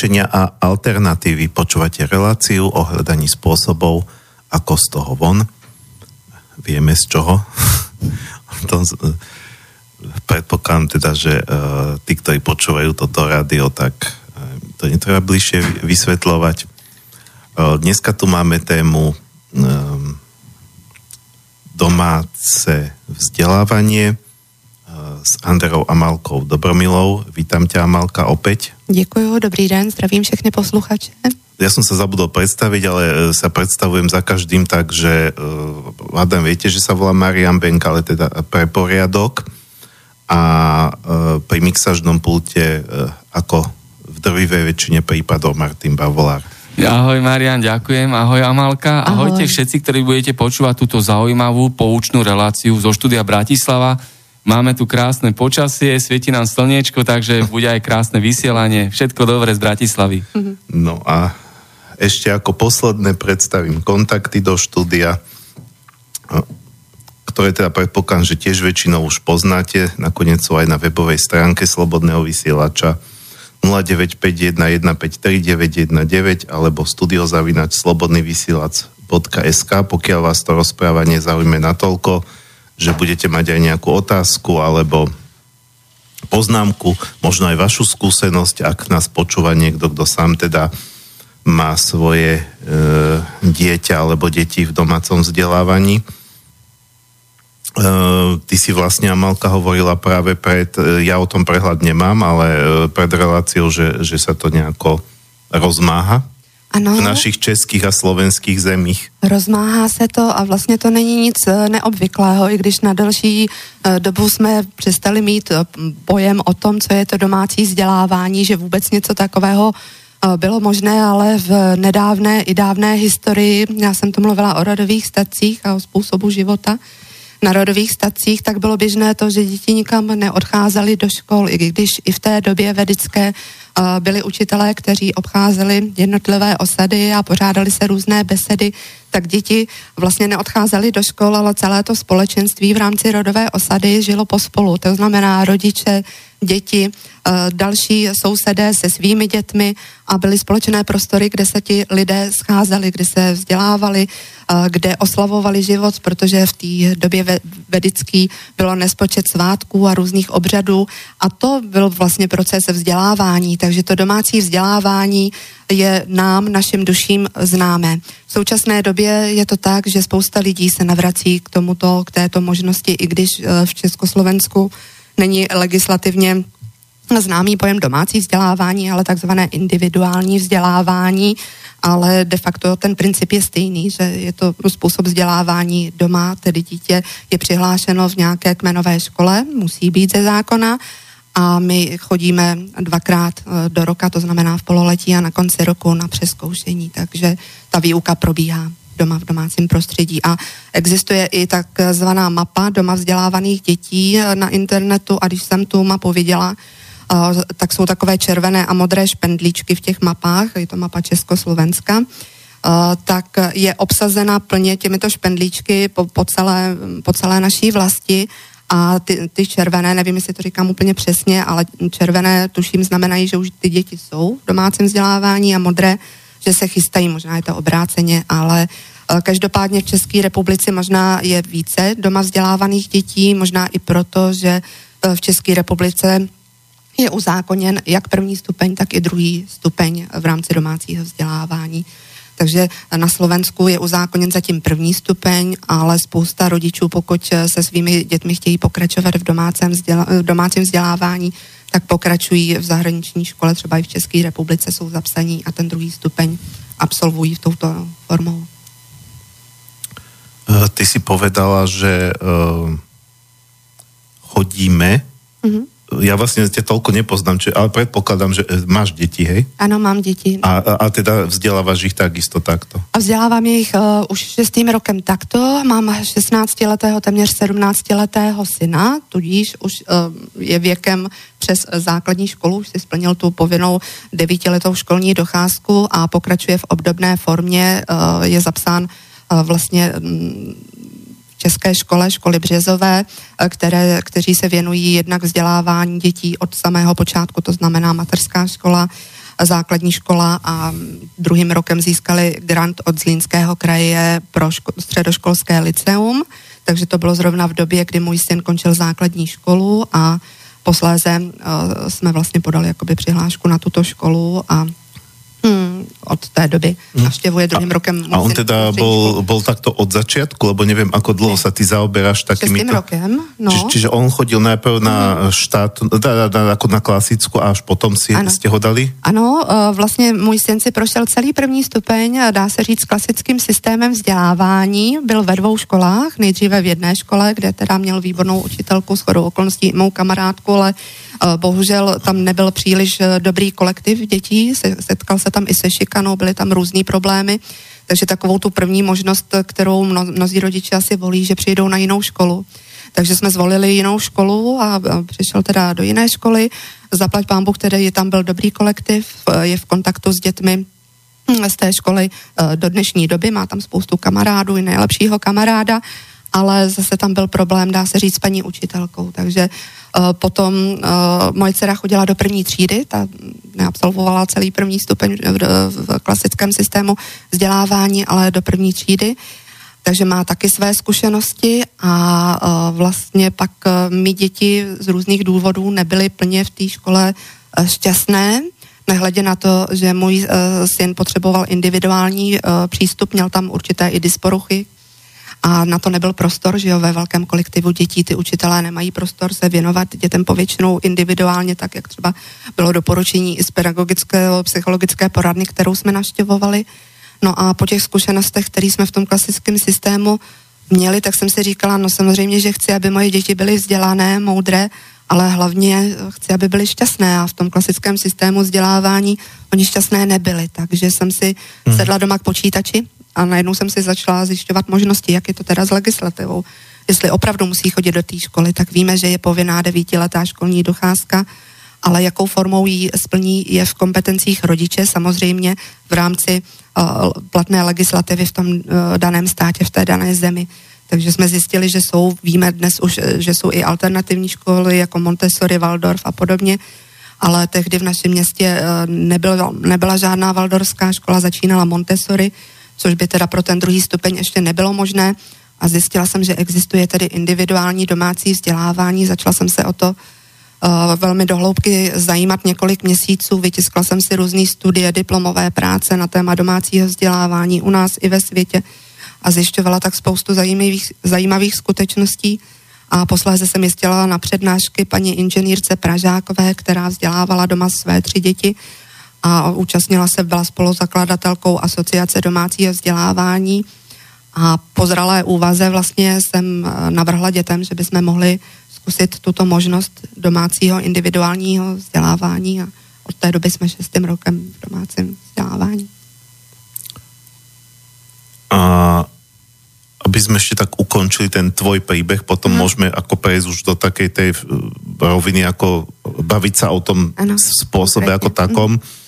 riešenia a alternatívy. Počúvate reláciu o hľadaní spôsobov, ako z toho von. Vieme z čoho. to, predpokladám teda, že uh, tí, ktorí počúvajú toto rádio, tak uh, to netreba bližšie vysvetľovať. Uh, dneska tu máme tému um, domáce vzdelávanie s Anderou Amalkou Dobromilou. Vítam ťa, Amalka, opäť. Děkuji, dobrý den, zdravím všechny posluchače. Ja som sa zabudol predstaviť, ale e, sa predstavujem za každým tak, že uh, Adam, viete, že sa volá Marian Benk, ale teda pre poriadok a uh, pri mixažnom pulte uh, ako v drvivej väčšine prípadov Martin Bavolár. Ahoj Marian, ďakujem. Ahoj Amalka. Ahoj. Ahojte všetci, ktorí budete počúvať túto zaujímavú poučnú reláciu zo štúdia Bratislava. Máme tu krásne počasie, svieti nám slniečko, takže bude aj krásne vysielanie. Všetko dobré z Bratislavy. No a ešte ako posledné predstavím kontakty do štúdia, ktoré teda predpokladám, že tiež väčšinou už poznáte. Nakoniec sú aj na webovej stránke Slobodného vysielača 0951153919 alebo studiozavinač slobodnyvysielac.sk pokiaľ vás to rozprávanie zaujme natoľko, že budete mať aj nejakú otázku alebo poznámku, možno aj vašu skúsenosť, ak nás počúva niekto, kto sám teda má svoje e, dieťa alebo deti v domácom vzdelávaní. E, ty si vlastne, Amalka, hovorila práve pred, e, ja o tom prehľad nemám, ale e, pred reláciou, že, že sa to nejako rozmáha ano. v našich českých a slovenských zemích. Rozmáhá se to a vlastně to není nic eh, neobvyklého, i když na další eh, dobu jsme přestali mít eh, pojem o tom, co je to domácí vzdělávání, že vůbec něco takového bylo možné, ale v nedávné i dávné historii, já jsem to mluvila o rodových stacích a o způsobu života, na rodových stacích, tak bylo běžné to, že děti nikam neodcházely do škol, i když i v té době vedické byli učitelé, kteří obcházeli jednotlivé osady a pořádali se různé besedy, tak děti vlastně neodcházely do škol, ale celé to společenství v rámci rodové osady žilo pospolu. To znamená rodiče, děti, eh, další sousedé se svými dětmi a byly společné prostory, kde se ti lidé scházeli, kde se vzdělávali, eh, kde oslavovali život, protože v té době vedický bylo nespočet svátků a různých obřadů a to byl vlastně proces vzdělávání, takže to domácí vzdělávání je nám, našim duším známé. V současné době je to tak, že spousta lidí se navrací k tomuto, k této možnosti, i když eh, v Československu není legislativně známý pojem domácí vzdělávání, ale takzvané individuální vzdělávání, ale de facto ten princip je stejný, že je to způsob vzdělávání doma, tedy dítě je přihlášeno v nějaké kmenové škole, musí být ze zákona a my chodíme dvakrát eh, do roka, to znamená v pololetí a na konci roku na přeskoušení, takže ta výuka probíhá doma v domácím prostředí. A existuje i takzvaná mapa doma vzdělávaných dětí eh, na internetu. A když jsem tu mapu viděla, eh, tak jsou takové červené a modré špendlíčky v těch mapách, je to mapa Československa, tak je obsazena plně těmito špendlíčky po, po, celé, po celé naší vlasti. A ty, ty červené, nevím, jestli to říkám úplně přesně, ale červené tuším znamenají, že už ty děti jsou v domácím vzdělávání a modré, že se chystají, možná je to obráceně, ale eh, Každopádně v České republice možná je více doma vzdělávaných dětí, možná i proto, že eh, v České republice je uzákoněn jak první stupeň, tak i druhý stupeň v rámci domácího vzdělávání. Takže na Slovensku je uzákoněn zatím první stupeň, ale spousta rodičů, pokud se svými dětmi chtějí pokračovat v domácím vzdělávání, tak pokračují v zahraniční škole, třeba i v České republice jsou zapsaní a ten druhý stupeň absolvují v touto formou. Eh, ty si povedala, že uh, chodíme mm-hmm ja vlastne ťa toľko nepoznám, či, ale predpokladám, že e, máš deti, hej? Ano, mám děti. A, a, a teda vzděláváš ich takisto takto? A vzdělávám jich uh, už šestým rokem takto. Mám 16-letého, téměř 17-letého syna, tudíž už uh, je věkem přes základní školu, už si splnil tu povinnou devítiletou školní docházku a pokračuje v obdobné formě. Uh, je zapsán uh, vlastně um, České škole, školy Březové, které, kteří se věnují jednak vzdělávání dětí od samého počátku, to znamená mateřská škola, základní škola a druhým rokem získali grant od Zlínského kraje pro ško- středoškolské liceum, takže to bylo zrovna v době, kdy můj syn končil základní školu a posléze uh, jsme vlastně podali jakoby přihlášku na tuto školu a od té doby hmm. navštěvuje druhým rokem. A on teda bol, bol takto od začiatku, lebo neviem, ako dlho sa ty zaoberáš takými... Šestým rokem, no. Či, čiže on chodil najprv na hmm. štát, teda, teda, ako na klasickou a až potom si, ano. ste ho dali? Ano, e, vlastně můj syn si prošel celý první stupeň, dá se říct, klasickým systémem vzdělávání. Byl ve dvou školách, nejdříve v jedné škole, kde teda měl výbornou učitelku, s chodou okolností mou kamarádku, ale Eh, bohužel tam nebyl příliš eh, dobrý kolektiv dětí, setkal se tam i se šikanou, byly tam různý problémy, takže takovou tu první možnost, kterou mno, mnozí rodiče asi volí, že přijdou na jinou školu. Takže jsme zvolili jinou školu a přišel teda do jiné školy. Zaplať pán Bůh, tedy tam byl dobrý kolektiv, eh, je v kontaktu s dětmi z té školy do dnešní doby, má tam spoustu kamarádů, i nejlepšího kamaráda, ale zase tam byl problém, dá se říct, s paní učitelkou, takže Eh, potom uh, moje dcera chodila do první třídy, ta neabsolvovala celý první stupeň v, klasickém systému vzdělávání, ale do první třídy. Takže má taky své zkušenosti a uh, vlastně pak my děti z různých důvodů nebyly plně v té škole šťastné, nehledě na to, že můj uh, syn potřeboval individuální uh, přístup, měl tam určité i disporuchy, a na to nebyl prostor, že jo, ve velkém kolektivu dětí ty učitelé nemají prostor se věnovat dětem povětšinou individuálně, tak jak třeba bylo doporučení i z pedagogického psychologické poradny, kterou jsme naštěvovali. No a po těch zkušenostech, které jsme v tom klasickém systému měli, tak jsem si říkala, no samozřejmě, že chci, aby moje děti byly vzdělané, moudré, ale hlavně chci, aby byly šťastné a v tom klasickém systému vzdělávání oni šťastné nebyli, takže jsem si hmm. sedla doma k počítači a najednou jsem si začala zjišťovat možnosti, jak je to teda s legislativou. Jestli opravdu musí chodit do té školy, tak víme, že je povinná devítiletá školní docházka, ale jakou formou ji splní je v kompetencích rodiče, samozřejmě v rámci uh, platné legislativy v tom uh, daném státě, v té dané zemi. Takže jsme zjistili, že jsou, víme dnes už, že jsou i alternativní školy jako Montessori, Waldorf a podobně, ale tehdy v našem městě nebyla, nebyla žádná Waldorská škola, začínala Montessori, což by teda pro ten druhý stupeň ještě nebylo možné. A zjistila jsem, že existuje tedy individuální domácí vzdělávání. Začala jsem se o to uh, velmi dohloubky zajímat několik měsíců. Vytiskla jsem si různé studie, diplomové práce na téma domácího vzdělávání u nás i ve světě a zjišťovala tak spoustu zajímavých, zajímavých skutečností. A posléze jsem jezdila na přednášky paní inženýrce Pražákové, která vzdělávala doma své tři děti a účastnila se, byla spoluzakladatelkou Asociace domácího vzdělávání a po zralé úvaze vlastně jsem eh, navrhla dětem, že bychom mohli zkusit tuto možnost domácího individuálního vzdělávání a od té doby jsme šestým rokem v domácím vzdělávání. A aby sme ešte tak ukončili ten tvoj príbeh, potom mm. môžeme ako prejsť už do takej tej eh, roviny, ako baviť sa o tom ano, spôsobe konkrétne. ako takom. Mm Eh,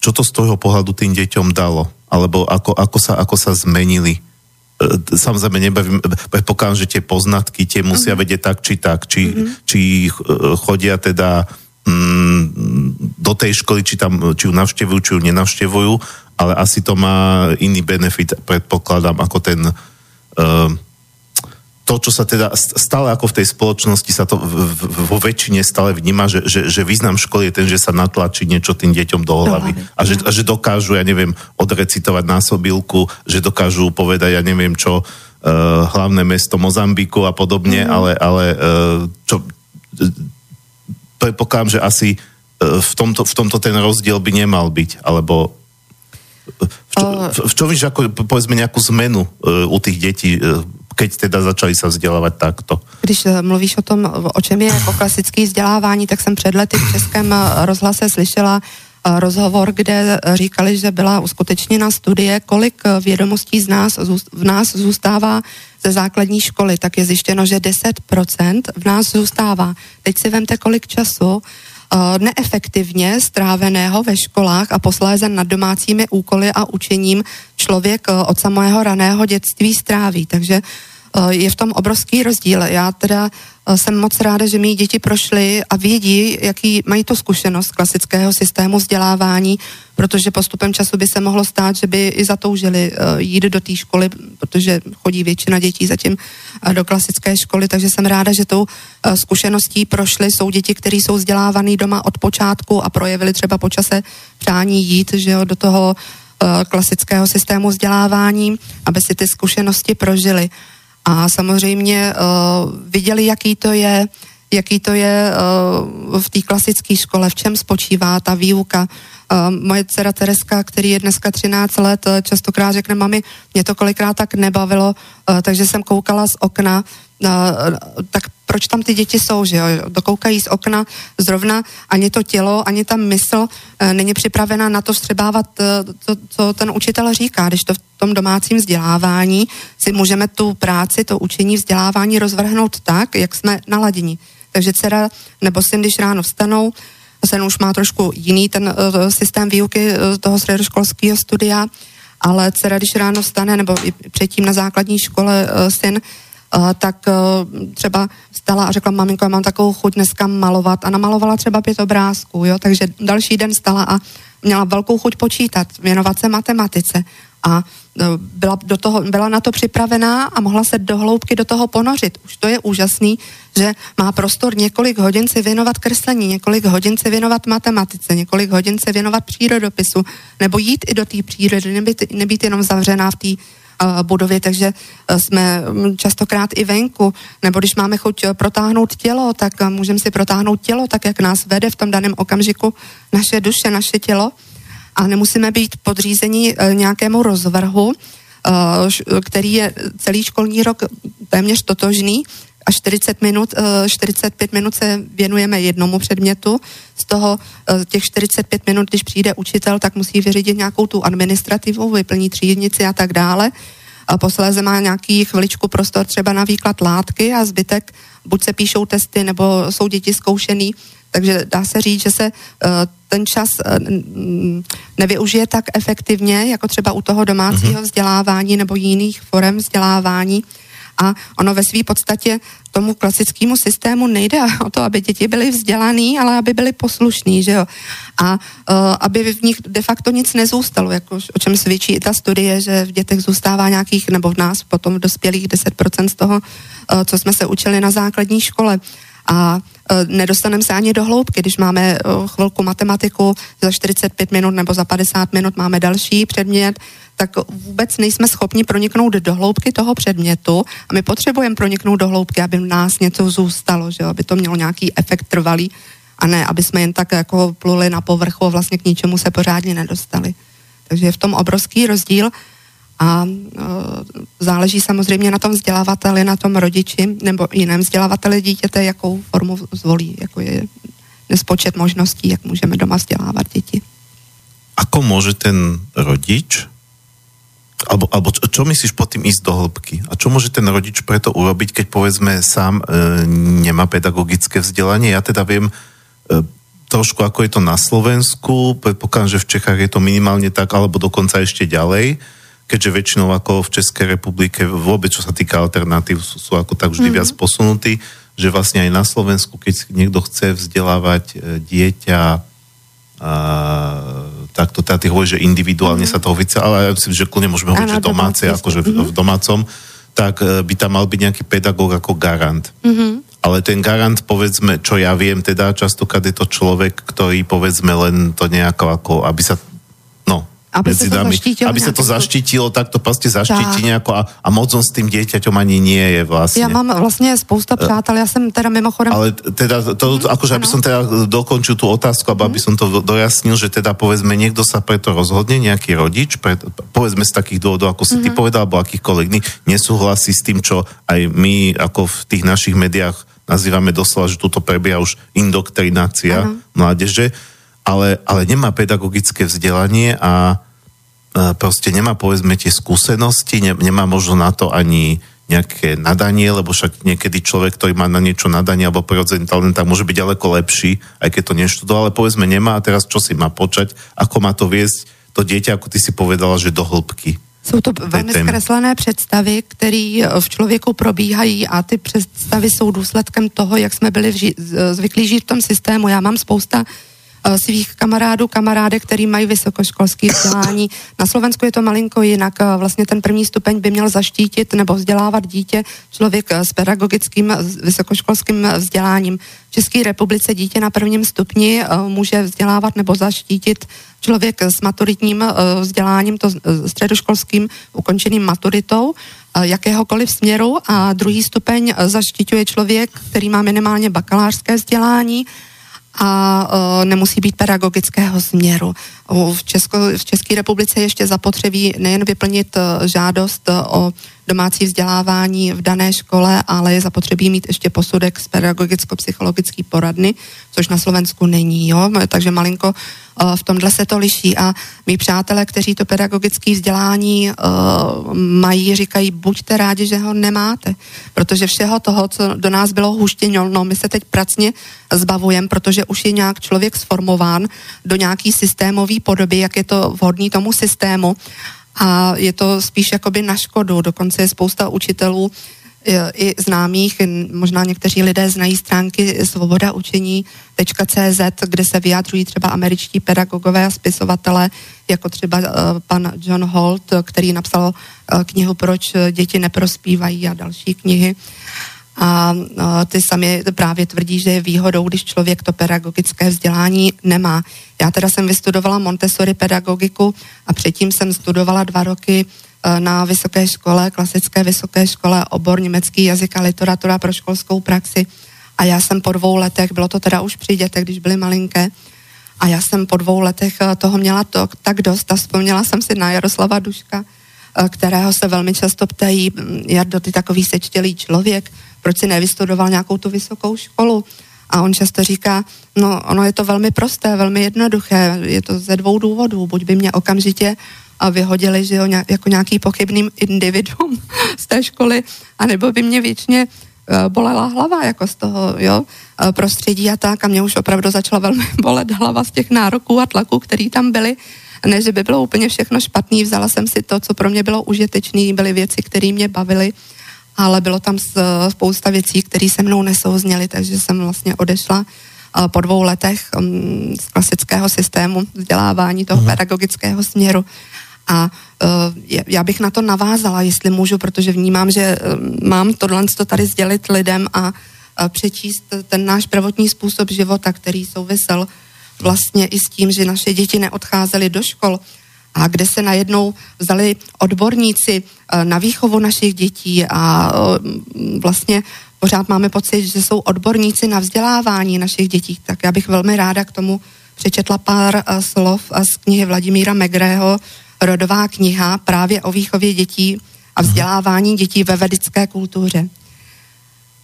čo to z toho pohľadu tým deťom dalo? Alebo ako, ako, sa, ako sa zmenili? Eh, samozrejme, nebavím, predpokladám, že tie poznatky tie musia uh-huh. vedieť tak, či tak, či, uh-huh. či eh, chodia teda mm, do tej školy, či, tam, či ju navštevujú, či ju nenavštevujú, ale asi to má iný benefit, predpokladám, ako ten uh, to, čo sa teda stále ako v tej spoločnosti sa to vo väčšine stále vníma, že, že, že význam školy je ten, že sa natlačí niečo tým deťom do hlavy. A že, a že dokážu, ja neviem, odrecitovať násobilku, že dokážu povedať, ja neviem čo, uh, hlavné mesto Mozambiku a podobne, mm. ale, ale uh, čo, predpokladám, že asi uh, v, tomto, v tomto ten rozdiel by nemal byť, alebo v čo, v, v čo víš, ako povedzme nejakú zmenu uh, u tých detí uh, keď teda začali se vzdělávat takto. Když eh, mluvíš o tom, o čem je jako klasický vzdělávání, tak jsem před lety v Českém eh, rozhlase slyšela rozhovor, kde říkali, že byla uskutečněna studie, kolik vědomostí z nás, v nás zůstává ze základní školy, tak je zjištěno, že 10% v nás zůstává. Teď si vemte, kolik času neefektivně stráveného ve školách a posléze nad domácími úkoly a učením člověk od samého raného dětství stráví. Takže je v tom obrovský rozdíl. Já teda jsem moc ráda, že mý děti prošly a vědí, jaký mají to zkušenost klasického systému vzdělávání, protože postupem času by se mohlo stát, že by i zatoužili jít do té školy, protože chodí většina dětí zatím do klasické školy, takže jsem ráda, že tou zkušeností prošly. Jsou děti, které jsou vzdělávané doma od počátku a projevili třeba počase přání jít že jo, do toho klasického systému vzdělávání, aby si ty zkušenosti prožili a samozřejmě uh, viděli, jaký to je, jaký to je uh, v té klasické škole, v čem spočívá ta výuka. Uh, moje dcera Tereska, který je dneska 13 let, častokrát řekne, mami, mě to kolikrát tak nebavilo, uh, takže jsem koukala z okna, tak proč tam ty děti jsou, že jo, dokoukají z okna zrovna, ani to tělo, ani ta mysl e, není připravena na to střebávat e, to, co ten učitel říká, když to v tom domácím vzdělávání si můžeme tu práci, to učení vzdělávání rozvrhnout tak, jak jsme naladěni. Takže dcera nebo syn, když ráno vstanou, sen už má trošku jiný ten uh, systém výuky uh, toho středoškolského studia, ale dcera, když ráno vstane, nebo i předtím na základní škole uh, syn, tak uh, třeba stala a řekla, maminko, já mám takovou chuť dneska malovat. A namalovala třeba pět obrázků, jo, takže další den stala a měla velkou chuť počítat, věnovat se matematice. A byla, do toho, byla na to připravená a mohla se do hloubky do toho ponořit. Už to je úžasný, že má prostor několik hodin se věnovat kreslení, několik hodin se věnovat matematice, několik hodin se věnovat přírodopisu, nebo jít i do té přírody, nebýt, nebýt jenom zavřená v té budově, takže uh, jsme mm, častokrát i venku, nebo když máme chuť uh, protáhnout tělo, tak můžeme si protáhnout tělo tak, jak nás vede v tom daném okamžiku naše duše, naše tělo. A nemusíme být podřízení uh, nějakému rozvrhu, který je celý školní rok téměř totožný, a 40 minut, 45 minut se věnujeme jednomu předmětu. Z toho těch 45 minut, když přijde učitel, tak musí vyřídit nějakou tu administrativu, vyplní třídnici a tak dále. A posléze má nějaký chviličku prostor třeba na výklad látky a zbytek buď se píšou testy, nebo jsou děti zkoušený. Takže dá se říct, že se ten čas nevyužije tak efektivně, jako třeba u toho domácího mhm. vzdělávání nebo jiných forem vzdělávání a ono ve své podstatě tomu klasickému systému nejde o to, aby děti byly vzdělaný, ale aby byly poslušní, že jo. A uh, aby v nich de facto nic nezůstalo, jako o čem svědčí i ta studie, že v dětech zůstává nějakých, nebo v nás potom v dospělých 10% z toho, uh, co jsme se učili na základní škole. A nedostaneme se ani do hloubky, když máme uh, chvilku matematiku za 45 minut nebo za 50 minut máme další předmět, tak vůbec nejsme schopni proniknout do hloubky toho předmětu a my potřebujeme proniknout do hloubky, aby v nás něco zůstalo, že aby to mělo nějaký efekt trvalý a ne, aby jsme jen tak jako pluli na povrchu a vlastně k ničemu se pořádně nedostali. Takže je v tom obrovský rozdíl a e, záleží samozřejmě na tom vzdělávateli, na tom rodiči nebo jiném vzdělávateli dítěte, jakou formu zvolí, jako je nespočet možností, jak můžeme doma vzdělávat děti. Ako môže ten rodič alebo, alebo čo, čo myslíš pod tým ísť do hĺbky? A čo môže ten rodič preto urobiť, keď povedzme sám e, nemá pedagogické vzdelanie? Ja teda viem e, trošku, ako je to na Slovensku, predpokladám, že v Čechách je to minimálne tak, alebo dokonca ešte ďalej, keďže väčšinou ako v Českej republike vôbec, čo sa týka alternatív, sú, sú ako tak vždy mm-hmm. viac posunutí, že vlastne aj na Slovensku, keď niekto chce vzdelávať e, dieťa a, tak to teda ty hovoríš, že individuálne mm-hmm. sa to oficiálne, ale ja myslím, že kľudne môžeme hovoriť, že domáce, akože mm-hmm. v domácom, tak e, by tam mal byť nejaký pedagóg ako garant. Mm-hmm. Ale ten garant, povedzme, čo ja viem, teda častokrát je to človek, ktorý povedzme len to nejako ako, aby sa aby medzi nami, aby sa to zaštítilo, tak to proste zaštítí tak. nejako a, a moc on s tým dieťaťom ani nie je vlastne. Ja mám vlastne spousta přátel, ja som teda mimochodem... Ale teda, to, mm, akože aby som teda dokončil tú otázku, mm. aby som to dojasnil, že teda povedzme, niekto sa preto rozhodne, nejaký rodič, pre, povedzme z takých dôvodov, ako si mm. ty mhm. povedal, alebo akýchkoľvek nesúhlasí s tým, čo aj my ako v tých našich médiách nazývame doslova, že tuto prebieha už indoktrinácia mládeže ale, ale nemá pedagogické vzdelanie a proste nemá povedzme tie skúsenosti, ne, nemá možno na to ani nejaké nadanie, lebo však niekedy človek, ktorý má na niečo nadanie alebo prirodzený talent, tak môže byť ďaleko lepší, aj keď to neštudoval, ale povedzme nemá a teraz čo si má počať, ako má to viesť to dieťa, ako ty si povedala, že do hĺbky. Jsou to velmi zkreslené představy, které v člověku probíhají a ty představy jsou důsledkem toho, jak jsme byli vži- zvyklí žít v tom systému. Já mám spousta svých kamarádů, kamarádek, který mají vysokoškolské vzdělání. Na Slovensku je to malinko jinak. Eh, vlastně ten první stupeň by měl zaštítit nebo vzdělávat dítě člověk eh, s pedagogickým vysokoškolským vzděláním. V České republice dítě na prvním stupni může vzdělávat nebo zaštítit člověk s maturitním vzděláním, to středoškolským ukončeným maturitou, jakéhokoliv směru a druhý stupeň zaštiťuje člověk, který má minimálně bakalářské vzdělání a nemusí být pedagogického směru. V, Česko, v České republice ještě zapotřebí nejen vyplnit uh, žádost uh, o domácí vzdělávání v dané škole, ale je zapotřebí mít ještě posudek z pedagogicko-psychologické poradny, což na Slovensku není, jo? takže malinko v tomhle se to liší a mý přátelé, kteří to pedagogické vzdělání mají, říkají, buďte rádi, že ho nemáte, protože všeho toho, co do nás bylo huštěňolno, my se teď pracně zbavujeme, protože už je nějak člověk sformován do nějaký systémový podoby, jak je to vhodný tomu systému a je to spíš jakoby na škodu. Dokonce je spousta učitelů, i známých, možná někteří lidé znají stránky svoboda učení.cz, kde se vyjádřují třeba američtí pedagogové a spisovatelé, jako třeba uh, pan John Holt, který napsal uh, knihu Proč děti neprospívají a další knihy. A ty sami právě tvrdí, že je výhodou, když člověk to pedagogické vzdělání nemá. Já teda jsem vystudovala Montessori pedagogiku a předtím jsem studovala dva roky Eh, na vysoké škole, klasické vysoké škole, obor německý jazyk a literatura pro školskou praxi. A já jsem po dvou letech, bylo to teda už při dětech, když byly malinké, a já jsem po dvou letech eh, toho měla to, tak dost a vzpomněla jsem si na Jaroslava Duška, eh, kterého se velmi často ptají, jak do ty takový sečtělý člověk, proč si nevystudoval nějakou tu vysokou školu. A on často říká, no ono je to velmi prosté, velmi jednoduché, je to ze dvou důvodů. Buď by mě okamžitě a vyhodili, že jo, jako nějaký pochybný individuum z té školy, anebo by mě většině eh, bolela hlava jako z toho, jo, eh, prostředí a tak a mě už opravdu začala velmi bolet hlava z těch nároků a tlaků, který tam byly. Ne, že by bylo úplně všechno špatný, vzala jsem si to, co pro mě bylo užitečné, byly věci, které mě bavily, ale bylo tam spousta věcí, které se mnou nesouzněly, takže jsem vlastně odešla eh, po dvou letech mm, z klasického systému vzdělávání toho uh-huh. pedagogického směru a uh, já bych na to navázala, jestli můžu, protože vnímám, že mám tohle to tady sdělit lidem a přečíst ten náš prvotní způsob života, který souvisel vlastně i s tím, že naše děti neodcházely do škol a kde se najednou vzali odborníci uh, na výchovu našich dětí a uh, vlastně pořád máme pocit, že jsou odborníci na vzdělávání našich dětí, tak já bych velmi ráda k tomu přečetla pár uh, slov z knihy Vladimíra Megrého, rodová kniha právě o výchově dětí a vzdělávání dětí ve vedické kultuře.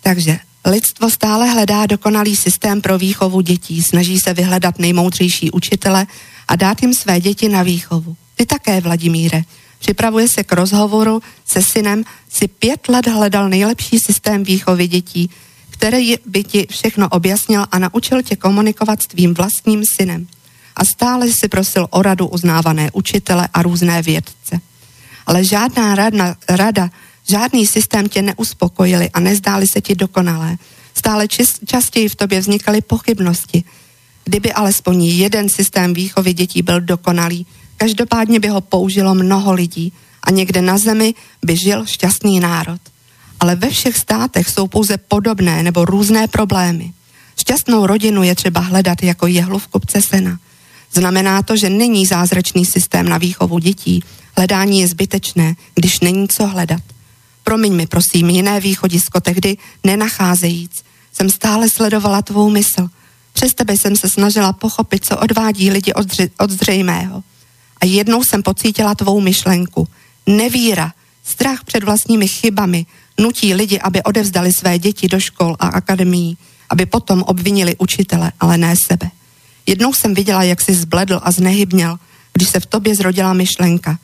Takže lidstvo stále hledá dokonalý systém pro výchovu dětí, snaží se vyhledat nejmoudřejší učitele a dát jim své děti na výchovu. Ty také, Vladimíre. Připravuje se k rozhovoru se synem, si pět let hledal nejlepší systém výchovy dětí, který by ti všechno objasnil a naučil tě komunikovat s tvým vlastním synem a stále si prosil o radu uznávané učitele a různé vědce. Ale žádná rada, rada žádný systém tě neuspokojili a nezdáli se ti dokonalé. Stále čist, častěji v tobě vznikaly pochybnosti. Kdyby alespoň jeden systém výchovy dětí byl dokonalý, každopádně by ho použilo mnoho lidí a někde na zemi by žil šťastný národ. Ale ve všech státech jsou pouze podobné nebo různé problémy. Šťastnou rodinu je třeba hledat jako jehlu v kupce sena – Znamená to, že není zázračný systém na výchovu dětí. Hledání je zbytečné, když není co hledat. Promiň mi, prosím, jiné východisko tehdy nenacházejíc. Jsem stále sledovala tvou mysl. Přes tebe jsem se snažila pochopit, co odvádí lidi od, zři- od zřejmého. A jednou jsem pocítila tvou myšlenku. Nevíra, strach před vlastními chybami nutí lidi, aby odevzdali své děti do škol a akademií, aby potom obvinili učitele, ale ne sebe. Jednou jsem viděla, jak si zbledl a znehybněl, když se v tobě zrodila myšlenka.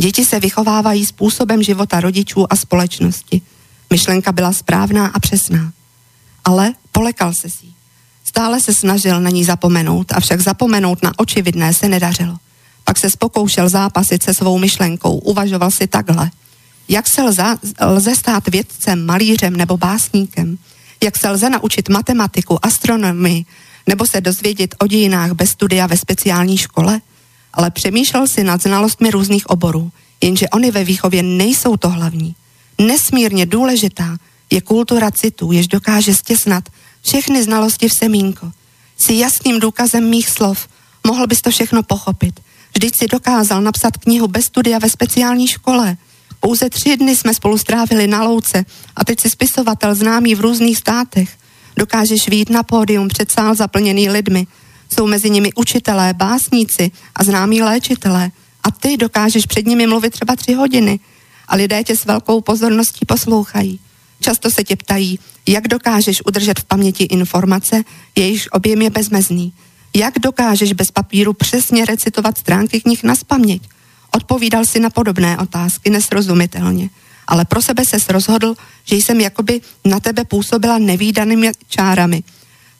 Děti se vychovávají způsobem života rodičů a společnosti. Myšlenka byla správná a přesná. Ale polekal se si. Stále se snažil na ní zapomenout, avšak zapomenout na očividné se nedařilo. Pak se spokoušel zápasit se svou myšlenkou, uvažoval si takhle. Jak se lze, lze stát vědcem, malířem nebo básníkem? Jak se lze naučit matematiku, astronomii, nebo se dozvědět o dějinách bez studia ve speciální škole? Ale přemýšlel si nad znalostmi různých oborů, jenže oni ve výchově nejsou to hlavní. Nesmírně důležitá je kultura citu, jež dokáže stěsnat všechny znalosti v semínko. Jsi jasným důkazem mých slov. Mohl bys to všechno pochopit. Vždyť si dokázal napsat knihu bez studia ve speciální škole. Pouze tři dny jsme spolu strávili na louce a teď si spisovatel známý v různých státech. Dokážeš výjít na pódium před sál zaplněný lidmi. Jsou mezi nimi učitelé, básníci a známí léčitelé. A ty dokážeš před nimi mluvit třeba tři hodiny. A lidé tě s velkou pozorností poslouchají. Často se tě ptají, jak dokážeš udržet v paměti informace, jejichž objem je bezmezný. Jak dokážeš bez papíru přesně recitovat stránky knih na spaměť? Odpovídal si na podobné otázky nesrozumitelně, ale pro sebe se rozhodl, že jsem jakoby na tebe působila nevýdanými čárami.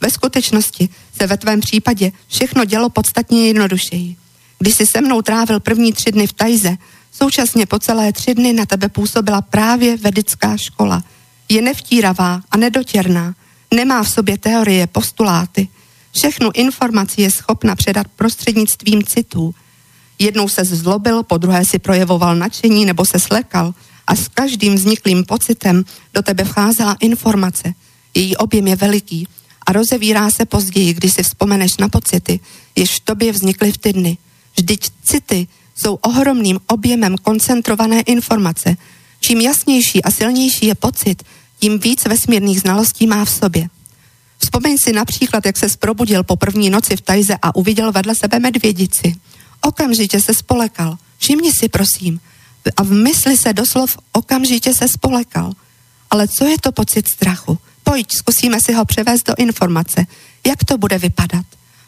Ve skutečnosti se ve tvém případě všechno dělo podstatně jednodušeji. Když jsi se mnou trávil první tři dny v Tajze, současně po celé tři dny na tebe působila právě vedická škola. Je nevtíravá a nedotěrná, nemá v sobě teorie, postuláty. Všechnu informaci je schopna předat prostřednictvím citů, Jednou se zlobil, po druhé si projevoval nadšení nebo se slekal a s každým vzniklým pocitem do tebe vcházela informace. Její objem je veliký a rozevírá se později, když si vzpomeneš na pocity, jež v tobě vznikly v ty dny. Vždyť city jsou ohromným objemem koncentrované informace. Čím jasnější a silnější je pocit, tím víc vesmírných znalostí má v sobě. Vzpomeň si například, jak se probudil po první noci v Tajze a uviděl vedle sebe medvědici – okamžitě se spolekal. Všimni si, prosím. A v mysli se doslov okamžitě se spolekal. Ale co je to pocit strachu? Pojď, zkusíme si ho převést do informace. Jak to bude vypadat?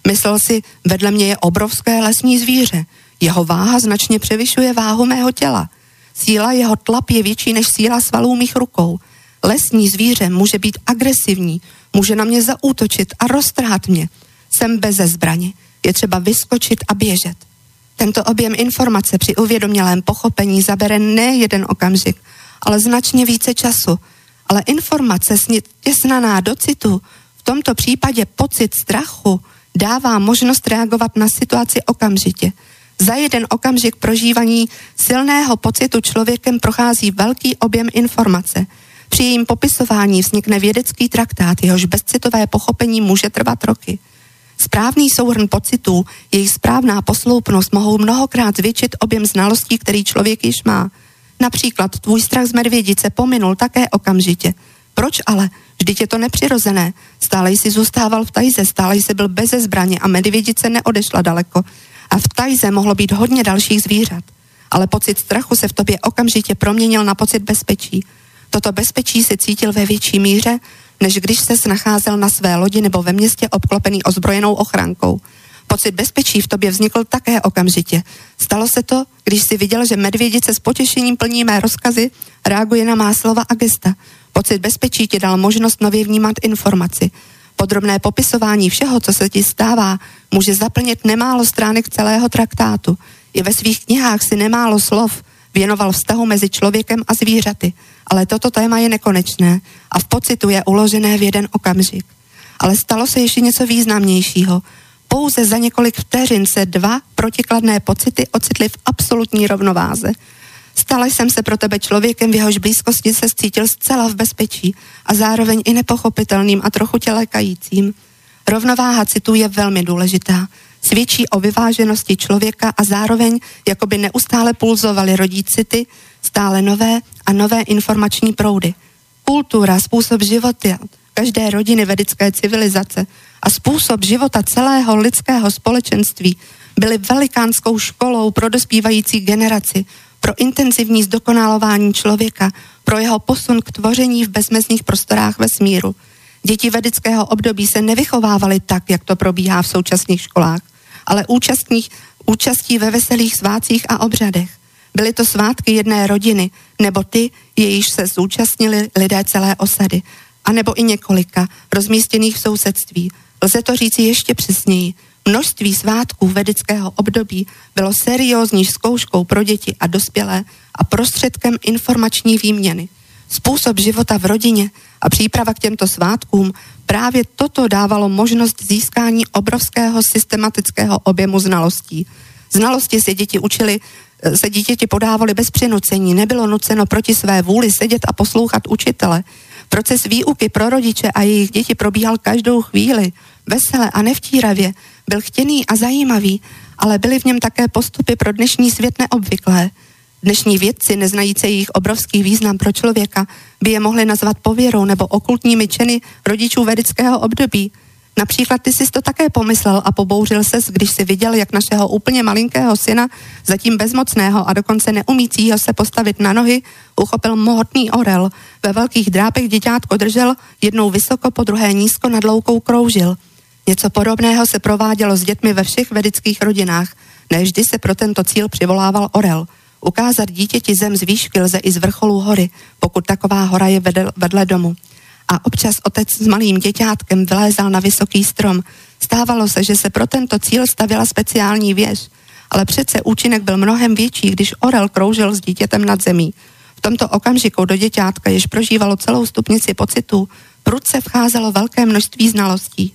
Myslel si, vedle mě je obrovské lesní zvíře. Jeho váha značně převyšuje váhu mého těla. Síla jeho tlap je větší než síla svalů mých rukou. Lesní zvíře může být agresivní, může na mě zaútočit a roztrhat mě. Jsem beze zbraně. Je třeba vyskočit a běžet. Tento objem informace při uvědomělém pochopení zabere ne jeden okamžik, ale značně více času. Ale informace stěsnaná do citu, v tomto případě pocit strachu, dává možnost reagovat na situaci okamžitě. Za jeden okamžik prožívaní silného pocitu člověkem prochází velký objem informace. Při jejím popisování vznikne vědecký traktát, jehož bezcitové pochopení může trvat roky. Správný souhrn pocitů, jejich správná posloupnost mohou mnohokrát zvětšit objem znalostí, který člověk již má. Například tvůj strach z medvědice pominul také okamžitě. Proč ale? Vždyť je to nepřirozené. Stále jsi zůstával v tajze, stále jsi byl beze zbraně a medvědice neodešla daleko. A v tajze mohlo být hodně dalších zvířat. Ale pocit strachu se v tobě okamžitě proměnil na pocit bezpečí. Toto bezpečí se cítil ve větší míře, než když se nacházel na své lodi nebo ve městě obklopený ozbrojenou ochrankou. Pocit bezpečí v tobě vznikl také okamžitě. Stalo se to, když si viděl, že medvědice s potěšením plní mé rozkazy, reaguje na má slova a gesta. Pocit bezpečí ti dal možnost nově vnímat informaci. Podrobné popisování všeho, co se ti stává, může zaplnit nemálo stránek celého traktátu. I ve svých knihách si nemálo slov věnoval vztahu mezi člověkem a zvířaty ale toto téma je nekonečné a v pocitu je uložené v jeden okamžik. Ale stalo se ještě něco významnějšího. Pouze za několik vteřin se dva protikladné pocity ocitly v absolutní rovnováze. Stala jsem se pro tebe člověkem, v jehož blízkosti se cítil zcela v bezpečí a zároveň i nepochopitelným a trochu tě lékajícím. Rovnováha citů je velmi důležitá. Svědčí o vyváženosti člověka a zároveň jakoby neustále pulzovaly rodí city, stále nové a nové informační proudy. Kultura, způsob života každé rodiny vedické civilizace a způsob života celého lidského společenství byly velikánskou školou pro dospívající generaci, pro intenzivní zdokonalování člověka, pro jeho posun k tvoření v bezmezných prostorách vesmíru. Děti vedického období se nevychovávaly tak, jak to probíhá v současných školách, ale účastních, účastí ve veselých svácích a obřadech. Byly to svátky jedné rodiny, nebo ty, jejíž se zúčastnili lidé celé osady, anebo i několika, rozmístěných v sousedství. Lze to říci ještě přesněji. Množství svátků vedického období bylo seriózní zkouškou pro děti a dospělé a prostředkem informační výměny. Způsob života v rodině a příprava k těmto svátkům právě toto dávalo možnost získání obrovského systematického objemu znalostí. Znalosti se děti učili se dítěti podávali bez přinucení, nebylo nuceno proti své vůli sedět a poslouchat učitele. Proces výuky pro rodiče a jejich děti probíhal každou chvíli, vesele a nevtíravě, byl chtěný a zajímavý, ale byly v něm také postupy pro dnešní svět neobvyklé. Dnešní vědci, neznající jejich obrovský význam pro člověka, by je mohli nazvat pověrou nebo okultními činy rodičů vedického období. Například ty jsi to také pomyslel a pobouřil ses, když si viděl, jak našeho úplně malinkého syna, zatím bezmocného a dokonce neumícího se postavit na nohy, uchopil mohutný orel. Ve velkých drápech děťátko držel, jednou vysoko, po druhé nízko nad loukou kroužil. Něco podobného se provádělo s dětmi ve všech vedických rodinách. Nevždy se pro tento cíl přivolával orel. Ukázat dítěti zem z výšky lze i z vrcholu hory, pokud taková hora je vedle domu a občas otec s malým děťátkem vylézal na vysoký strom. Stávalo se, že se pro tento cíl stavila speciální věž, ale přece účinek byl mnohem větší, když orel kroužil s dítětem nad zemí. V tomto okamžiku do děťátka, jež prožívalo celou stupnici pocitů, prudce vcházelo velké množství znalostí.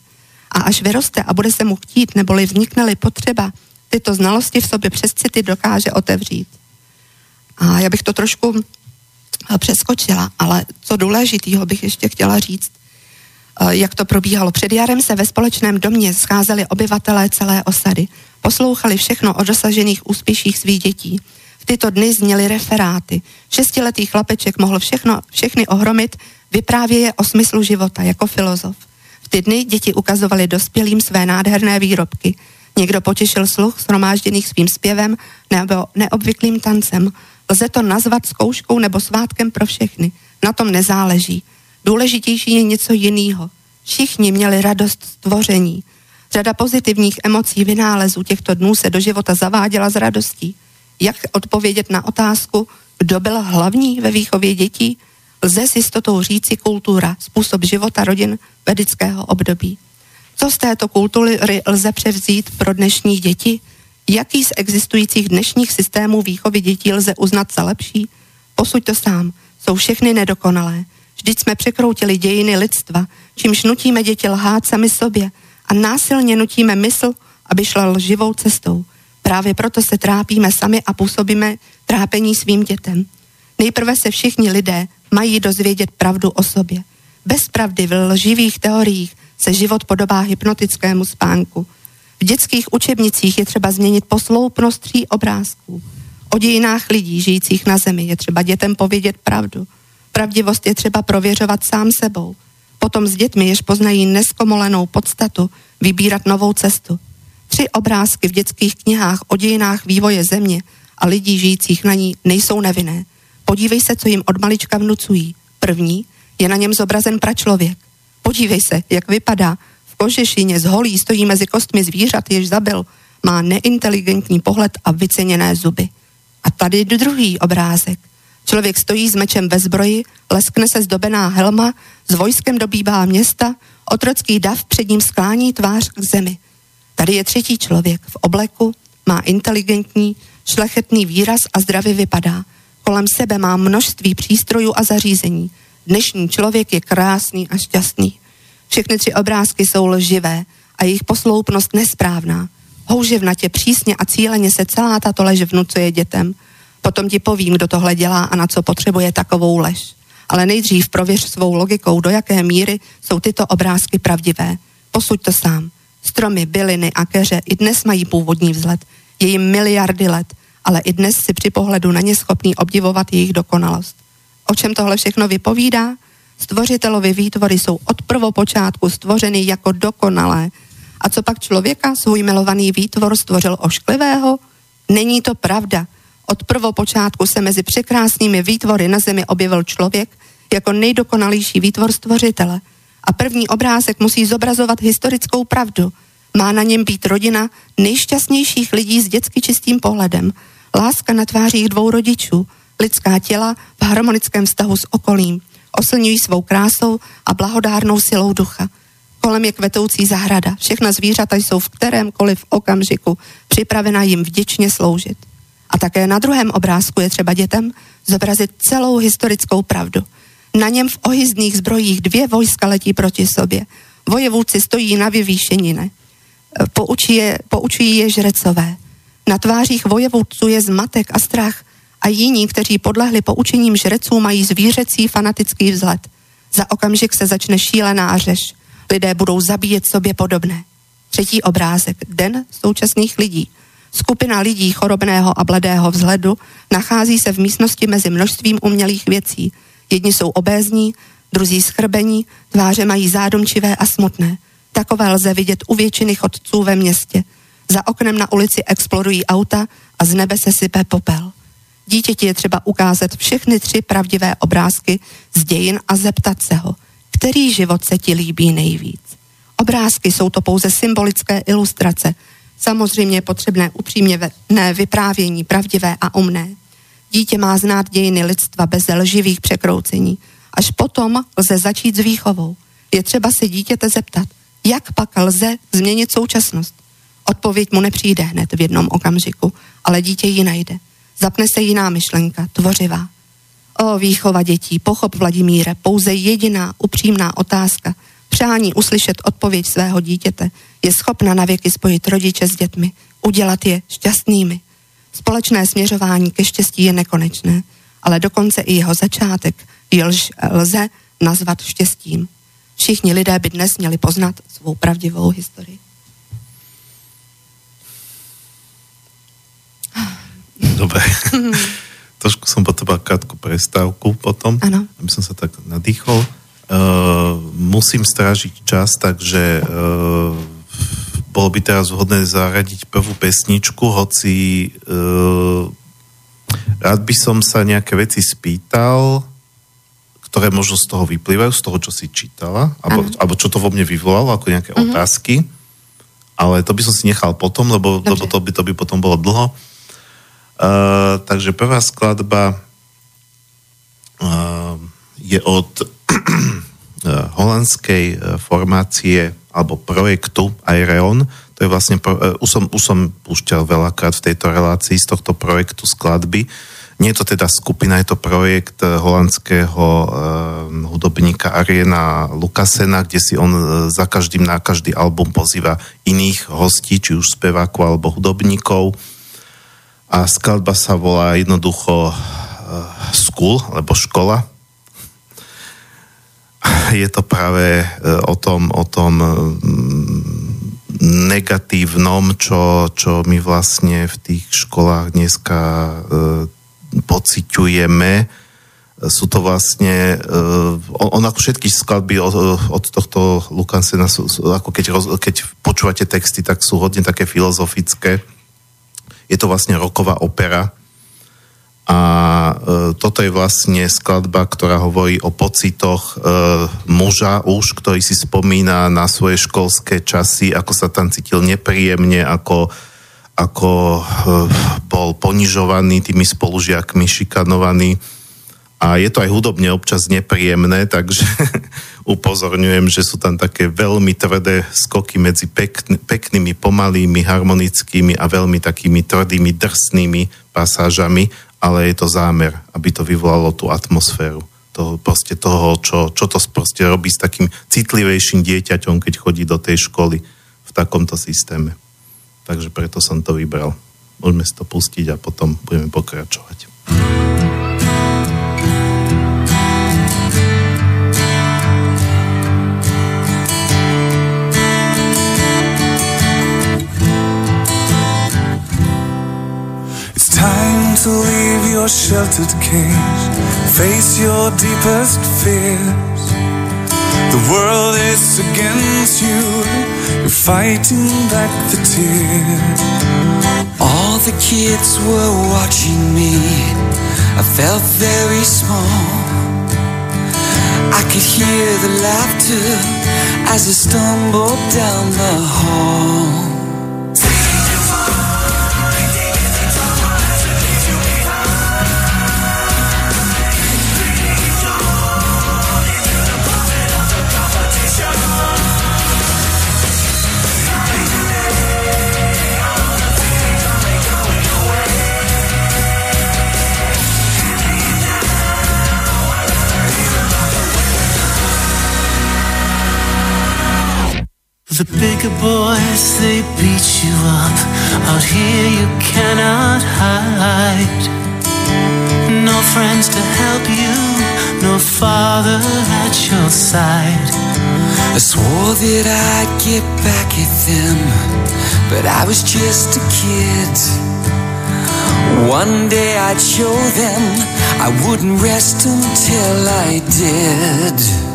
A až vyroste a bude se mu chtít, neboli vznikne potřeba, tyto znalosti v sobě přes city dokáže otevřít. A já bych to trošku přeskočila, ale co důležitého bych ještě chtěla říct, eh, jak to probíhalo. Před jarem se ve společném domě scházeli obyvatelé celé osady. Poslouchali všechno o dosažených úspěších svých dětí. V tyto dny zněly referáty. Šestiletý chlapeček mohl všechno, všechny ohromit, vyprávěje o smyslu života jako filozof. V ty dny děti ukazovali dospělým své nádherné výrobky. Někdo potěšil sluch shromážděných svým zpěvem nebo neobvyklým tancem. Lze to nazvat zkouškou nebo svátkem pro všechny. Na tom nezáleží. Důležitější je něco jiného. Všichni měli radost stvoření. Řada pozitivních emocí vynálezů těchto dnů se do života zaváděla s radostí. Jak odpovědět na otázku, kdo byl hlavní ve výchově dětí? Lze s jistotou říci kultura, způsob života rodin vedického období. Co z této kultury lze převzít pro dnešní děti? Jaký z existujících dnešních systémů výchovy dětí lze uznat za lepší? Posuď to sám, jsou všechny nedokonalé. Vždyť jsme překroutili dějiny lidstva, čímž nutíme děti lhát sami sobě a násilně nutíme mysl, aby šla lživou cestou. Právě proto se trápíme sami a působíme trápení svým dětem. Nejprve se všichni lidé mají dozvědět pravdu o sobě. Bez pravdy v lživých teoriích se život podobá hypnotickému spánku – v dětských učebnicích je třeba změnit posloupnost tří obrázků. O dějinách lidí žijících na zemi je třeba dětem povědět pravdu. Pravdivost je třeba prověřovat sám sebou. Potom s dětmi, jež poznají neskomolenou podstatu, vybírat novou cestu. Tři obrázky v dětských knihách o dějinách vývoje země a lidí žijících na ní nejsou nevinné. Podívej se, co jim od malička vnucují. První je na něm zobrazen pračlověk. Podívej se, jak vypadá kožešině z holí stojí mezi kostmi zvířat, jež zabil, má neinteligentní pohled a vyceněné zuby. A tady druhý obrázek. Člověk stojí s mečem ve zbroji, leskne se zdobená helma, s vojskem dobývá města, otrocký dav před ním sklání tvář k zemi. Tady je třetí člověk v obleku, má inteligentní, šlechetný výraz a zdravě vypadá. Kolem sebe má množství přístrojů a zařízení. Dnešní člověk je krásný a šťastný. Všechny tři obrázky jsou lživé a jejich posloupnost nesprávná. Houževnatě, přísně a cíleně se celá tato lež vnucuje dětem. Potom ti povím, kdo tohle dělá a na co potřebuje takovou lež. Ale nejdřív prověř svou logikou, do jaké míry jsou tyto obrázky pravdivé. Posuď to sám. Stromy, byliny a keře i dnes mají původní vzhled. Je jim miliardy let, ale i dnes si při pohledu na ně schopný obdivovat jejich dokonalost. O čem tohle všechno vypovídá? Stvořitelovi výtvory jsou od prvopočátku stvořeny jako dokonalé. A co pak člověka, svůj milovaný výtvor, stvořil ošklivého? Není to pravda. Od prvopočátku se mezi překrásnými výtvory na zemi objevil člověk jako nejdokonalější výtvor stvořitele. A první obrázek musí zobrazovat historickou pravdu. Má na něm být rodina nejšťastnějších lidí s dětsky čistým pohledem. Láska na tvářích dvou rodičů, lidská těla v harmonickém vztahu s okolím. Oslňují svou krásou a blahodárnou silou ducha. Kolem je kvetoucí zahrada. Všechna zvířata jsou v kterémkoliv okamžiku připravena jim vděčně sloužit. A také na druhém obrázku je třeba dětem zobrazit celou historickou pravdu. Na něm v ohyzdných zbrojích dvě vojska letí proti sobě. Vojevůdci stojí na vyvýšenine. Poučí je, poučují je žrecové. Na tvářích vojevůdců je zmatek a strach a jiní, kteří podlehli poučením žreců, mají zvířecí fanatický vzhled. Za okamžik se začne šílená řeš. Lidé budou zabíjet sobě podobné. Třetí obrázek. Den současných lidí. Skupina lidí chorobného a bledého vzhledu nachází se v místnosti mezi množstvím umělých věcí. Jedni jsou obézní, druzí schrbení, tváře mají zádomčivé a smutné. Takové lze vidět u většiny chodců ve městě. Za oknem na ulici explodují auta a z nebe se sype popel. Dítěti je třeba ukázat všechny tři pravdivé obrázky z dějin a zeptat se ho, který život se ti líbí nejvíc. Obrázky jsou to pouze symbolické ilustrace, Samozřejmě potřebné upřímně ne vyprávění, pravdivé a umné. Dítě má znát dějiny lidstva bez lživých překroucení. Až potom lze začít s výchovou. Je třeba se dítěte zeptat, jak pak lze změnit současnost. Odpověď mu nepřijde hned v jednom okamžiku, ale dítě ji najde. Zapne se jiná myšlenka, tvořivá. O výchova dětí, pochop Vladimíre, pouze jediná upřímná otázka – přání uslyšet odpověď svého dítěte je schopna navěky spojit rodiče s dětmi, udělat je šťastnými. Společné směřování ke štěstí je nekonečné, ale dokonce i jeho začátek lž, lze nazvat štěstím. Všichni lidé by dnes měli poznat svou pravdivou historii. Dobre. Trošku som potreboval krátku prestávku potom, ano. aby som sa tak nadýchol. Uh, musím strážiť čas, takže uh, bolo by teraz vhodné zaradiť prvú pesničku, hoci uh, rád by som sa nejaké veci spýtal, ktoré možno z toho vyplývajú, z toho, čo si čítala, alebo, alebo čo to vo mne vyvolalo, ako nejaké uh-huh. otázky. Ale to by som si nechal potom, lebo, lebo to, by, to by potom bolo dlho. Uh, takže prvá skladba uh, je od Eh, holandskej eh, formácie alebo projektu Aireon. To je vlastne, uh, už, som, už som púšťal veľakrát v tejto relácii z tohto projektu skladby. Nie je to teda skupina, je to projekt holandského uh, hudobníka Ariena Lukasena, kde si on za každým na každý album pozýva iných hostí, či už spevákov alebo hudobníkov. A skladba sa volá jednoducho uh, School, alebo škola, je to práve e, o tom, o tom mm, negatívnom, čo, čo my vlastne v tých školách dneska e, pociťujeme. Sú to vlastne, on ako všetky skladby od, od tohto Lukansena, ako keď, keď počúvate texty, tak sú hodne také filozofické. Je to vlastne roková opera, a e, toto je vlastne skladba, ktorá hovorí o pocitoch e, muža už, ktorý si spomína na svoje školské časy, ako sa tam cítil nepríjemne, ako, ako e, bol ponižovaný tými spolužiakmi, šikanovaný. A je to aj hudobne občas nepríjemné, takže upozorňujem, že sú tam také veľmi tvrdé skoky medzi pekn- peknými, pomalými, harmonickými a veľmi takými tvrdými, drsnými pasážami ale je to zámer, aby to vyvolalo tú atmosféru toho, proste toho, čo, čo to proste robí s takým citlivejším dieťaťom, keď chodí do tej školy v takomto systéme. Takže preto som to vybral. Môžeme si to pustiť a potom budeme pokračovať. Time to leave your sheltered cage, face your deepest fears. The world is against you, you're fighting back the tears. All the kids were watching me, I felt very small. I could hear the laughter as I stumbled down the hall. The bigger boys, they beat you up. Out here, you cannot hide. No friends to help you, no father at your side. I swore that I'd get back at them, but I was just a kid. One day I'd show them I wouldn't rest until I did.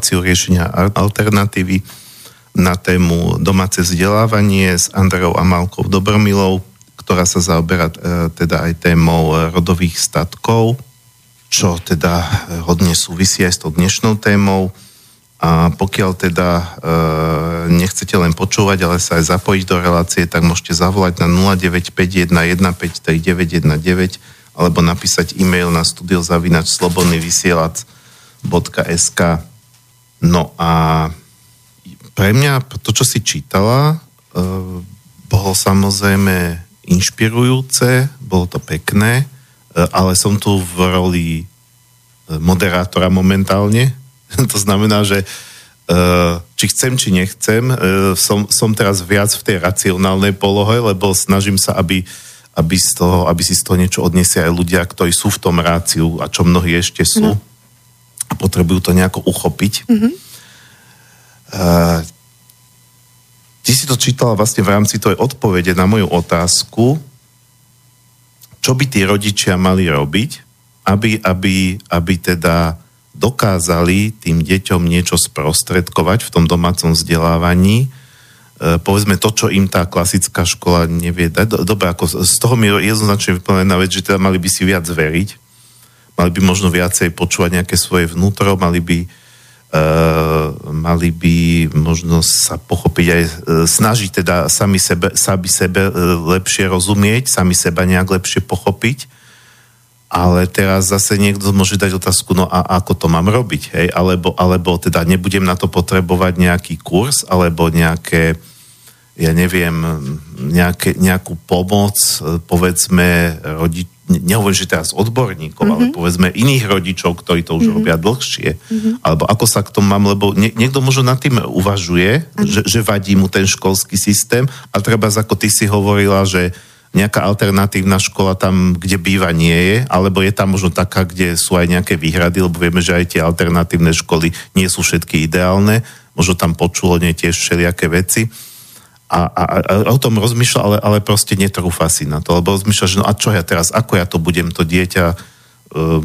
Reláciu riešenia alternatívy na tému domáce vzdelávanie s Andreou Amalkou Dobromilou, ktorá sa zaoberá e, teda aj témou rodových statkov, čo teda hodne súvisí aj s tou dnešnou témou. A pokiaľ teda e, nechcete len počúvať, ale sa aj zapojiť do relácie, tak môžete zavolať na 0951153919 alebo napísať e-mail na studiozavinač slobodný vysielač www.sk. No a pre mňa to, čo si čítala, uh, bolo samozrejme inšpirujúce, bolo to pekné, uh, ale som tu v roli uh, moderátora momentálne. to znamená, že či chcem, či nechcem, som, som teraz viac v tej racionálnej polohe, lebo snažím sa, aby, aby, z toho, aby si z toho niečo odniesie aj ľudia, ktorí sú v tom ráciu a čo mnohí ešte sú. No a potrebujú to nejako uchopiť. Mm-hmm. Uh, ty si to čítala vlastne v rámci tej odpovede na moju otázku, čo by tí rodičia mali robiť, aby, aby, aby teda dokázali tým deťom niečo sprostredkovať v tom domácom vzdelávaní, e, povedzme to, čo im tá klasická škola nevie dať. Dobre, ako z toho mi jednoznačne vyplnená vec, že teda mali by si viac veriť, mali by možno viacej počúvať nejaké svoje vnútro, mali by Uh, mali by možno sa pochopiť aj, uh, snažiť teda sami sebe, sami sebe uh, lepšie rozumieť, sami seba nejak lepšie pochopiť ale teraz zase niekto môže dať otázku, no a ako to mám robiť, hej? Alebo, alebo teda nebudem na to potrebovať nejaký kurz, alebo nejaké, ja neviem, nejaké, nejakú pomoc, povedzme, rodič, nehovorím, že teraz odborníkov, mm-hmm. ale mhm. povedzme iných rodičov, ktorí to už mm-hmm. robia dlhšie. Mm-hmm. Alebo ako sa k tomu mám, lebo nie, niekto možno nad tým uvažuje, mm-hmm. že, že vadí mu ten školský systém, a treba, ako ty si hovorila, že nejaká alternatívna škola tam, kde býva, nie je, alebo je tam možno taká, kde sú aj nejaké výhrady, lebo vieme, že aj tie alternatívne školy nie sú všetky ideálne, možno tam počulo nie tiež všelijaké veci. A, a, a o tom rozmýšľa, ale, ale proste netrúfa si na to, lebo rozmýšľa, že no a čo ja teraz, ako ja to budem, to dieťa, uh,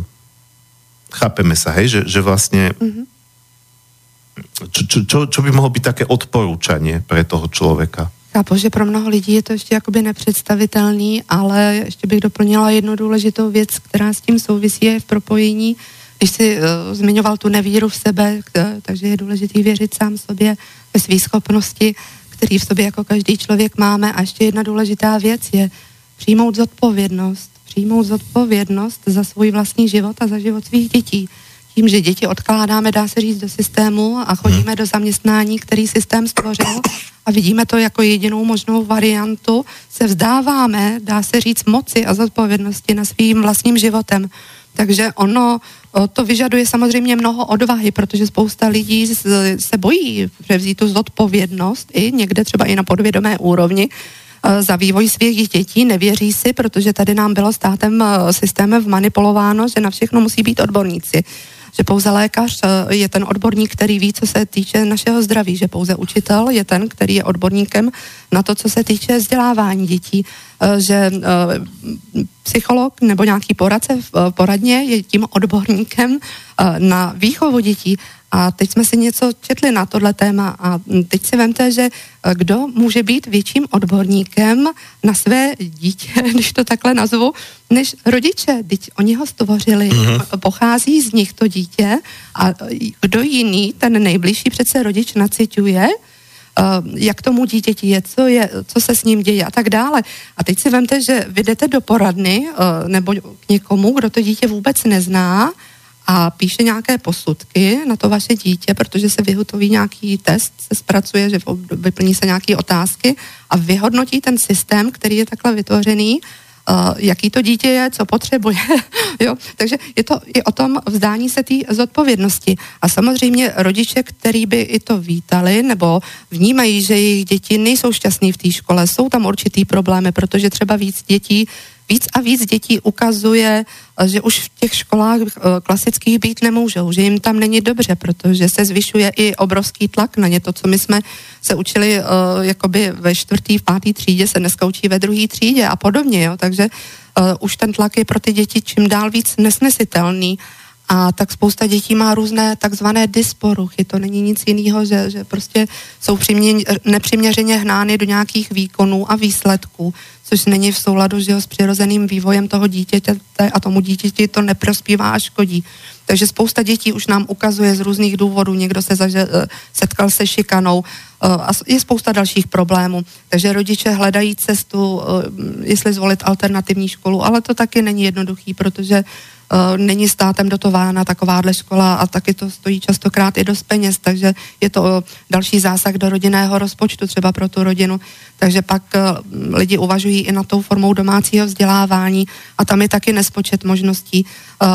chápeme sa, hej, že, že vlastne mm-hmm. čo, čo, čo, čo by mohlo byť také odporúčanie pre toho človeka? Chápu, že pro mnoho lidí je to ještě jakoby nepředstavitelný, ale ještě bych doplnila jednu důležitou věc, která s tím souvisí je v propojení. Když jsi uh, zmiňoval tu nevíru v sebe, k, takže je důležitý věřit sám sobě ve své schopnosti, který v sobě jako každý člověk máme. A ještě jedna důležitá věc je přijmout zodpovědnost. Přijmout zodpovědnost za svůj vlastní život a za život svých dětí tím, že děti odkládáme, dá se říct, do systému a chodíme hmm. do zaměstnání, který systém stvořil a vidíme to jako jedinou možnou variantu, se vzdáváme, dá se říct, moci a zodpovědnosti na svým vlastním životem. Takže ono to vyžaduje samozřejmě mnoho odvahy, protože spousta lidí se bojí převzít tu zodpovědnost i někde třeba i na podvědomé úrovni, za vývoj svých dětí, nevěří si, protože tady nám bylo státem systémem vmanipulováno, že na všechno musí být odborníci že pouze lékař eh, je ten odborník, který ví, co se týče našeho zdraví, že pouze učitel je ten, který je odborníkem na to, co se týče vzdělávání dětí, eh, že eh, psycholog nebo nějaký poradce v poradně je tím odborníkem na výchovu dětí a teď jsme si něco četli na tohle téma a teď si vemte, že eh, kdo může být větším odborníkem na své dítě, když to takhle nazvu, než rodiče. Teď oni ho stvořili, mm-hmm. pochází z nich to dítě a kdo jiný, ten nejbližší přece rodič naciťuje, eh, jak tomu dítěti je, co, je, co se s ním děje a tak dále. A teď si vemte, že vy jdete do poradny eh, nebo k někomu, kdo to dítě vůbec nezná a píše nějaké posudky na to vaše dítě, protože se vyhotoví nějaký test, se zpracuje, že vyplní se nějaké otázky a vyhodnotí ten systém, který je takhle vytvořený, uh, jaký to dítě je, co potřebuje. jo? Takže je to i o tom vzdání se té zodpovědnosti. A samozřejmě rodiče, který by i to vítali, nebo vnímají, že jejich děti nejsou šťastní v té škole, jsou tam určitý problémy, protože třeba víc dětí víc a víc dětí ukazuje, že už v těch školách eh, klasických být nemůžou, že jim tam není dobře, protože se zvyšuje i obrovský tlak na ně. To, co my jsme se učili uh, jakoby ve čtvrtý, v pátý třídě, se dneska učí ve druhé třídě a podobně. Jo? Takže už ten tlak je pro ty děti čím dál víc nesnesitelný. A tak spousta dětí má různé takzvané dysporuchy. To není nic jiného, že, že prostě jsou přimě, nepřiměřeně hnány do nějakých výkonů a výsledků což není v souladu že jo, s přirozeným vývojem toho dítěte a tomu dítěti to neprospívá a škodí. Takže spousta dětí už nám ukazuje z různých důvodů, někdo se zaže, eh, setkal se šikanou eh, a je spousta dalších problémů. Takže rodiče hledají cestu, eh, jestli zvolit alternativní školu, ale to taky není jednoduchý, protože není státem dotována takováhle škola a taky to stojí častokrát i dost peněz, takže je to eh, další zásah do rodinného rozpočtu třeba pro tu rodinu. Takže pak eh, lidi uvažují i na tou formou domácího vzdělávání a tam je taky nespočet možností.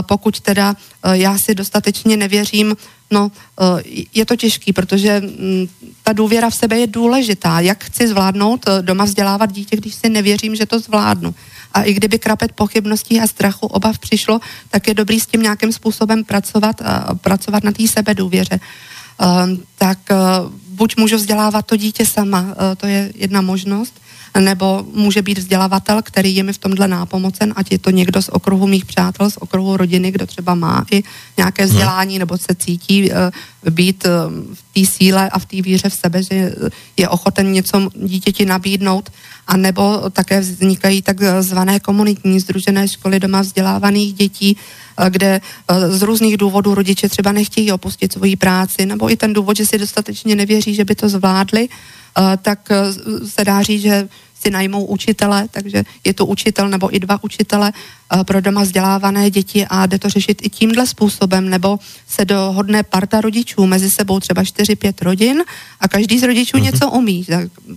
Pokud teda já si dostatečně nevěřím, no je to těžký, protože mm, ta důvěra v sebe je důležitá. Jak chci zvládnout doma vzdělávat dítě, když si nevěřím, že to zvládnu? A i kdyby krapet pochybností a strachu, obav přišlo, tak je dobrý s tím nějakým způsobem pracovat, a pracovat na té sebedůvěře. Uh, tak uh, buď můžu vzdělávat to dítě sama, uh, to je jedna možnost, nebo může být vzdělavatel, který je mi v tomhle nápomocen, ať je to někdo z okruhu mých přátel, z okruhu rodiny, kdo třeba má i nějaké vzdělání nebo se cítí uh, být uh, v té síle a v té víře v sebe, že je ochoten něco dítěti nabídnout, a nebo také vznikají takzvané komunitní združené školy doma vzdělávaných dětí, kde z různých důvodů rodiče třeba nechtějí opustit svoji práci, nebo i ten důvod, že si dostatečně nevěří, že by to zvládli, tak se dá říct, že si najmou učitele, takže je to učitel nebo i dva učitele pro doma vzdělávané děti a jde to řešit i tímhle způsobem, nebo se dohodne parta rodičů mezi sebou třeba 4-5 rodin a každý z rodičů mm-hmm. něco umí.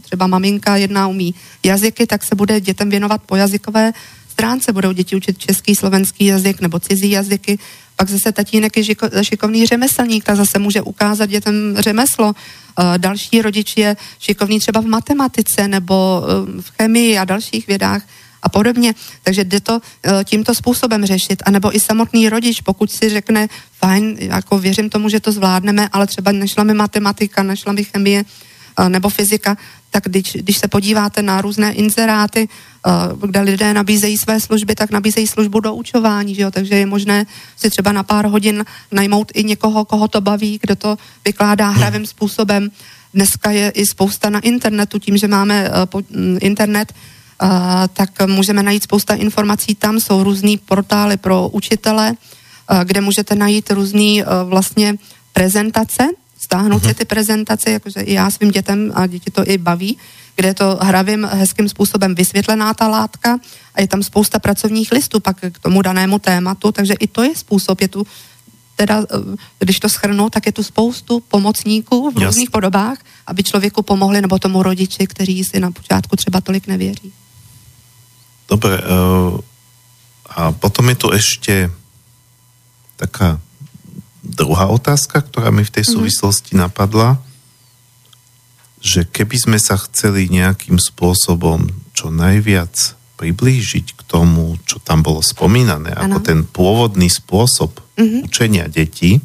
Třeba maminka jedna umí jazyky, tak se bude dětem věnovat po jazykové stránce, budou děti učit český, slovenský jazyk nebo cizí jazyky, pak zase tatínek je šikovný řemeslník, tak zase může ukázat dětem řemeslo. Eh, další rodič je šikovný třeba v matematice nebo eh, v chemii a dalších vědách a podobně. Takže jde to eh, tímto způsobem řešit. A nebo i samotný rodič, pokud si řekne, fajn, jako věřím tomu, že to zvládneme, ale třeba nešla mi matematika, nešla mi chemie, nebo fyzika, tak když, když se podíváte na různé inzeráty, kde lidé nabízejí své služby, tak nabízejí službu do učování, že jo? takže je možné si třeba na pár hodin najmout i někoho, koho to baví, kdo to vykládá hmm. hravým způsobem. Dneska je i spousta na internetu, tím, že máme internet, tak můžeme najít spousta informací tam, jsou různý portály pro učitele, kde můžete najít různý vlastně prezentace stáhnout si ty prezentace, jakože i já svým dětem a děti to i baví, kde je to hravým, hezkým způsobem vysvětlená ta látka a je tam spousta pracovních listů pak k tomu danému tématu, takže i to je způsob, je tu teda, eh, když to schrnu, tak je tu spoustu pomocníků v různých podobách, aby člověku pomohli, nebo tomu rodiči, kteří si na počátku třeba tolik nevěří. Dobre, uh, a potom je tu ešte taká druhá otázka, ktorá mi v tej mhm. súvislosti mm-hmm. napadla, že keby sme sa chceli nejakým spôsobom čo najviac priblížiť k tomu, čo tam bolo spomínané, ano. ako ten pôvodný spôsob mm-hmm. učenia detí,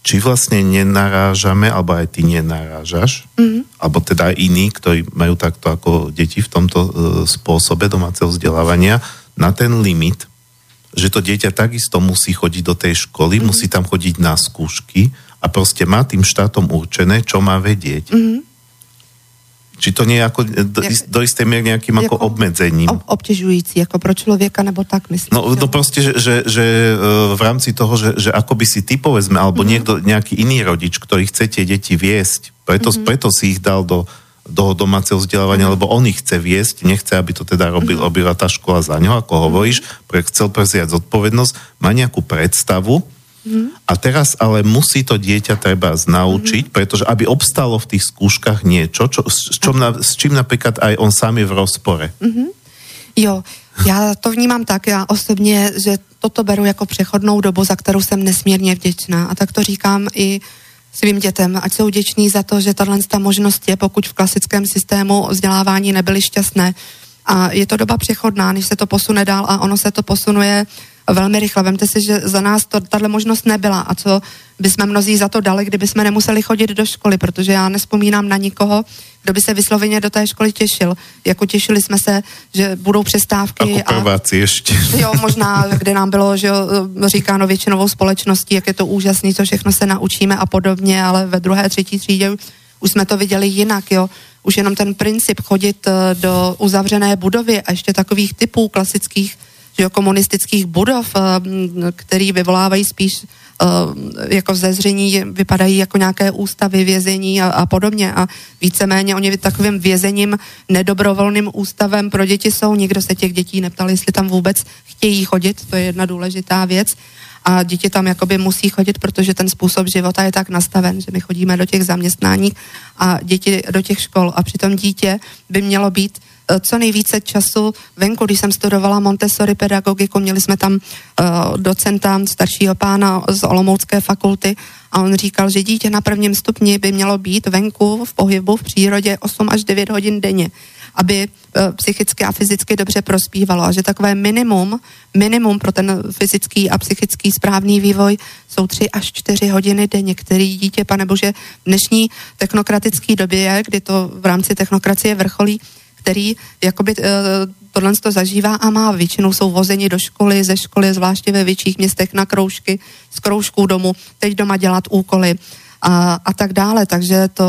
či vlastne nenarážame, alebo aj ty nenarážaš, mm-hmm. alebo teda aj iní, ktorí majú takto ako deti v tomto uh, spôsobe domáceho vzdelávania, na ten limit, že to dieťa takisto musí chodiť do tej školy, mm-hmm. musí tam chodiť na skúšky a proste má tým štátom určené, čo má vedieť. Mm-hmm. Či to nie je ako do, Jak, do istej miery nejakým ako, ako obmedzením? Ob, obťažující, ako pro človeka, nebo tak myslím. No, no proste, že, že, že e, v rámci toho, že, že ako by si ty povedzme, alebo mm-hmm. niekto, nejaký iný rodič, ktorý chce tie deti viesť, preto, mm-hmm. preto si ich dal do, do domáceho vzdelávania, lebo on ich chce viesť, nechce, aby to teda robil, mhm. robila tá škola za ňo, ako hovoríš, pre chcel prevziať zodpovednosť, má nejakú predstavu. A teraz ale musí to dieťa treba naučiť, pretože aby obstalo v tých skúškach niečo, čo, s, čom na, s čím napríklad aj on sám je v rozpore. Jo, já to vnímám tak, já osobně, že toto beru jako přechodnou dobu, za kterou jsem nesmírně vděčná. A tak to říkám i svým dětem, ať jsou vděční za to, že tahle možnost je, pokud v klasickém systému vzdělávání nebyly šťastné. A je to doba přechodná, než se to posune dál a ono se to posunuje velmi rychle. Vemte si, že za nás to, tahle možnost nebyla a co bychom mnozí za to dali, kdyby jsme nemuseli chodit do školy, protože já nespomínám na nikoho, kdo by se vysloveně do té školy těšil. Jako těšili jsme se, že budou přestávky. Jako a ještě. Jo, možná, kde nám bylo, že říkáno většinovou společností, jak je to úžasný, co všechno se naučíme a podobně, ale ve druhé, třetí třídě už jsme to viděli jinak, jo. Už jenom ten princip chodit eh, do uzavřené budovy a ještě takových typů klasických jo, komunistických budov, eh, který vyvolávají spíš eh, jako zezření, vypadají jako nějaké ústavy vězení a, a podobně. A víceméně oni takovým vězením nedobrovolným ústavem pro děti jsou, nikdo se těch dětí neptal, jestli tam vůbec chtějí chodit, to je jedna důležitá věc. A děti tam jakoby musí chodit, protože ten způsob života je tak nastaven, že my chodíme do těch zaměstnání a děti do těch škol. A přitom dítě by mělo být co nejvíce času venku, když jsem studovala Montessori pedagogiku, měli jsme tam uh, docenta, staršího pána z Olomoucké fakulty a on říkal, že dítě na prvním stupni by mělo být venku v pohybu v přírodě 8 až 9 hodin denně aby uh, psychicky a fyzicky dobře prospívalo. A že takové minimum, minimum pro ten fyzický a psychický správný vývoj jsou 3 až 4 hodiny denně, který dítě, pane bože, v dnešní technokratické době, kdy to v rámci technokracie vrcholí, který jakoby tohle to zažívá a má. Většinou jsou vozeni do školy, ze školy, zvláště ve větších městech na kroužky, z kroužků domů, teď doma dělat úkoly a, a tak dále. Takže to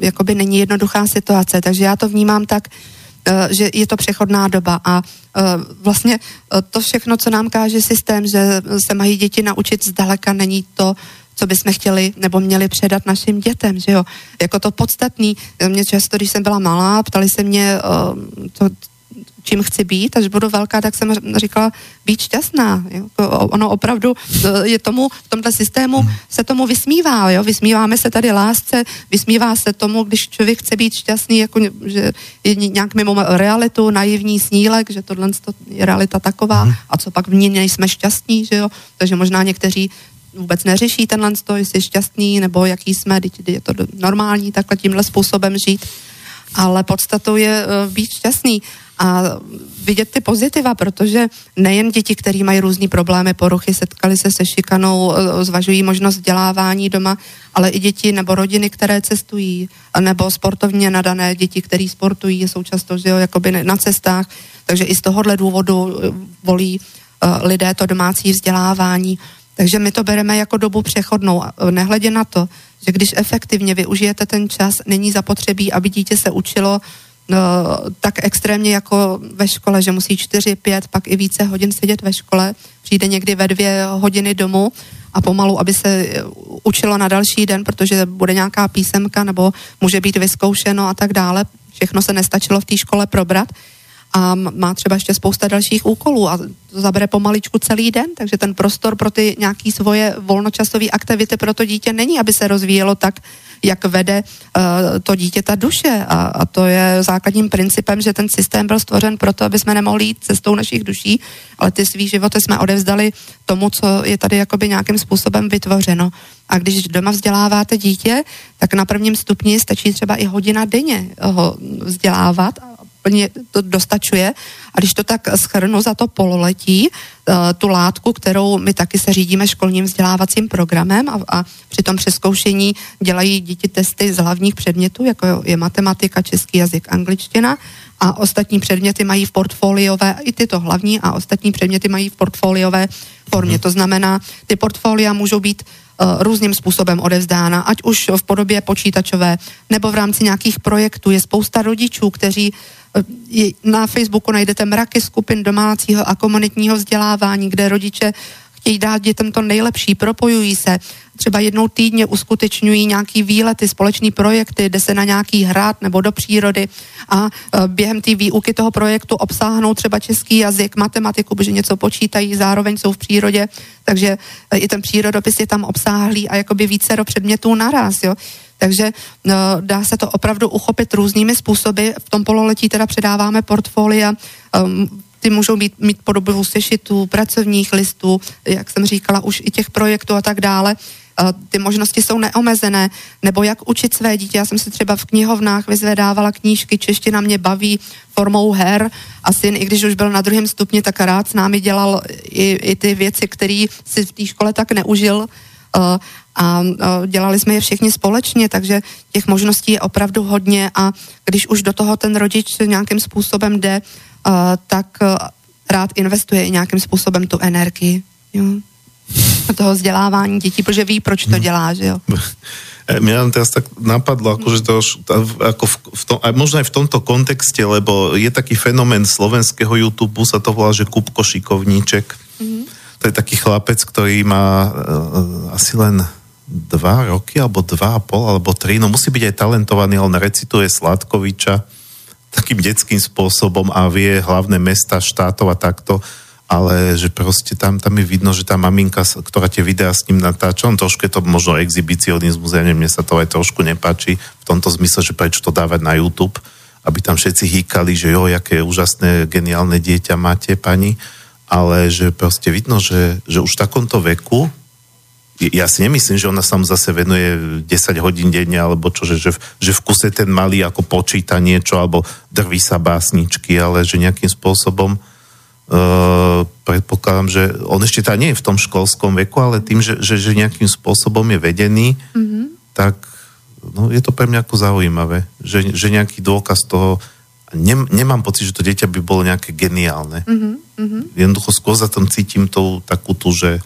jakoby není jednoduchá situace. Takže já to vnímám tak, eh, že je to přechodná doba a eh, vlastně eh, to všechno, co nám káže systém, že se mají děti naučit zdaleka, není to, co bychom chtěli nebo měli předat našim dětem, že jo. Jako to podstatný, mě často, když jsem byla malá, ptali se mě, co, čím chci být, až budu velká, tak jsem říkala, být šťastná. Jo? Ono opravdu e, je tomu, v tomto systému se tomu vysmívá, jo? vysmíváme se tady lásce, vysmívá se tomu, když člověk chce být šťastný, jako, že je nějak mimo realitu, naivní snílek, že tohle je realita taková mhm. a co pak v ní nejsme šťastní, že jo? takže možná někteří vůbec neřeší tenhle to, jestli je šťastný, nebo jaký jsme, je to normální takhle tímhle způsobem žít ale podstatou je uh, být šťastný a vidět ty pozitiva, protože nejen děti, které mají různé problémy, poruchy, setkali se se šikanou, uh, zvažují možnost vzdělávání doma, ale i děti nebo rodiny, které cestují, nebo sportovně nadané děti, které sportují, jsou často že jo, jakoby na cestách, takže i z tohohle důvodu uh, volí lidé to domácí vzdělávání. Takže my to bereme jako dobu přechodnou, nehledě na to, že když efektivně využijete ten čas, není zapotřebí, aby dítě se učilo no, tak extrémně jako ve škole, že musí 4, 5, pak i více hodin sedět ve škole, přijde někdy ve dvě hodiny domů a pomalu, aby se učilo na další den, protože bude nějaká písemka nebo může být vyzkoušeno a tak dále. Všechno se nestačilo v té škole probrat a má třeba ještě spousta dalších úkolů a to zabere pomaličku celý den, takže ten prostor pro ty nějaký svoje volnočasové aktivity pro to dítě není, aby se rozvíjelo tak, jak vede uh, to dítě ta duše a, a to je základním principem, že ten systém byl stvořen proto, aby jsme nemohli jít cestou našich duší, ale ty svý životy jsme odevzdali tomu, co je tady jakoby nějakým způsobem vytvořeno. A když doma vzděláváte dítě, tak na prvním stupni stačí třeba i hodina denně ho vzdělávat úplně to dostačuje. A když to tak schrnu za to pololetí, eh, tu látku, kterou my taky se řídíme školním vzdělávacím programem a, a při tom přeskoušení dělají děti testy z hlavních předmětů, jako je matematika, český jazyk, angličtina a ostatní předměty mají v portfoliové, i tyto hlavní a ostatní předměty mají v portfoliové formě. To znamená, ty portfolia můžou být uh, různým způsobem odevzdána, ať už v podobě počítačové nebo v rámci nějakých projektů. Je spousta rodičů, kteří na Facebooku najdete mraky skupin domácího a komunitního vzdělávání, kde rodiče chtějí dát dětem to nejlepší, propojují se, třeba jednou týdně uskutečňují nějaký výlety, společný projekty, jde se na nějaký hrad nebo do přírody a e, během té výuky toho projektu obsáhnou třeba český jazyk, matematiku, protože něco počítají, zároveň jsou v přírodě, takže e, i ten přírodopis je tam obsáhlý a jakoby více předmětů naraz, jo. Takže no, dá se to opravdu uchopit různými způsoby. V tom pololetí teda předáváme portfolia, um, ty můžou mít, mít podobu sešitů, pracovních listů, jak jsem říkala, už i těch projektů a tak dále. Uh, ty možnosti jsou neomezené, nebo jak učit své dítě. Já jsem si třeba v knihovnách vyzvedávala knížky, čeština mě baví formou her a syn, i když už byl na druhém stupni, tak rád s námi dělal i, i ty věci, které si v té škole tak neužil. Uh, a dělali jsme je všichni společně, takže těch možností je opravdu hodně a když už do toho ten rodič nějakým způsobem jde, tak rád investuje i nějakým způsobem tu energii. Jo. toho vzdělávání dětí, protože ví, proč to dělá, že jo. Mňa len teraz tak napadlo, akože to už, ako v, v tom, aj možno aj v tomto kontexte, lebo je taký fenomén slovenského YouTube, sa to volá, že Kupko Šikovníček. Mm-hmm. To je taký chlapec, ktorý má uh, asi len dva roky, alebo dva a pol, alebo tri, no musí byť aj talentovaný, on recituje Sládkoviča takým detským spôsobom a vie hlavné mesta štátov a takto, ale že proste tam, tam je vidno, že tá maminka, ktorá tie videá s ním natáča, on trošku je to možno exhibicionizmus, ja neviem, mne sa to aj trošku nepáči v tomto zmysle, že prečo to dávať na YouTube, aby tam všetci hýkali, že jo, aké úžasné, geniálne dieťa máte, pani, ale že proste vidno, že, že už v takomto veku ja si nemyslím, že ona sa mu zase venuje 10 hodín denne, alebo čo, že, že, v, že v kuse ten malý ako počíta niečo, alebo drví sa básničky, ale že nejakým spôsobom uh, predpokladám, že on ešte tá nie je v tom školskom veku, ale tým, že, že, že nejakým spôsobom je vedený, mm-hmm. tak no, je to pre mňa ako zaujímavé, že, že nejaký dôkaz toho, Nem, nemám pocit, že to dieťa by bolo nejaké geniálne. Mm-hmm. Jednoducho skôr za tom cítim tou takú tu, že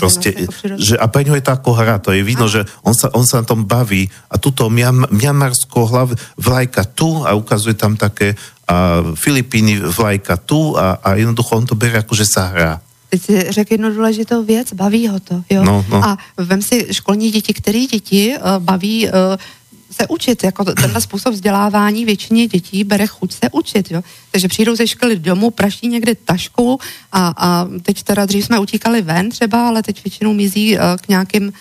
Proste, že, a pre ňo je to ako hra, to je vidno, že on sa, on sa na tom baví a tuto Mian, Mianmarsko hlav, vlajka tu a ukazuje tam také a Filipíny vlajka tu a, a jednoducho on to berie ako, že sa hrá. Teď si řekl jednu důležitou věc, baví ho to. Jo? No, no. A vem si školní děti, který děti uh, baví uh, se učit, jako tenhle způsob vzdělávání většině dětí bere chuť se učit, jo. Takže přijdou ze školy domů, praší někde tašku a, a teď teda dřív jsme utíkali ven třeba, ale teď většinou mizí uh, k nějakým uh,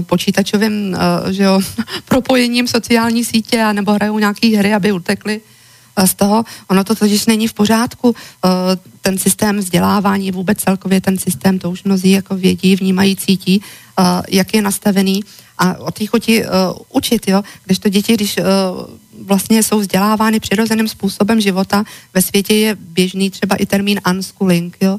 počítačovým uh, že jo, propojením sociální sítě a nebo hrajou nějaký hry, aby utekli z toho. Ono to totiž není v pořádku. Ten systém vzdělávání, vůbec celkově ten systém, to už mnozí jako vědí, vnímají, cítí, jak je nastavený a o té choti uh, učit, jo, když to děti, když uh, vlastně jsou vzdělávány přirozeným způsobem života, ve světě je běžný třeba i termín unschooling, jo, to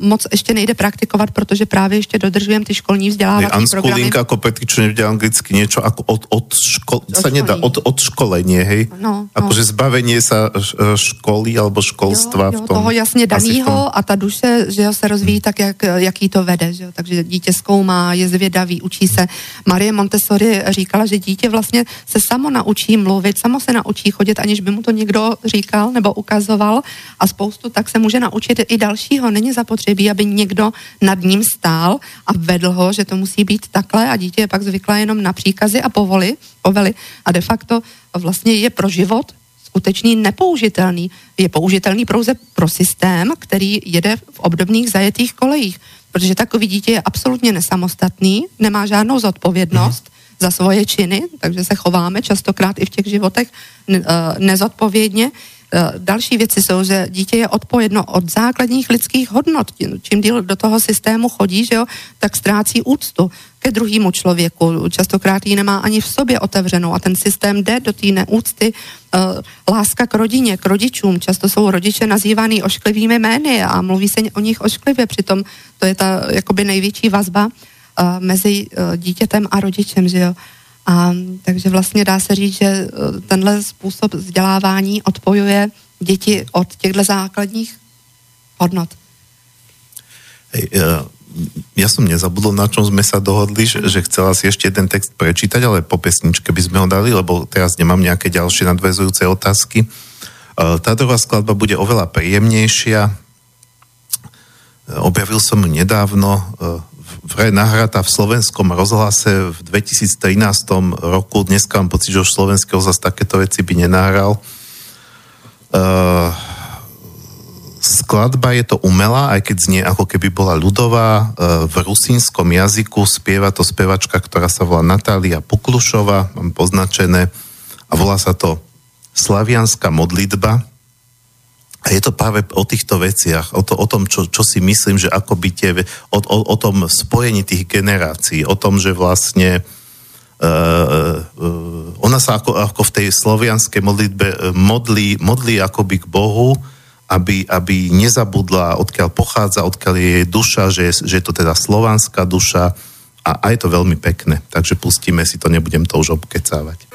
moc ještě nejde praktikovat, protože právě ještě dodržujeme ty školní vzdělávací programy. Unschooling ako petične v anglicky niečo ako od, od, ško- od sa nedá, od, od školenie, hej? No, no. Akože zbavenie sa e, školy alebo školstva jo, jo, v tom. toho jasně daného a ta duše, že jo, se rozvíjí hmm. tak, jak, jaký to vede, že jo? takže dítě zkoumá, je zvědavý, učí se. Marie Montessori říkala, že dítě vlastně se samo naučí mluvit, samo se naučí chodit, aniž by mu to někdo říkal nebo ukazoval a spoustu tak se může naučit i dalšího. Není zapotřebí, aby někdo nad ním stál a vedl ho, že to musí být takhle a dítě je pak zvyklé jenom na příkazy a povoli, povely a de facto vlastně je pro život skutečný nepoužitelný. Je použitelný pouze pro systém, který jede v obdobných zajetých kolejích, protože takový dítě je absolutně nesamostatný, nemá žádnou zodpovědnost mm-hmm. za svoje činy, takže se chováme častokrát i v těch životech eh, nezodpovědně další věci jsou, že dítě je odpojedno od základních lidských hodnot. Čím díl do toho systému chodí, že jo, tak ztrácí úctu ke druhému člověku. Častokrát ji nemá ani v sobě otevřenou a ten systém jde do té neúcty. Uh, láska k rodině, k rodičům. Často jsou rodiče nazývaný ošklivými jmény a mluví se o nich ošklivě. Přitom to je ta jakoby největší vazba uh, mezi dítětem a rodičem, že jo. A, takže vlastně dá se říct, že e, tenhle způsob vzdělávání odpojuje děti od těchto základních hodnot. Hej, ja, ja som nezabudol, na čom sme sa dohodli, že, že chcela si ešte jeden text prečítať, ale po pesničke by sme ho dali, lebo teraz nemám nejaké ďalšie nadväzujúce otázky. E, tá druhá skladba bude oveľa príjemnejšia. E, objavil som ju nedávno vraj nahratá v slovenskom rozhlase v 2013 roku. Dneska mám pocit, že už slovenský rozhlas takéto veci by nenahral. Uh, skladba je to umelá, aj keď znie ako keby bola ľudová. Uh, v rusínskom jazyku spieva to spevačka, ktorá sa volá Natália Puklušova, mám poznačené, a volá sa to Slavianská modlitba a je to práve o týchto veciach, o, to, o tom, čo, čo si myslím, že ako by tie, o, o, o tom spojení tých generácií, o tom, že vlastne uh, uh, ona sa ako, ako v tej slovianskej modlitbe uh, modlí, modlí akoby k Bohu, aby, aby nezabudla, odkiaľ pochádza, odkiaľ je jej duša, že je, že je to teda slovanská duša a, a je to veľmi pekné. Takže pustíme si to, nebudem to už obkecávať.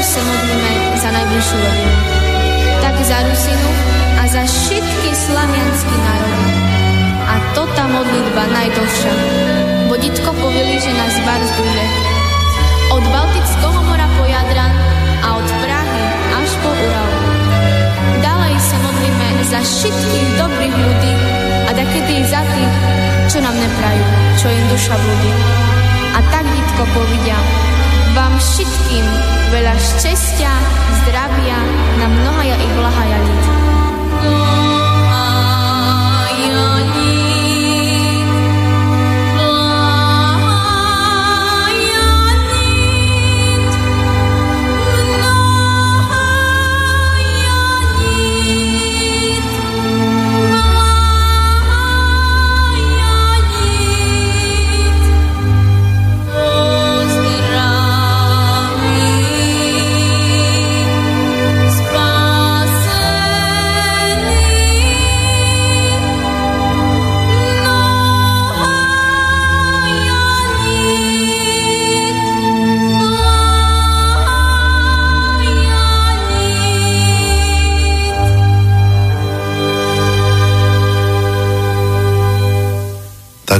Se modlíme za najbližšiu rodinu. Tak za Rusinu a za všetky slavianský národ. A to ta modlitba najdlhšia. Boditko povili, že nás bar zduže. Od Baltického mora po Jadran a od Prahy až po Ural. Dalej se modlíme za všetkých dobrých ľudí a takedy za tých, čo nám neprajú, čo jim duša blúdi. A tak, Ditko, povedia, vám všetkým veľa šťastia, zdravia, na mnoha ja i blaha jalit. No, a ja nie.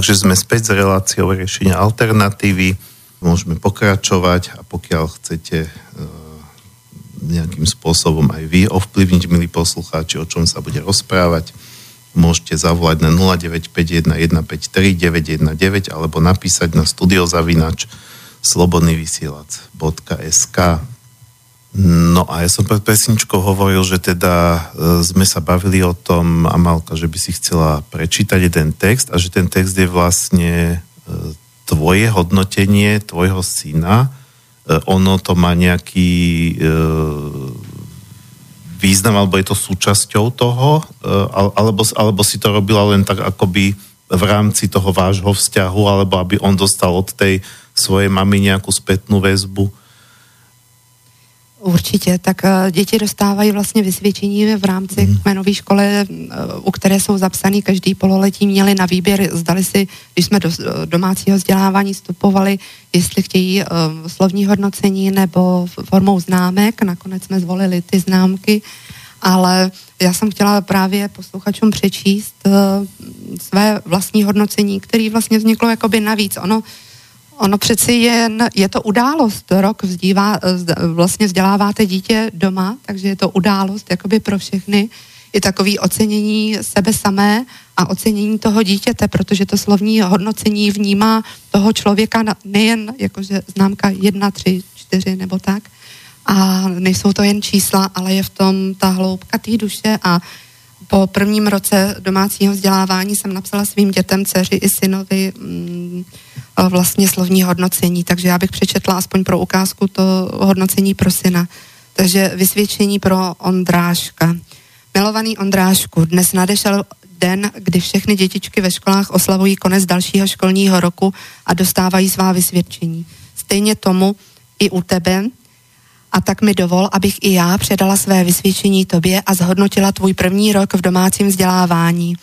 Takže sme späť s reláciou riešenia alternatívy. Môžeme pokračovať a pokiaľ chcete e, nejakým spôsobom aj vy ovplyvniť, milí poslucháči, o čom sa bude rozprávať, môžete zavolať na 0951 alebo napísať na studiozavinač slobodnyvysielac.sk No a ja som pred pesničkou hovoril, že teda e, sme sa bavili o tom, Amalka, že by si chcela prečítať jeden text a že ten text je vlastne e, tvoje hodnotenie tvojho syna. E, ono to má nejaký význam, alebo je to súčasťou toho, alebo, alebo si to robila len tak akoby v rámci toho vášho vzťahu, alebo aby on dostal od tej svojej mamy nejakú spätnú väzbu Určitě, tak uh, děti dostávají vlastně vysvědčení v rámci mm. kmenové školy, uh, u které jsou zapsaný každý pololetí, měli na výběr, zdali si, když jsme do uh, domácího vzdělávání vstupovali, jestli chtějí slovní hodnocení nebo formou známek, nakonec jsme zvolili ty známky, ale já jsem chtěla právě posluchačům přečíst své vlastní hodnocení, který vlastně vzniklo jakoby navíc. Ono ono přeci jen, je to událost, rok vzdívá, vlastně vzděláváte dítě doma, takže je to událost jakoby pro všechny, i takový ocenění sebe samé a ocenění toho dítěte, protože to slovní hodnocení vnímá toho člověka nejen jakože známka jedna, tři, čtyři nebo tak, a nejsou to jen čísla, ale je v tom ta hloubka té duše a po prvním roce domácího vzdělávání jsem napsala svým dětem, dceři i synovi mm, vlastně slovní hodnocení, takže já bych přečetla aspoň pro ukázku to hodnocení pro syna. Takže vysvědčení pro Ondráška. Milovaný Ondrášku, dnes nadešel den, kdy všechny dětičky ve školách oslavují konec dalšího školního roku a dostávají svá vysvědčení. Stejně tomu i u tebe a tak mi dovol, abych i já předala své vysvědčení tobě a zhodnotila tvůj první rok v domácím vzdělávání.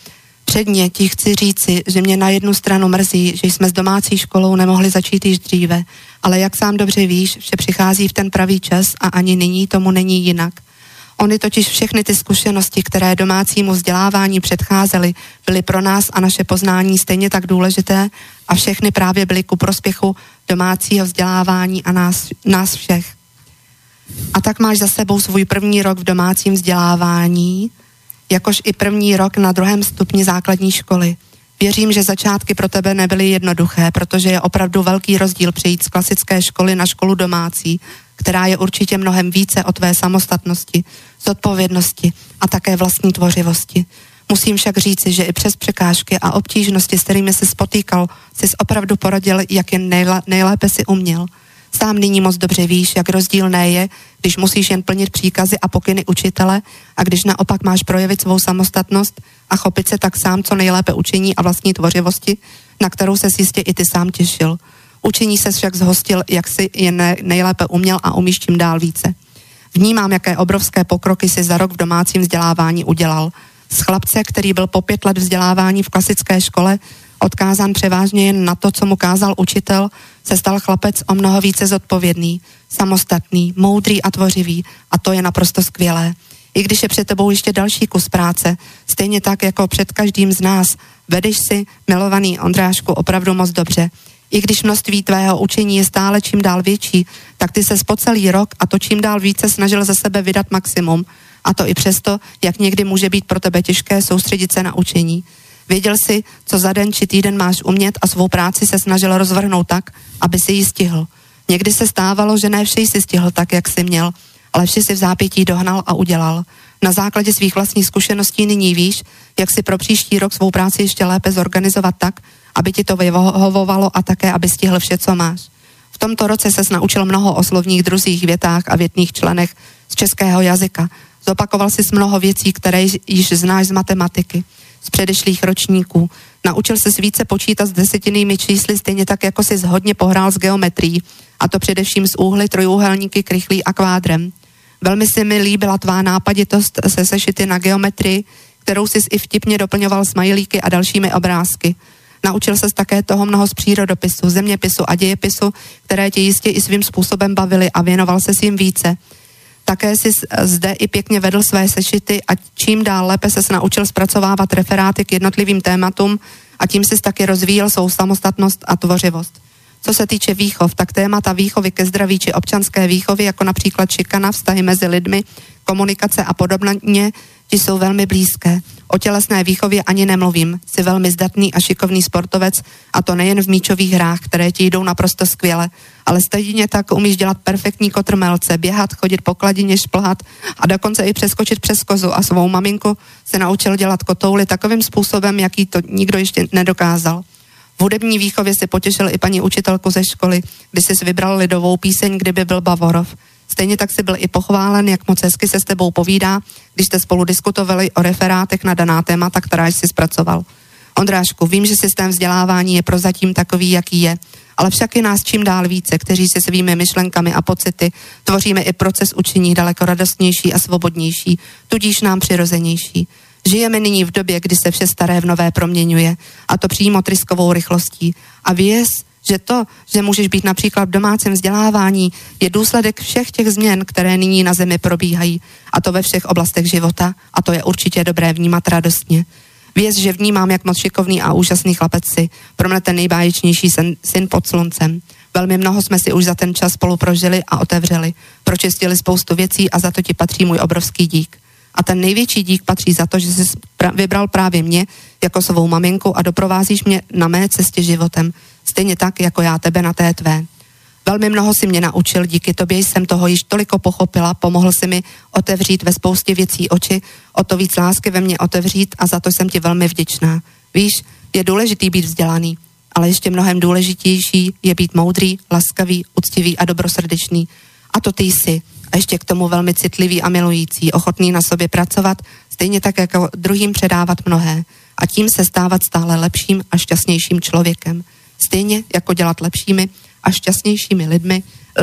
Předně ti chci říci, že mě na jednu stranu mrzí, že jsme s domácí školou nemohli začít již dříve, ale jak sám dobře víš, vše přichází v ten pravý čas a ani nyní tomu není jinak. Ony totiž všechny ty zkušenosti, které domácímu vzdělávání předcházely, byly pro nás a naše poznání stejně tak důležité a všechny právě byly ku prospěchu domácího vzdělávání a nás, nás všech. A tak máš za sebou svůj první rok v domácím vzdělávání, jakož i první rok na druhém stupni základní školy. Věřím, že začátky pro tebe nebyly jednoduché, protože je opravdu velký rozdíl přejít z klasické školy na školu domácí, která je určitě mnohem více o tvé samostatnosti, zodpovědnosti a také vlastní tvořivosti. Musím však říci, že i přes překážky a obtížnosti, s kterými se spotýkal, jsi opravdu poradil, jak jen nejlépe si uměl – Sám nyní moc dobře víš, jak rozdílné je, když musíš jen plnit příkazy a pokyny učitele a když naopak máš projevit svou samostatnost a chopit se tak sám co nejlépe učení a vlastní tvořivosti, na kterou se jistě i ty sám těšil. Učení se však zhostil, jak si je nejlépe uměl a umíš čím dál více. Vnímám, jaké obrovské pokroky si za rok v domácím vzdělávání udělal. Z chlapce, který byl po pět let vzdělávání v klasické škole, odkázán převážně jen na to, co mu kázal učitel, se stal chlapec o mnoho více zodpovědný, samostatný, moudrý a tvořivý a to je naprosto skvělé. I když je před tebou ještě další kus práce, stejně tak jako před každým z nás, vedeš si, milovaný Ondrášku, opravdu moc dobře. I když množství tvého učení je stále čím dál větší, tak ty se po celý rok a to čím dál více snažil ze sebe vydat maximum. A to i přesto, jak někdy může být pro tebe těžké soustředit se na učení. Věděl si, co za den či týden máš umět a svou práci se snažil rozvrhnout tak, aby si ji stihl. Někdy se stávalo, že ne vše si stihl tak, jak si měl, ale vše si v zápětí dohnal a udělal. Na základě svých vlastních zkušeností nyní víš, jak si pro příští rok svou práci ještě lépe zorganizovat tak, aby ti to vyhovovalo a také, aby stihl vše, co máš. V tomto roce se naučil mnoho o slovních druzích, větách a větných členech z českého jazyka. Zopakoval si mnoho věcí, které již znáš z matematiky z předešlých ročníků. Naučil se více počítat s desetinými čísly, stejně tak, jako si hodně pohrál s geometrií, a to především s úhly, trojúhelníky, krychlí a kvádrem. Velmi se mi líbila tvá nápaditost se sešity na geometrii, kterou si i vtipně doplňoval smajlíky a dalšími obrázky. Naučil se také toho mnoho z přírodopisu, zeměpisu a dějepisu, které tě jistě i svým způsobem bavily a věnoval se s jim více. Také si zde i pěkně vedl své sešity a čím dál lépe se naučil zpracovávat referáty k jednotlivým tématům a tím si taky rozvíjel svou samostatnost a tvořivost. Co se týče výchov, tak témata výchovy ke zdraví či občanské výchovy, jako například šikana, vztahy mezi lidmi, komunikace a podobně, ti jsou velmi blízké. O tělesné výchově ani nemluvím. Jsi velmi zdatný a šikovný sportovec a to nejen v míčových hrách, které ti jdou naprosto skvěle, ale stejně tak umíš dělat perfektní kotrmelce, běhat, chodit po kladině, šplhat a dokonce i přeskočit přes kozu a svou maminku se naučil dělat kotouly takovým způsobem, jaký to nikdo ještě nedokázal. V hudební výchově si potěšil i paní učitelku ze školy, kdy jsi vybral lidovou píseň, kdyby byl Bavorov. Stejně tak si byl i pochválen, jak moc hezky se s tebou povídá, když jste spolu diskutovali o referátech na daná témata, která jsi zpracoval. Ondrášku, vím, že systém vzdělávání je prozatím takový, jaký je, ale však je nás čím dál více, kteří se svými myšlenkami a pocity tvoříme i proces učení daleko radostnější a svobodnější, tudíž nám přirozenější. Žijeme nyní v době, kdy se vše staré v nové proměňuje, a to přímo tryskovou rychlostí. A věz, že to, že můžeš být například v domácím vzdělávání, je důsledek všech těch změn, které nyní na zemi probíhají, a to ve všech oblastech života, a to je určitě dobré vnímat radostně. Věz, že vnímám, jak moc šikovný a úžasný chlapec si. Pro mě ten nejbáječnější syn, syn pod sluncem. Velmi mnoho jsme si už za ten čas spolu prožili a otevřeli. Pročistili spoustu věcí a za to ti patří můj obrovský dík. A ten největší dík patří za to, že jsi vybral právě mě jako svou maminku a doprovázíš mě na mé cestě životem. Stejně tak, jako já tebe na té tvé. Velmi mnoho si mě naučil, díky tobě jsem toho již toliko pochopila, pomohl si mi otevřít ve spoustě věcí oči, o to víc lásky ve mně otevřít a za to jsem ti velmi vděčná. Víš, je důležitý být vzdělaný, ale ještě mnohem důležitější je být moudrý, laskavý, uctivý a dobrosrdečný. A to ty jsi. A ještě k tomu velmi citlivý a milující, ochotný na sobě pracovat, stejně tak jako druhým předávat mnohé. A tím se stávat stále lepším a šťastnějším člověkem. Stejně jako dělat lepšími a šťastnějšími lidmi,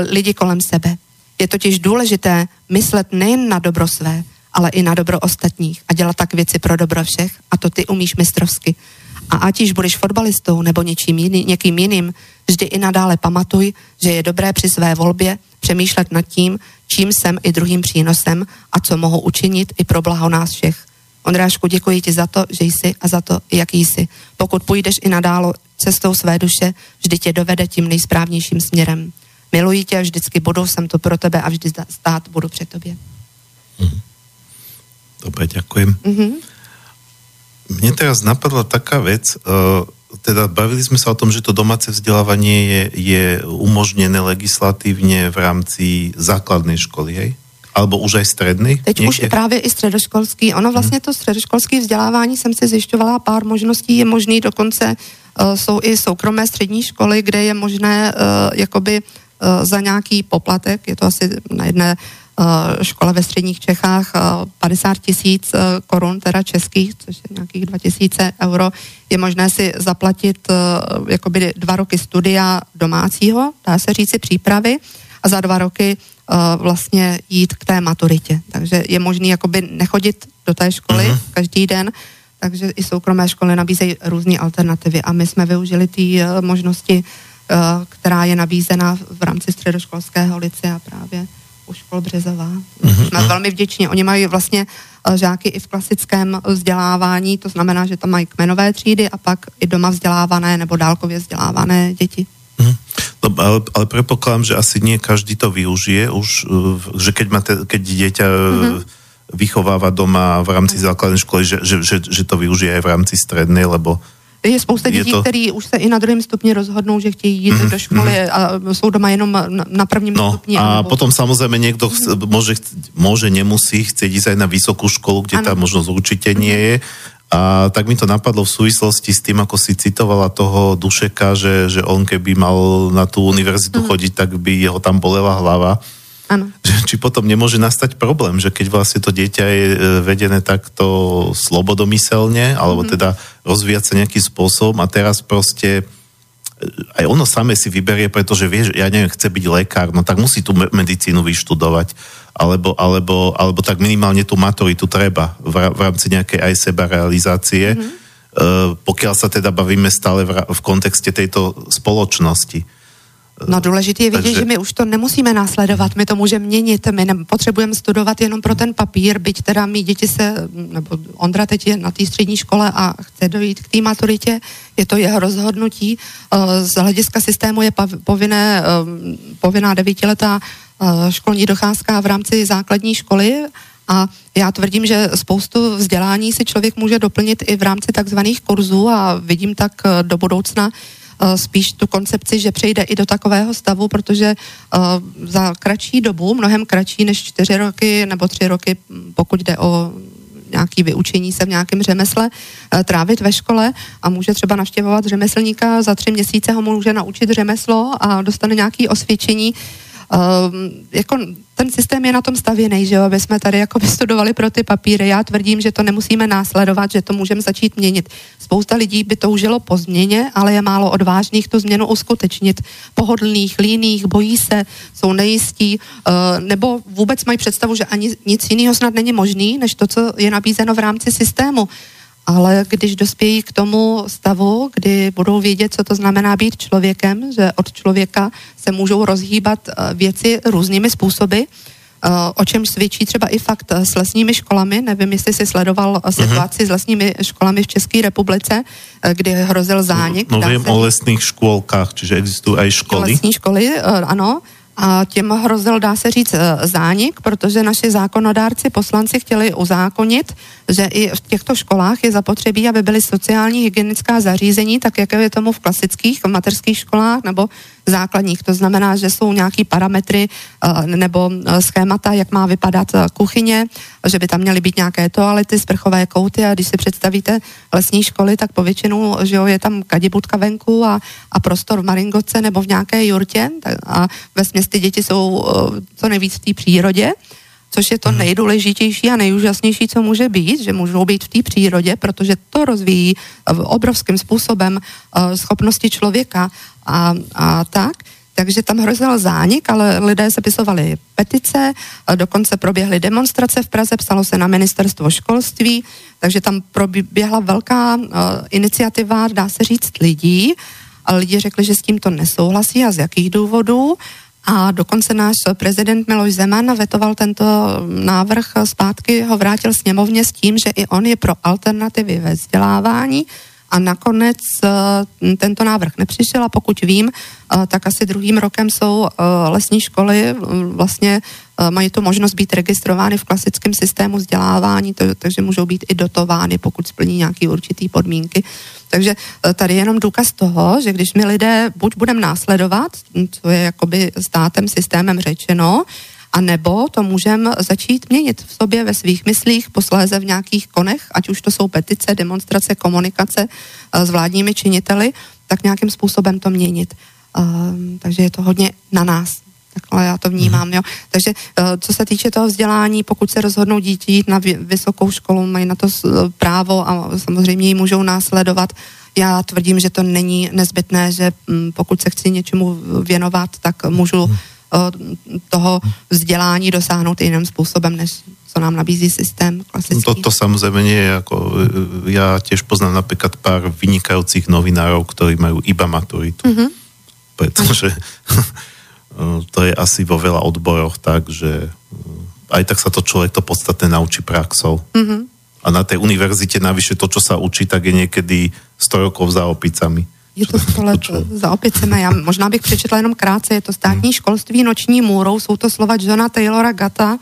lidi kolem sebe. Je totiž důležité myslet nejen na dobro své, ale i na dobro ostatních a dělat tak věci pro dobro všech a to ty umíš mistrovsky. A ať již budeš fotbalistou nebo něčím jiný, někým jiným, vždy i nadále pamatuj, že je dobré při své volbě přemýšlet nad tím, čím jsem i druhým přínosem a co mohu učinit i pro blaho nás všech. Ondrášku, děkuji ti za to, že jsi a za to, jaký jsi. Pokud půjdeš i nadálo cestou své duše, vždy tě dovede tím nejsprávnějším směrem. Miluji tě a vždycky budu, jsem to pro tebe a vždy stát budu před tobě. Mm. Dobre, ďakujem. Mm-hmm. Mne teraz napadla taká vec, uh, teda bavili sme sa o tom, že to domáce vzdelávanie je, je umožnené legislatívne v rámci základnej školy, hej? Alebo už aj středný? Teď Někde? už je právě i středoškolský. Ono vlastně hmm. to středoškolské vzdělávání jsem si zjišťovala pár možností, je možný dokonce uh, jsou i soukromé střední školy, kde je možné uh, jakoby uh, za nějaký poplatek, je to asi na jedné škole ve středních Čechách 50 tisíc korun, teda českých, což je nějakých 2000 euro, je možné si zaplatit jakoby dva roky studia domácího, dá se říci přípravy, a za dva roky vlastně jít k té maturitě. Takže je možný jakoby nechodit do té školy uh-huh. každý den, takže i soukromé školy nabízejí různé alternativy a my jsme využili ty možnosti, která je nabízena v rámci středoškolského a právě u škol Březová. Uh-huh. Jsme velmi vděční. Oni mají vlastně žáky i v klasickém vzdělávání, to znamená, že tam mají kmenové třídy a pak i doma vzdělávané nebo dálkově vzdělávané děti. Uh-huh. No, ale, ale predpokladám, že asi nie každý to využije už, uh, že keď, má te, keď dieťa mm-hmm. vychováva doma v rámci základnej školy, že, že, že, že to využije aj v rámci strednej, lebo je spousta dětí, to... kteří už se i na druhém stupni rozhodnou, že chtějí jít mm, do školy mm. a jsou doma jenom na, na prvním no, stupni. A nebo... potom samozřejmě někdo mm. může, může, nemusí, chce jít aj na vysokou školu, kde ano. ta možnost určitě mm. nie je a tak mi to napadlo v súvislosti s tým, ako si citovala toho Dušeka, že, že on keby mal na tú univerzitu mm. chodiť, tak by jeho tam bolela hlava. Ano. Či potom nemôže nastať problém, že keď vlastne to dieťa je e, vedené takto slobodomyselne, alebo mm. teda rozvíjať sa nejakým spôsobom a teraz proste e, aj ono samé si vyberie, pretože vie, že ja neviem, chce byť lekár, no tak musí tú medicínu vyštudovať alebo, alebo, alebo tak minimálne tú maturitu treba v, v rámci nejakej aj seba realizácie, mm-hmm. uh, pokiaľ sa teda bavíme stále v, v kontexte tejto spoločnosti. No důležité je vidět, Takže... že my už to nemusíme následovat, my to můžeme měnit, my potřebujeme studovat jenom pro ten papír, byť teda mý děti se, nebo Ondra teď je na té střední škole a chce dojít k té maturitě, je to jeho rozhodnutí. Eh, z hlediska systému je povinné, eh, povinná devítiletá Eh, školní docházka v rámci základní školy a já tvrdím, že spoustu vzdělání si člověk může doplnit i v rámci takzvaných kurzů a vidím tak do budoucna spíš tu koncepci, že přejde i do takového stavu, protože za kratší dobu, mnohem kratší než čtyři roky nebo tři roky, pokud jde o nějaký vyučení se v nějakém řemesle, trávit ve škole a může třeba navštěvovat řemeslníka, za tři měsíce ho může naučit řemeslo a dostane nějaké osvědčení, Um, jako ten systém je na tom stavěný, že jo, aby jsme tady jako vystudovali pro ty papíry. Já tvrdím, že to nemusíme následovat, že to můžeme začít měnit. Spousta lidí by toužilo po změně, ale je málo odvážných tu změnu uskutečnit. Pohodlných, líných, bojí se, jsou nejistí, uh, nebo vůbec mají představu, že ani nic jiného snad není možný, než to, co je nabízeno v rámci systému ale když dospějí k tomu stavu, kdy budou vědět, co to znamená být člověkem, že od člověka se můžou rozhýbat eh, věci různými způsoby, o čem svědčí třeba i fakt s lesními školami. Nevím, jestli si sledoval situaci uh-huh. s lesními školami v České republice, kdy hrozil zánik. No, no vím o lesných školkách, čiže existují i školy. Lesní školy, ano. A těm hrozil, dá se říct, zánik, protože naši zákonodárci, poslanci chtěli uzákonit, že i v těchto školách je zapotřebí, aby byly sociální hygienická zařízení, tak jak je tomu v klasických, v mateřských školách nebo základních. To znamená, že jsou nějaký parametry eh, nebo eh, schémata, jak má vypadat kuchyně, že by tam měly být nějaké toalety, sprchové kouty a když si představíte lesní školy, tak povětšinou že jo, je tam kadibudka venku a, a prostor v Maringoce nebo v nějaké jurtě a ve ty děti jsou co nejvíc v té přírodě což je to mhm. nejdůležitější a nejúžasnější, co může být, že můžou být v té přírodě, protože to rozvíjí obrovským způsobem schopnosti člověka a, a tak. Takže tam hrozil zánik, ale lidé sepisovali petice, dokonce proběhly demonstrace v Praze, psalo se na ministerstvo školství, takže tam proběhla velká iniciativa, dá se říct, lidí. A lidi řekli, že s tím to nesouhlasí a z jakých důvodů. A dokonce náš prezident Miloš Zeman vetoval tento návrh zpátky, ho vrátil sněmovně s tím, že i on je pro alternativy ve vzdělávání, a nakonec uh, tento návrh nepřišel a pokud vím, uh, tak asi druhým rokem jsou uh, lesní školy vlastně mají tu možnost být registrovány v klasickém systému vzdělávání, to, takže můžou být i dotovány, pokud splní nějaké určité podmínky. Takže tady je jenom důkaz toho, že když my lidé buď budeme následovat, co je jakoby státem, systémem řečeno, a nebo to můžeme začít měnit v sobě, ve svých myslích, posléze v nějakých konech, ať už to jsou petice, demonstrace, komunikace uh, s vládními činiteli, tak nějakým způsobem to měnit. Uh, takže je to hodně na nás. Takhle já to vnímám, jo. Takže uh, co se týče toho vzdělání, pokud se rozhodnou dítě jít na vysokou školu, mají na to právo a samozřejmě ji můžou následovat. Já tvrdím, že to není nezbytné, že um, pokud se chci něčemu věnovat, tak můžu hmm toho vzdělání dosáhnout jiným způsobem, než co nám nabízí systém klasický. To, to samozřejmě je ako, já těž poznám například pár vynikajúcich novinárov, ktorí majú iba maturitu. Mm-hmm. Pretože to je asi vo veľa odboroch tak, že aj tak sa to človek to podstatné naučí praxou. Mm-hmm. A na tej univerzite navyše to, čo sa učí, tak je niekedy 100 rokov za opicami. Je to 100 let za opicemi. Já možná bych přečetla jenom krátce. Je to státní školství noční můrou. Jsou to slova Johna Taylora Gata,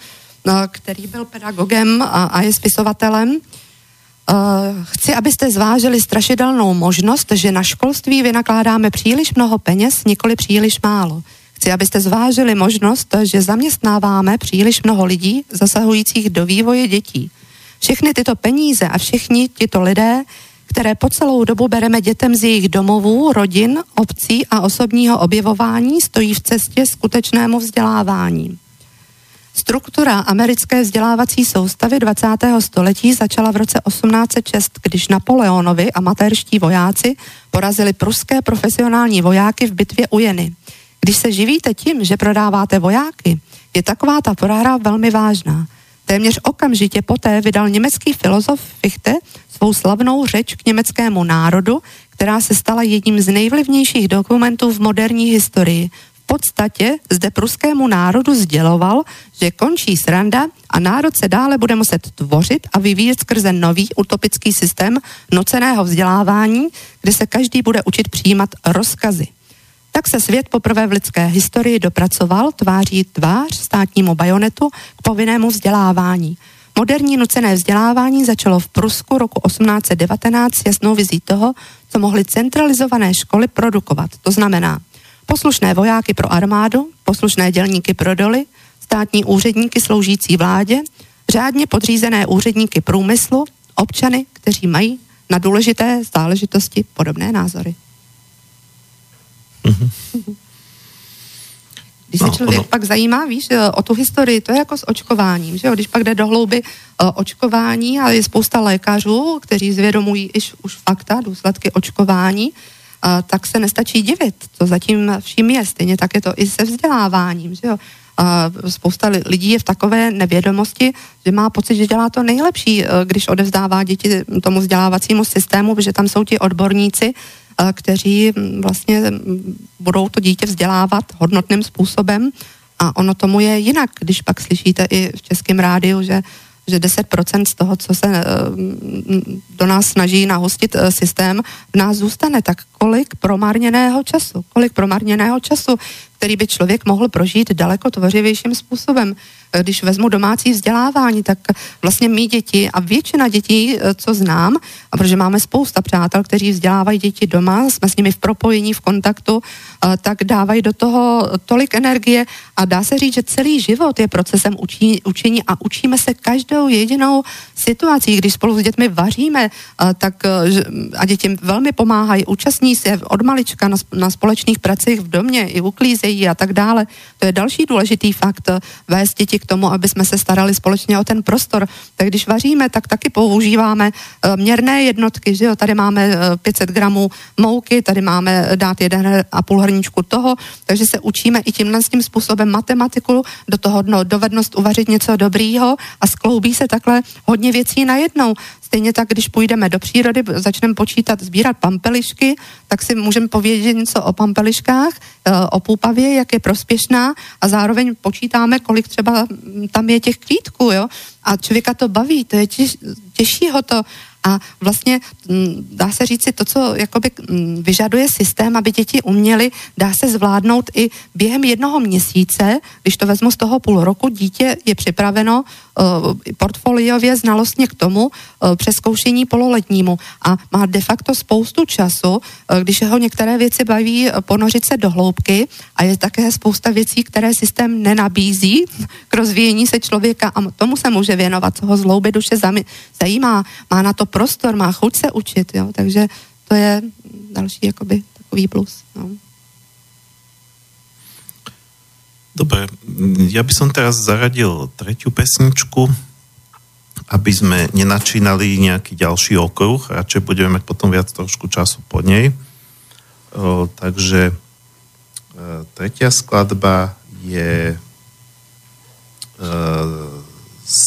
no, který byl pedagogem a, je spisovatelem. Chci, abyste zvážili strašidelnou možnost, že na školství vynakládáme příliš mnoho peněz, nikoli příliš málo. Chci, abyste zvážili možnost, že zaměstnáváme příliš mnoho lidí zasahujících do vývoje dětí. Všechny tyto peníze a všichni tito lidé které po celou dobu bereme dětem z jejich domovů, rodin, obcí a osobního objevování, stojí v cestě skutečnému vzdělávání. Struktura americké vzdělávací soustavy 20. století začala v roce 1806, když Napoleonovi amatérští vojáci porazili pruské profesionální vojáky v bitvě u Jeny. Když se živíte tím, že prodáváte vojáky, je taková ta prohra velmi vážná. Téměř okamžitě poté vydal německý filozof Fichte svou slavnou řeč k německému národu, která se stala jedním z nejvlivnějších dokumentů v moderní historii. V podstatě zde pruskému národu sděloval, že končí sranda a národ se dále bude muset tvořit a vyvíjet skrze nový utopický systém noceného vzdělávání, kde se každý bude učit přijímat rozkazy. Tak se svět poprvé v lidské historii dopracoval tváří tvář státnímu bajonetu k povinnému vzdělávání. Moderní nucené vzdělávání začalo v Prusku roku 1819 s jasnou vizí toho, co mohly centralizované školy produkovat. To znamená poslušné vojáky pro armádu, poslušné dělníky pro doly, státní úředníky sloužící vládě, řádně podřízené úředníky průmyslu, občany, kteří mají na důležité záležitosti podobné názory. Mm-hmm. Když se no, člověk ono. pak zajímá, víš, o tu historii, to je jako s očkováním, že jo? Když pak jde do hlouby uh, očkování a je spousta lékařů, kteří zvědomují iž, už fakta, důsledky očkování, tak se nestačí divit, co zatím vším je. Stejně tak je to i se vzděláváním, že jo? Spousta lidí je v takové nevědomosti, že má pocit, že dělá to nejlepší, uh, když odevzdává děti tomu vzdělávacímu systému, protože tam jsou ti odborníci, kteří vlastně budou to dítě vzdělávat hodnotným způsobem. A ono tomu je jinak, když pak slyšíte i v českém rádiu, že že 10% z toho, co se eh, do nás snaží nahostit eh, systém, v nás zůstane. Tak kolik promarněného času, kolik promarněného času, který by člověk mohl prožít daleko tvořivějším způsobem když vezmu domácí vzdělávání, tak vlastně mý děti a většina dětí, eh, co znám, a protože máme spousta přátel, kteří vzdělávají děti doma, jsme s nimi v propojení, v kontaktu, eh, tak dávají do toho tolik energie a dá se říct, že celý život je procesem učení a učíme se každou jedinou situací. Když spolu s dětmi vaříme, eh, tak a děti velmi pomáhají, účastní se od malička na společných pracích v domě, i uklízejí a tak dále. To je další důležitý fakt, vést děti k tomu, aby jsme se starali společně o ten prostor. Tak když vaříme, tak taky používáme uh, měrné jednotky, že jo, tady máme uh, eh, 500 gramů mouky, tady máme dát jeden a půl hrničku toho, takže se učíme i tímhle s tím způsobem matematiku, do toho no, dovednost uvařit něco dobrýho a skloubí se takhle hodně věcí najednou. Stejně tak, když půjdeme do přírody, začneme počítat, sbírat pampelišky, tak si můžeme povědět něco o pampeliškách, eh, o půpavě, jak je prospěšná a zároveň počítáme, kolik třeba tam je těch kvítků, jo. A člověka to baví, to je těž, těžší ho to a vlastně mm, dá se říct si to, co jakoby mm, vyžaduje systém, aby děti uměly, dá se zvládnout i během jednoho měsíce, když to vezmu z toho půl roku, dítě je připraveno portfoliově znalostně k tomu uh, přeskoušení pololetnímu a má de facto spoustu času, uh, když ho některé věci baví, ponořit se do hloubky a je také spousta věcí, které systém nenabízí k rozvíjení se člověka a tomu se může věnovat, co ho z hlouby duše zajímá, má na to prostor, má chuť se učit, jo, takže to je další jakoby takový plus. No. Dobre, ja by som teraz zaradil tretiu pesničku, aby sme nenačínali nejaký ďalší okruh, radšej budeme mať potom viac trošku času po nej. O, takže e, tretia skladba je e, z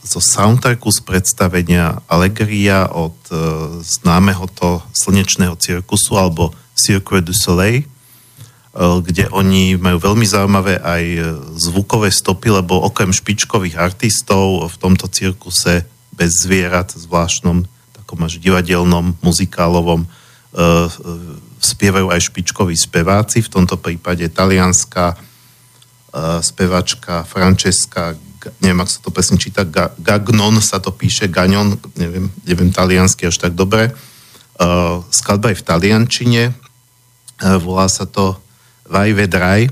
zo soundtracku z predstavenia Allegria od uh, známeho to slnečného cirkusu alebo Cirque du Soleil, kde oni majú veľmi zaujímavé aj zvukové stopy, lebo okrem špičkových artistov v tomto cirkuse bez zvierat, zvláštnom takom až divadelnom, muzikálovom uh, spievajú aj špičkoví speváci, v tomto prípade talianská spevačka Francesca neviem, ak sa to presne číta, Gagnon sa to píše, Gagnon, neviem, neviem taliansky až tak dobre. Skladba je v taliančine, volá sa to Vai Vedraj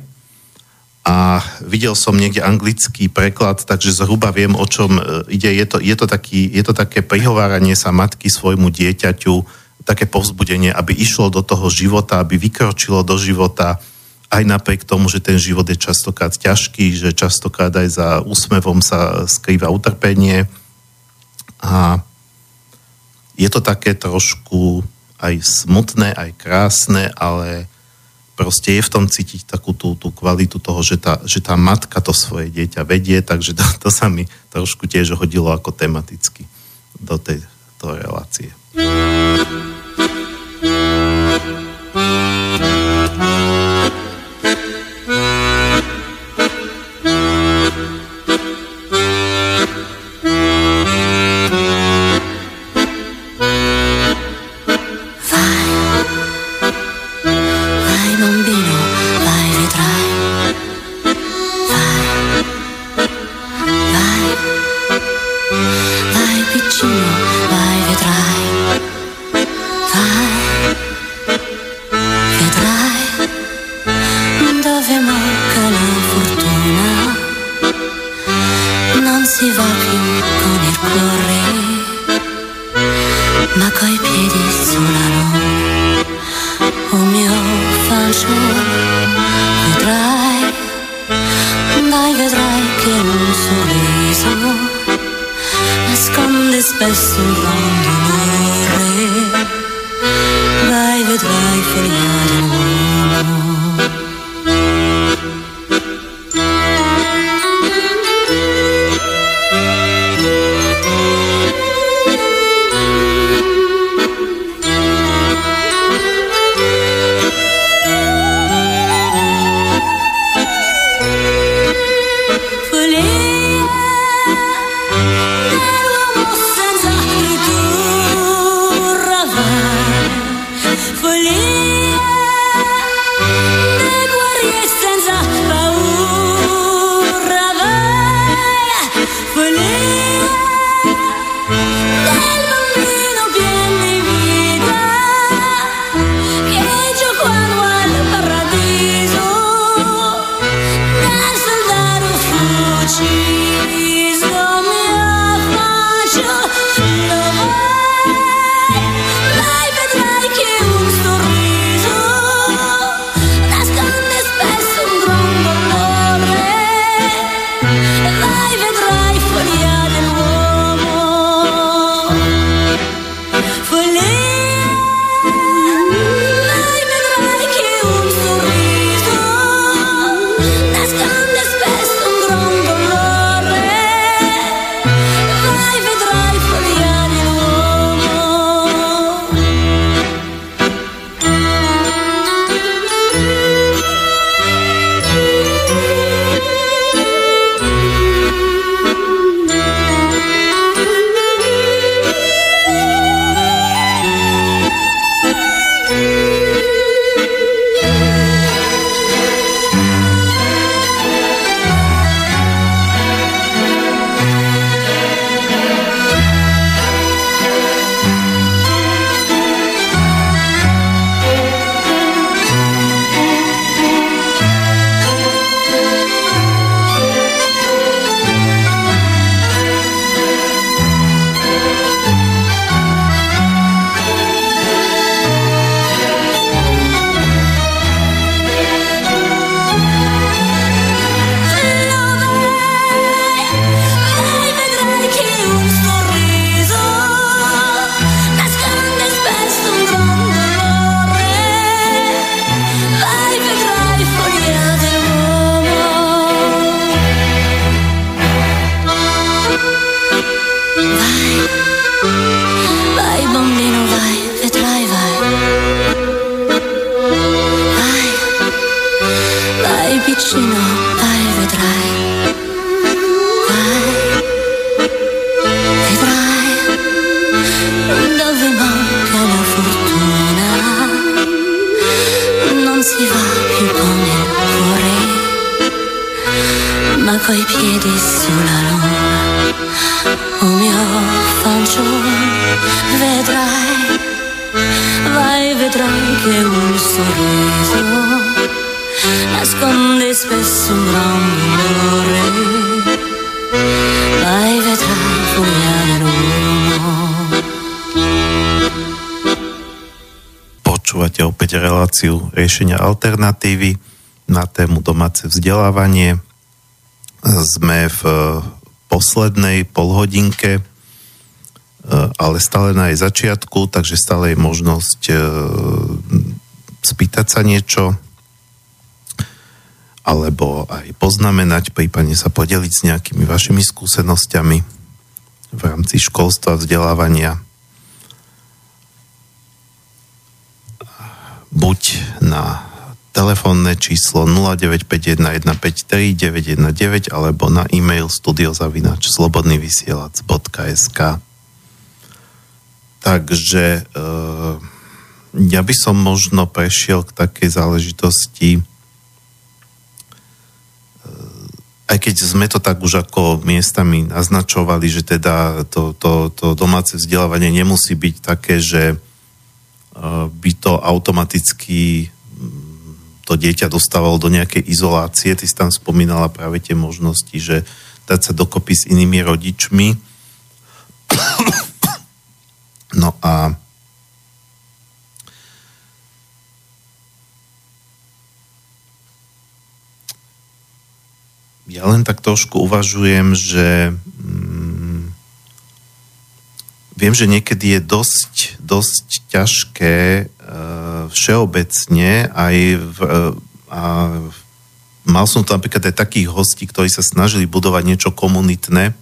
a videl som niekde anglický preklad, takže zhruba viem, o čom ide. Je to, je, to taký, je to také prihováranie sa matky svojmu dieťaťu, také povzbudenie, aby išlo do toho života, aby vykročilo do života, aj napriek tomu, že ten život je častokrát ťažký, že častokrát aj za úsmevom sa skrýva utrpenie. A je to také trošku aj smutné, aj krásne, ale proste je v tom cítiť takú tú, tú kvalitu toho, že tá, že tá matka to svoje dieťa vedie, takže to, to sa mi trošku tiež hodilo ako tematicky do tejto relácie. Vzdelávanie. Sme v poslednej polhodinke Eh, ale stále na jej začiatku, takže stále je možnosť eh, spýtať sa niečo alebo aj poznamenať, prípadne sa podeliť s nejakými vašimi skúsenosťami v rámci školstva, vzdelávania. Buď na telefónne číslo 0951153919 alebo na e-mail studiozavinač slobodnyvysielac.sk Takže uh, ja by som možno prešiel k takej záležitosti, uh, aj keď sme to tak už ako miestami naznačovali, že teda to, to, to domáce vzdelávanie nemusí byť také, že uh, by to automaticky to dieťa dostávalo do nejakej izolácie. Ty si tam spomínala práve tie možnosti, že dať sa dokopy s inými rodičmi No a ja len tak trošku uvažujem, že mm, viem, že niekedy je dosť, dosť ťažké všeobecne aj v, uh, a mal som tu napríklad aj takých hostí, ktorí sa snažili budovať niečo komunitné,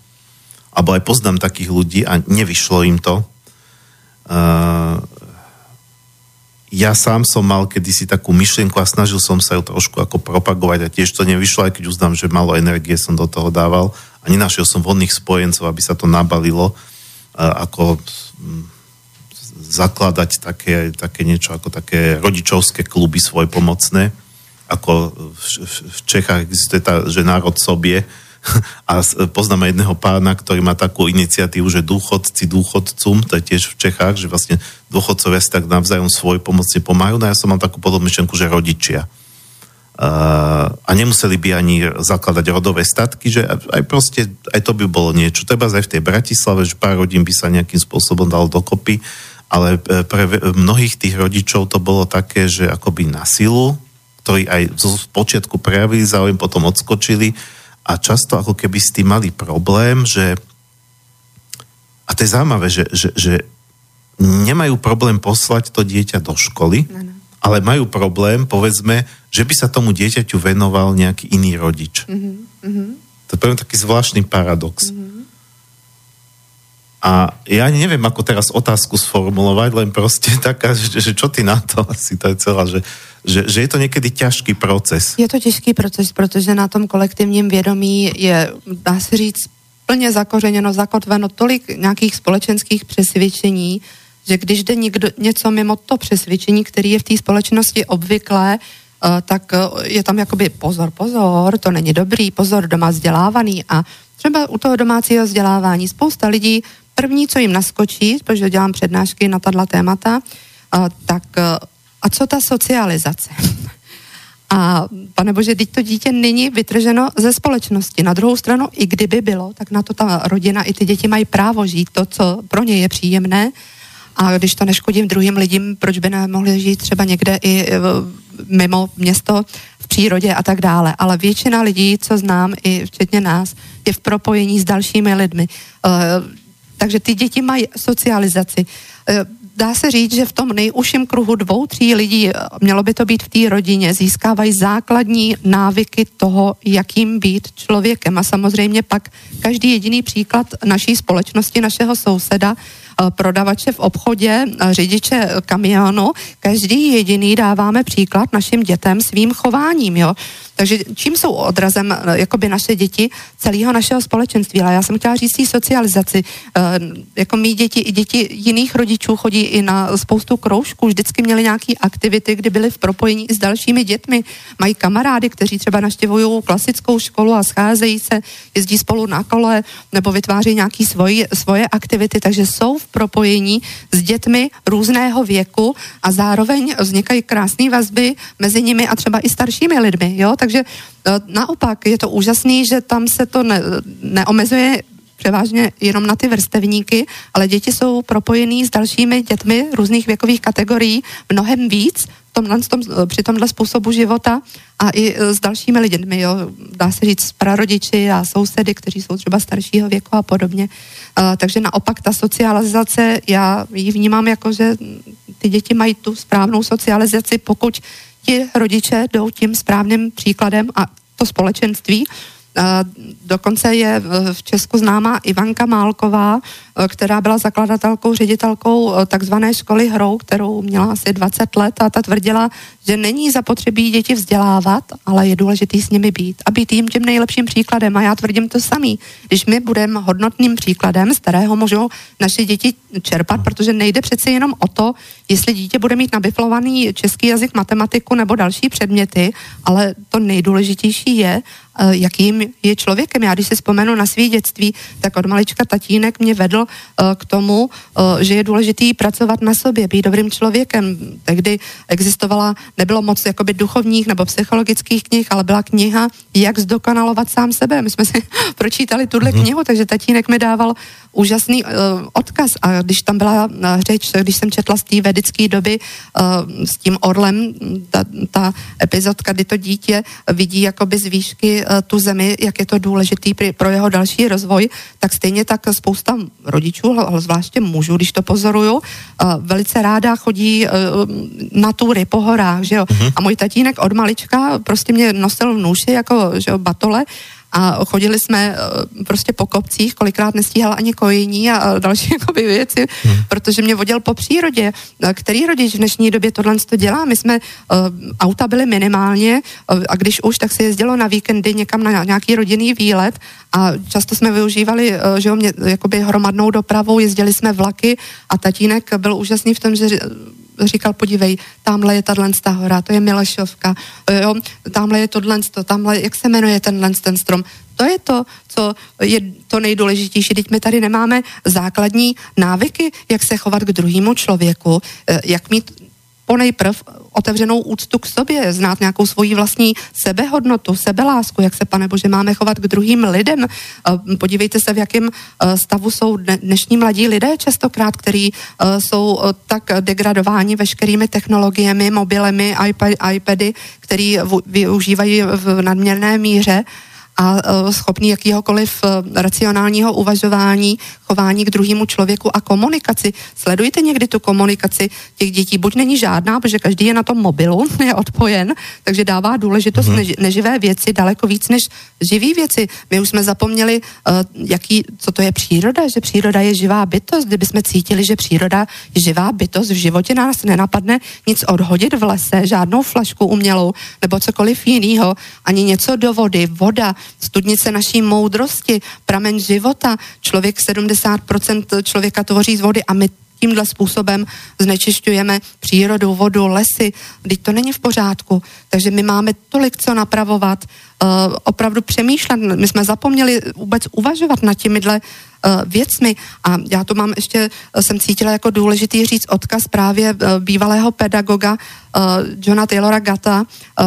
alebo aj poznám takých ľudí a nevyšlo im to, Uh, ja sám som mal kedysi takú myšlienku a snažil som sa ju trošku ako propagovať a tiež to nevyšlo, aj keď uznám, že malo energie som do toho dával a nenašiel som vhodných spojencov, aby sa to nabalilo, uh, ako um, zakladať také, také niečo ako také rodičovské kluby svojpomocné, ako v, v, v Čechách existuje tá, že národ sobie, a poznám jedného pána, ktorý má takú iniciatívu, že dôchodci dôchodcom, to je tiež v Čechách, že vlastne dôchodcovia si tak navzájom svoj pomocne pomáhajú. No ja som mal takú podobnú myšlenku, že rodičia. Uh, a nemuseli by ani zakladať rodové statky, že aj proste, aj to by bolo niečo. Treba aj v tej Bratislave, že pár rodín by sa nejakým spôsobom dalo dokopy, ale e, pre mnohých tých rodičov to bolo také, že akoby na silu, ktorí aj z počiatku prejavili záujem, potom odskočili a často ako keby s tým mali problém, že a to je zaujímavé, že, že, že nemajú problém poslať to dieťa do školy, ano. ale majú problém, povedzme, že by sa tomu dieťaťu venoval nejaký iný rodič. Mm-hmm. To je pre taký zvláštny paradox. Mm-hmm. A ja neviem, ako teraz otázku sformulovať, len proste taká, že, že čo ty na to asi, to je celá, že že, že je to někdy těžký proces. Je to těžký proces, protože na tom kolektivním vědomí je, dá se říct, plně zakořeněno, zakotveno tolik nějakých společenských přesvědčení, že když jde někdo, něco mimo to přesvědčení, který je v té společnosti obvyklé, eh, tak eh, je tam jakoby pozor, pozor, to není dobrý, pozor, doma vzdělávaný a třeba u toho domácího vzdělávání spousta lidí, první, co jim naskočí, protože dělám přednášky na tato témata, eh, tak a co ta socializace? A pane bože, teď to dítě není vytrženo ze společnosti. Na druhou stranu, i kdyby bylo, tak na to ta rodina i ty děti mají právo žít to, co pro ně je příjemné. A když to neškodím druhým lidem, proč by nemohli žít třeba někde i e, mimo město, v přírodě a tak dále. Ale většina lidí, co znám, i včetně nás, je v propojení s dalšími lidmi. Takže ty děti mají socializaci. Dá se říct, že v tom nejužším kruhu dvou, tří lidí, eh, mělo by to být v té rodině, získávají základní návyky toho, jakým být člověkem. A samozřejmě pak každý jediný příklad naší společnosti, našeho souseda, prodavače v obchodě, řidiče kamionu, každý jediný dáváme příklad našim dětem svým chováním, jo. Takže čím jsou odrazem eh, jakoby naše děti celého našeho společenství? Ale já jsem chtěla říct socializaci. Eh, jako mý děti i děti jiných rodičů chodí i na spoustu kroužků, vždycky měli nějaké aktivity, kdy byly v propojení s dalšími dětmi. Mají kamarády, kteří třeba naštěvují klasickou školu a scházejí se, jezdí spolu na kole nebo vytváří nějaké svoje, svoje aktivity, takže jsou v propojení s dětmi různého věku a zároveň vznikají krásné vazby mezi nimi a třeba i staršími lidmi. Jo? takže eh, naopak je to úžasný, že tam se to ne, neomezuje převážně jenom na ty vrstevníky, ale děti jsou propojený s dalšími dětmi různých věkových kategorií mnohem víc tomhle, tom, při tomhle způsobu života a i eh, s dalšími lidmi, jo, dá se říct prarodiči a sousedy, kteří jsou třeba staršího věku a podobně. Uh, takže naopak ta socializace, já ji vnímám jako, že ty děti mají tu správnou socializaci, pokud ti rodiče jdou tím správným příkladem a to společenství Dokonce je v Česku známá Ivanka Málková, e, která byla zakladatelkou, ředitelkou e, takzvané školy hrou, kterou měla asi 20 let a ta tvrdila, že není zapotřebí děti vzdělávat, ale je důležitý s nimi být a být jim tím nejlepším příkladem. A já tvrdím to samý. Když my budeme hodnotným příkladem, z kterého můžou naše děti čerpat, protože nejde přeci jenom o to, jestli dítě bude mít nabiflovaný český jazyk, matematiku nebo další předměty, ale to nejdůležitější je, jakým je člověkem. Já když si vzpomenu na svý dětství, tak od malička tatínek mě vedl eh, k tomu, eh, že je důležitý pracovat na sobě, být dobrým člověkem. Tehdy existovala, nebylo moc jakoby duchovních nebo psychologických knih, ale byla kniha Jak zdokonalovat sám sebe. My jsme si pročítali tuhle mm-hmm. knihu, takže tatínek mi dával úžasný uh, odkaz a když tam byla uh, řeč, když jsem četla z té vedické doby uh, s tím orlem, ta, ta epizodka, kdy to dítě vidí jakoby z výšky tu zemi, jak je to důležitý pro jeho další rozvoj, tak stejně tak spousta rodičů, zvláště mužů, když to pozoruju, uh, velice ráda chodí uh, na tury po horách, že jo. Uh-huh. A můj tatínek od malička prostě mě nosil v nůši jako, že jo, batole a chodili jsme eh, prostě po kopcích, kolikrát nestíhal ani kojení a další jakoby věci, hmm. protože mě vodil po přírodě. Eh, který rodič v dnešní době tohle to dělá? My jsme, uh, auta byly minimálně a když už, tak se jezdilo na víkendy někam na nějaký rodinný výlet a často jsme využívali, že jo, mě, jakoby hromadnou dopravou, jezdili jsme vlaky a tatínek byl úžasný v tom, že říkal, podívej, tamhle je tahle hora, to je Milešovka, jo, tamhle je tohle, tamhle, jak se jmenuje tenhle ten strom. To je to, co je to nejdůležitější. Teď my tady nemáme základní návyky, jak se chovat k druhému člověku, eh, jak mít ponejprv otevřenou úctu k sobě, znát nějakou svoji vlastní sebehodnotu, sebelásku, jak se, pane Bože, máme chovat k druhým lidem. Eh, podívejte se, v jakém eh, stavu jsou dnešní mladí lidé častokrát, kteří eh, jsou tak degradováni veškerými technologiemi, mobilemi, iPady, který využívají v nadměrné míře a e, schopný jakýhokoliv e, racionálního uvažování, chování k druhému člověku a komunikaci. Sledujte někdy tu komunikaci těch dětí. Buď není žádná, protože každý je na tom mobilu, je odpojen, takže dává důležitost mm-hmm. neživé věci daleko víc než živý věci. My už jsme zapomněli, uh, jaký, co to je příroda, že příroda je živá bytost. Kdyby jsme cítili, že příroda je živá bytost, v životě nás nenapadne nic odhodit v lese, žádnou flašku umělou nebo cokoliv jiného, ani něco do vody, voda, studnice naší moudrosti, pramen života. Člověk 70% člověka tvoří z vody a my tímhle způsobem znečišťujeme přírodu, vodu, lesy, teď to není v pořádku. Takže my máme tolik co napravovat, uh, opravdu přemýšlet. My jsme zapomněli vůbec uvažovat nad těmihle uh, věcmi a já to mám ještě, uh, jsem cítila jako důležitý říct odkaz právě bývalého pedagoga uh, Johna Taylora Gata,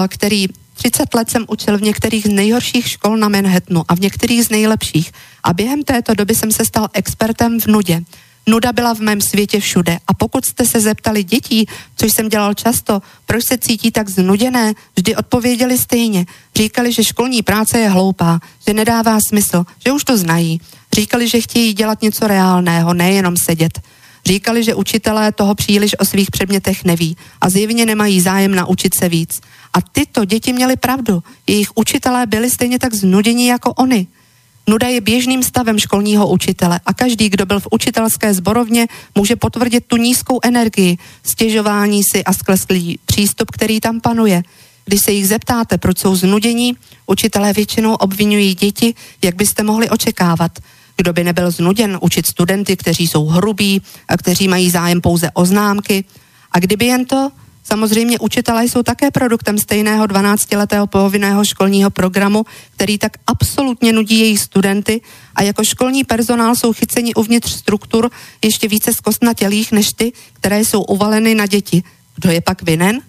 který 30 let jsem učil v některých z nejhorších škol na Manhattanu a v některých z nejlepších. A během této doby jsem se stal expertem v nudě. Nuda byla v mém světě všude. A pokud jste se zeptali dětí, což jsem dělal často, proč se cítí tak znuděné, vždy odpověděli stejně. Říkali, že školní práce je hloupá, že nedává smysl, že už to znají. Říkali, že chtějí dělat něco reálného, nejenom sedět. Říkali, že učitelé toho příliš o svých předmětech neví a zjevně nemají zájem naučit se víc. A tyto děti měly pravdu. Jejich učitelé byli stejně tak znudění jako oni. Nuda je běžným stavem školního učitele a každý, kdo byl v učitelské zborovně, může potvrdit tu nízkou energii, stěžování si a sklesklý přístup, který tam panuje. Když se jich zeptáte, proč jsou znudění, učitelé většinou obvinují děti, jak byste mohli očekávat. Kdo by nebyl znuděn učit studenty, kteří jsou hrubí a kteří mají zájem pouze o známky. A kdyby jen to, Samozřejmě učitelé jsou také produktem stejného 12-letého povinného školního programu, který tak absolutně nudí jejich studenty a jako školní personál jsou chyceni uvnitř struktur ještě více zkostnatělých než ty, které jsou uvaleny na děti. Kdo je pak vinen?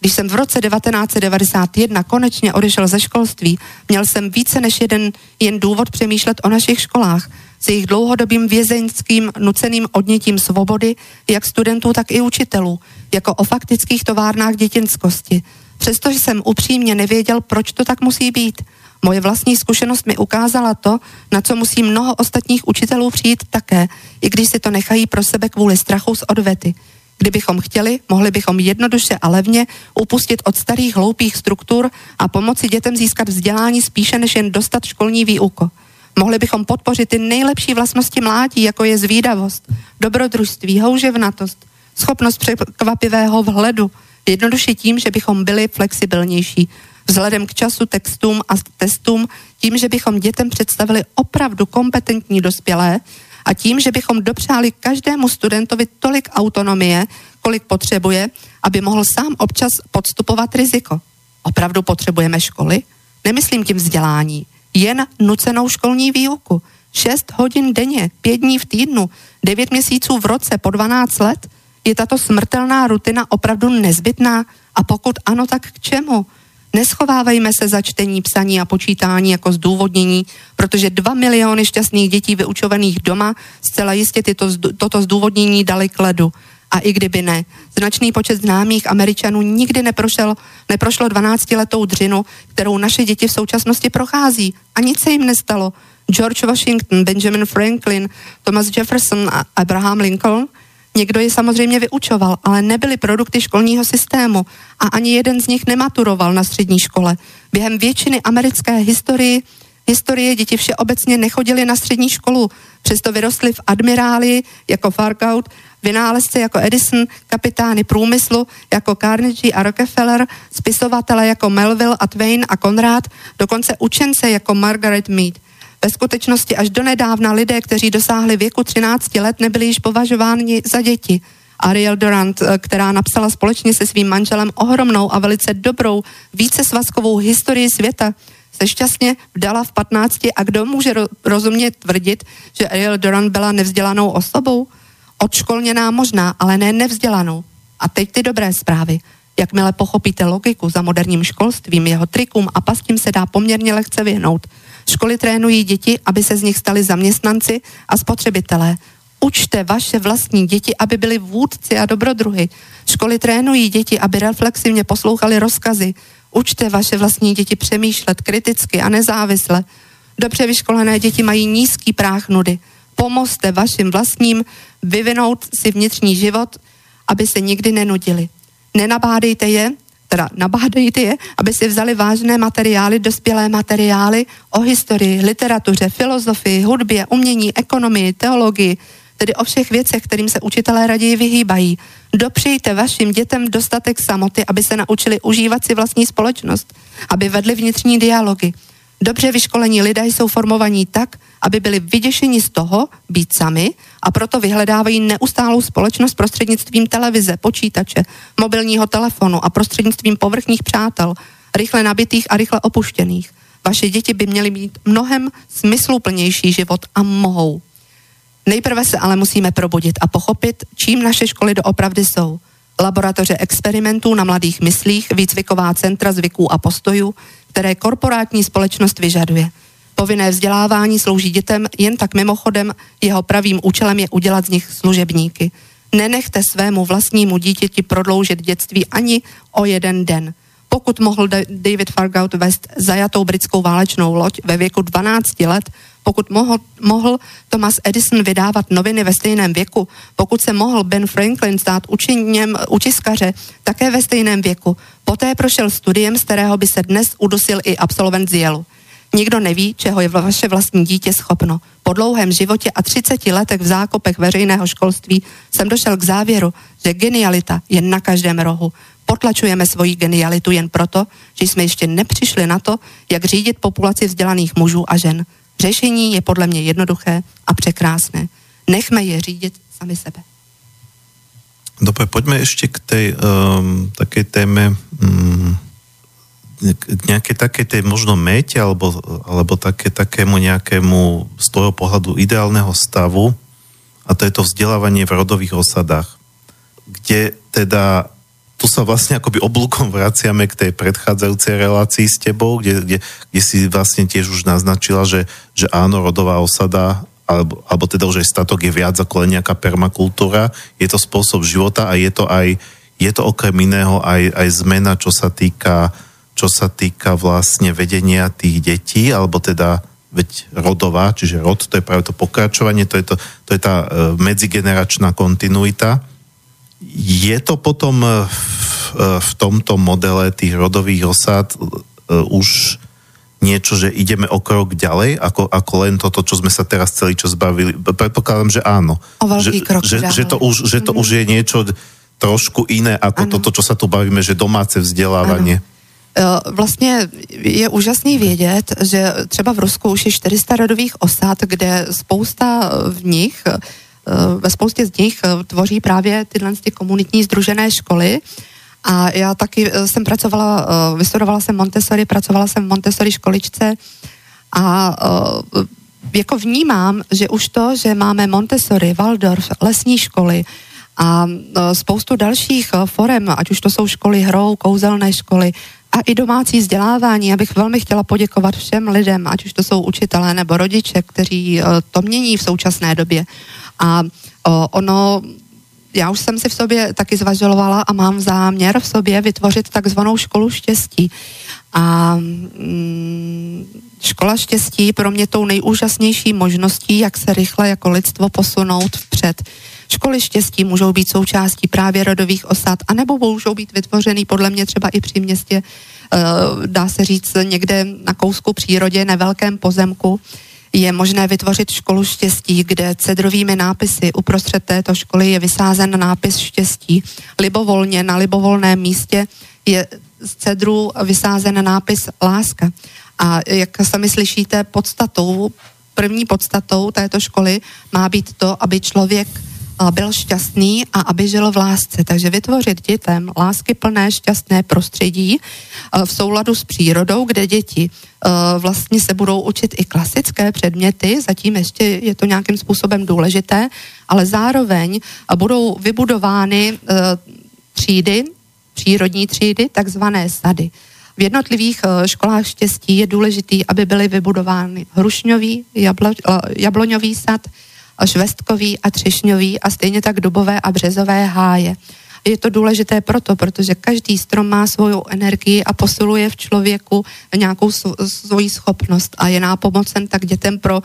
Když jsem v roce 1991 konečně odešel ze školství, měl jsem více než jeden jen důvod přemýšlet o našich školách s jejich dlouhodobým vězeňským nuceným odnětím svobody, jak studentů, tak i učitelů, jako o faktických továrnách dětinskosti. Přestože jsem upřímně nevěděl, proč to tak musí být. Moje vlastní zkušenost mi ukázala to, na co musí mnoho ostatních učitelů přijít také, i když si to nechají pro sebe kvůli strachu z odvety. Kdybychom chtěli, mohli bychom jednoduše a levně upustit od starých hloupých struktur a pomoci dětem získat vzdělání spíše než jen dostat školní výuko. Mohli bychom podpořit ty nejlepší vlastnosti mládí, jako je zvídavost, dobrodružství, houževnatost, schopnost překvapivého vhledu, jednoduše tím, že bychom byli flexibilnější. Vzhledem k času, textům a testům, tím, že bychom dětem představili opravdu kompetentní dospělé a tím, že bychom dopřáli každému studentovi tolik autonomie, kolik potřebuje, aby mohl sám občas podstupovat riziko. Opravdu potřebujeme školy? Nemyslím tím vzdělání jen nucenou školní výuku. 6 hodin denně, 5 dní v týdnu, 9 měsíců v roce po 12 let. Je tato smrtelná rutina opravdu nezbytná? A pokud ano, tak k čemu? Neschovávejme se za čtení, psaní a počítání jako zdůvodnění, protože dva miliony šťastných dětí vyučovaných doma zcela jistě tyto, toto zdůvodnění dali k ledu. A i kdyby ne, značný počet známých Američanů nikdy neprošel, neprošlo 12-letou dřinu, kterou naše děti v současnosti prochází. A nic se jim nestalo. George Washington, Benjamin Franklin, Thomas Jefferson a Abraham Lincoln Někdo je samozřejmě vyučoval, ale nebyly produkty školního systému a ani jeden z nich nematuroval na střední škole. Během většiny americké historie, historie děti všeobecně nechodili na střední školu, přesto vyrostly v admiráli jako Fargout vynálezce jako Edison, kapitány průmyslu jako Carnegie a Rockefeller, spisovatele jako Melville a Twain a Conrad, dokonce učence jako Margaret Mead. Ve skutečnosti až do nedávna lidé, kteří dosáhli věku 13 let, nebyli již považováni za děti. Ariel Durant, eh, která napsala společně se svým manželem ohromnou a velice dobrou vícesvazkovou historii světa, se šťastně vdala v 15 a kdo může ro- rozumět tvrdit, že Ariel Durant byla nevzdělanou osobou? odškolněná možná, ale ne nevzdělanou. A teď ty dobré zprávy. Jakmile pochopíte logiku za moderním školstvím, jeho trikům a pastím se dá poměrně lehce vyhnout. Školy trénují děti, aby se z nich stali zaměstnanci a spotřebitelé. Učte vaše vlastní děti, aby byli vůdci a dobrodruhy. Školy trénují děti, aby reflexivně poslouchali rozkazy. Učte vaše vlastní děti přemýšlet kriticky a nezávisle. Dobře vyškolené děti mají nízký práh nudy pomozte vašim vlastním vyvinout si vnitřní život, aby se nikdy nenudili. Nenabádejte je, teda nabádejte je, aby si vzali vážné materiály, dospělé materiály o historii, literatuře, filozofii, hudbě, umění, ekonomii, teologii, tedy o všech věcech, kterým se učitelé raději vyhýbají. Dopřejte vašim dětem dostatek samoty, aby se naučili užívat si vlastní společnost, aby vedli vnitřní dialogy. Dobře vyškolení lidé jsou formovaní tak, aby byli vyděšeni z toho být sami a proto vyhledávají neustálou společnost prostřednictvím televize, počítače, mobilního telefonu a prostřednictvím povrchních přátel, rychle nabitých a rychle opuštěných. Vaše děti by měly mít mnohem smysluplnější život a mohou. Nejprve se ale musíme probudit a pochopit, čím naše školy doopravdy jsou. Laboratoře experimentů na mladých myslích, výcviková centra zvyků a postojů, které korporátní společnost vyžaduje. Povinné vzdělávání slouží dětem jen tak mimochodem, jeho pravým účelem je udělat z nich služebníky. Nenechte svému vlastnímu dítěti prodloužit dětství ani o jeden den. Pokud mohl David Fargout vést zajatou britskou válečnou loď ve věku 12 let, pokud mohl, mohl Thomas Edison vydávat noviny ve stejném věku, pokud se mohl Ben Franklin stát učením utiskaře také ve stejném věku, poté prošel studiem, z kterého by se dnes udusil i absolvent z Yale. Nikdo neví, čeho je vaše vlastní dítě schopno. Po dlouhém životě a 30 letech v zákopech veřejného školství jsem došel k závěru, že genialita je na každém rohu. Potlačujeme svoji genialitu jen proto, že jsme ještě nepřišli na to, jak řídit populaci vzdělaných mužů a žen. Řešení je podle mě jednoduché a překrásné. Nechme je řídit sami sebe. Dobre, poďme ešte k tej um, takej téme um, k nejakej takej tej možno mete alebo, alebo také, takému nejakému z toho pohľadu ideálneho stavu a to je to vzdelávanie v rodových osadách, kde teda tu sa vlastne akoby oblúkom vraciame k tej predchádzajúcej relácii s tebou, kde, kde, kde si vlastne tiež už naznačila, že, že áno, rodová osada alebo, alebo teda aj statok je viac ako len nejaká permakultúra, je to spôsob života a je to aj, je to okrem iného aj, aj zmena, čo sa týka čo sa týka vlastne vedenia tých detí, alebo teda veď rodová, čiže rod, to je práve to pokračovanie, to je, to, to je tá e, medzigeneračná kontinuita. Je to potom v, e, v tomto modele tých rodových osad e, už niečo, že ideme o krok ďalej, ako, ako len toto, čo sme sa teraz celý čas bavili. Predpokladám, že áno. O veľký že, krok že, že, to už, že to mm-hmm. už je niečo trošku iné ako ano. toto, čo sa tu bavíme, že domáce vzdelávanie. Ano. Vlastně je úžasný vědět, že třeba v Rusku už je 400 rodových osad, kde spousta v nich, ve spoustě z nich tvoří právě tyhle ty komunitní združené školy, a já taky eh, jsem pracovala, eh, vystudovala jsem Montessori, pracovala jsem v Montessori školičce a eh, jako vnímám, že už to, že máme Montessori, Waldorf, lesní školy a spoustu dalších forem, ať už to jsou školy hrou, kouzelné školy, a i domácí vzdělávání. Já bych velmi chtěla poděkovat všem lidem, ať už to jsou učitelé nebo rodiče, kteří to mění v současné době. A ono já už jsem si v sobě taky zvažovala a mám záměr v sobě vytvořit takzvanou školu štěstí. A mm, škola štěstí pro mě tou nejúžasnější možností, jak se rychle jako lidstvo posunout vpřed. Školy štěstí můžou být součástí právě rodových osad, anebo můžou být vytvořený podle mě třeba i při městě, eh, dá se říct někde na kousku přírodě, na velkém pozemku, je možné vytvořit školu štěstí, kde cedrovými nápisy uprostřed této školy je vysázen nápis štěstí. Libovolně na libovolném místě je z cedru vysázen nápis láska. A jak sami slyšíte, podstatou, první podstatou této školy má být to, aby člověk byl šťastný a aby žil v lásce. Takže vytvořit dětem lásky plné šťastné prostředí v souladu s přírodou, kde děti vlastně se budou učit i klasické předměty, zatím ještě je to nějakým způsobem důležité, ale zároveň budou vybudovány třídy, přírodní třídy, takzvané sady. V jednotlivých školách štěstí je důležitý, aby byly vybudovány hrušňový, jablo, jabloňový sad, švestkový a třešňový a stejně tak dubové a březové háje. Je to důležité proto, protože každý strom má svou energii a posiluje v člověku nějakou svoji schopnost a je nápomocen tak dětem pro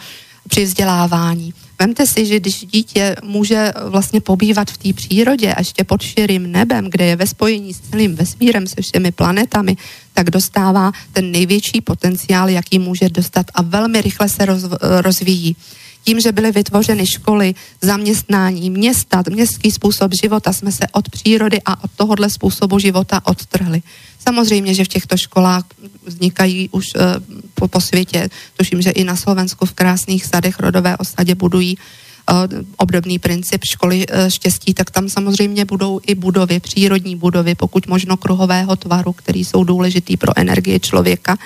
při vzdělávání. Vemte si, že když dítě může vlastně pobývat v té přírodě a ještě pod širým nebem, kde je ve spojení s celým vesmírem, se všemi planetami, tak dostává ten největší potenciál, jaký může dostat a velmi rychle se roz, rozvíjí tím, že byly vytvořeny školy, zaměstnání, města, městský způsob života, jsme se od přírody a od tohohle způsobu života odtrhli. Samozřejmě, že v těchto školách vznikají už uh, po, po světě, tuším, že i na Slovensku v krásných sadech rodové osadě budují uh, obdobný princip školy uh, štěstí, tak tam samozřejmě budou i budovy, přírodní budovy, pokud možno kruhového tvaru, který jsou důležitý pro energii člověka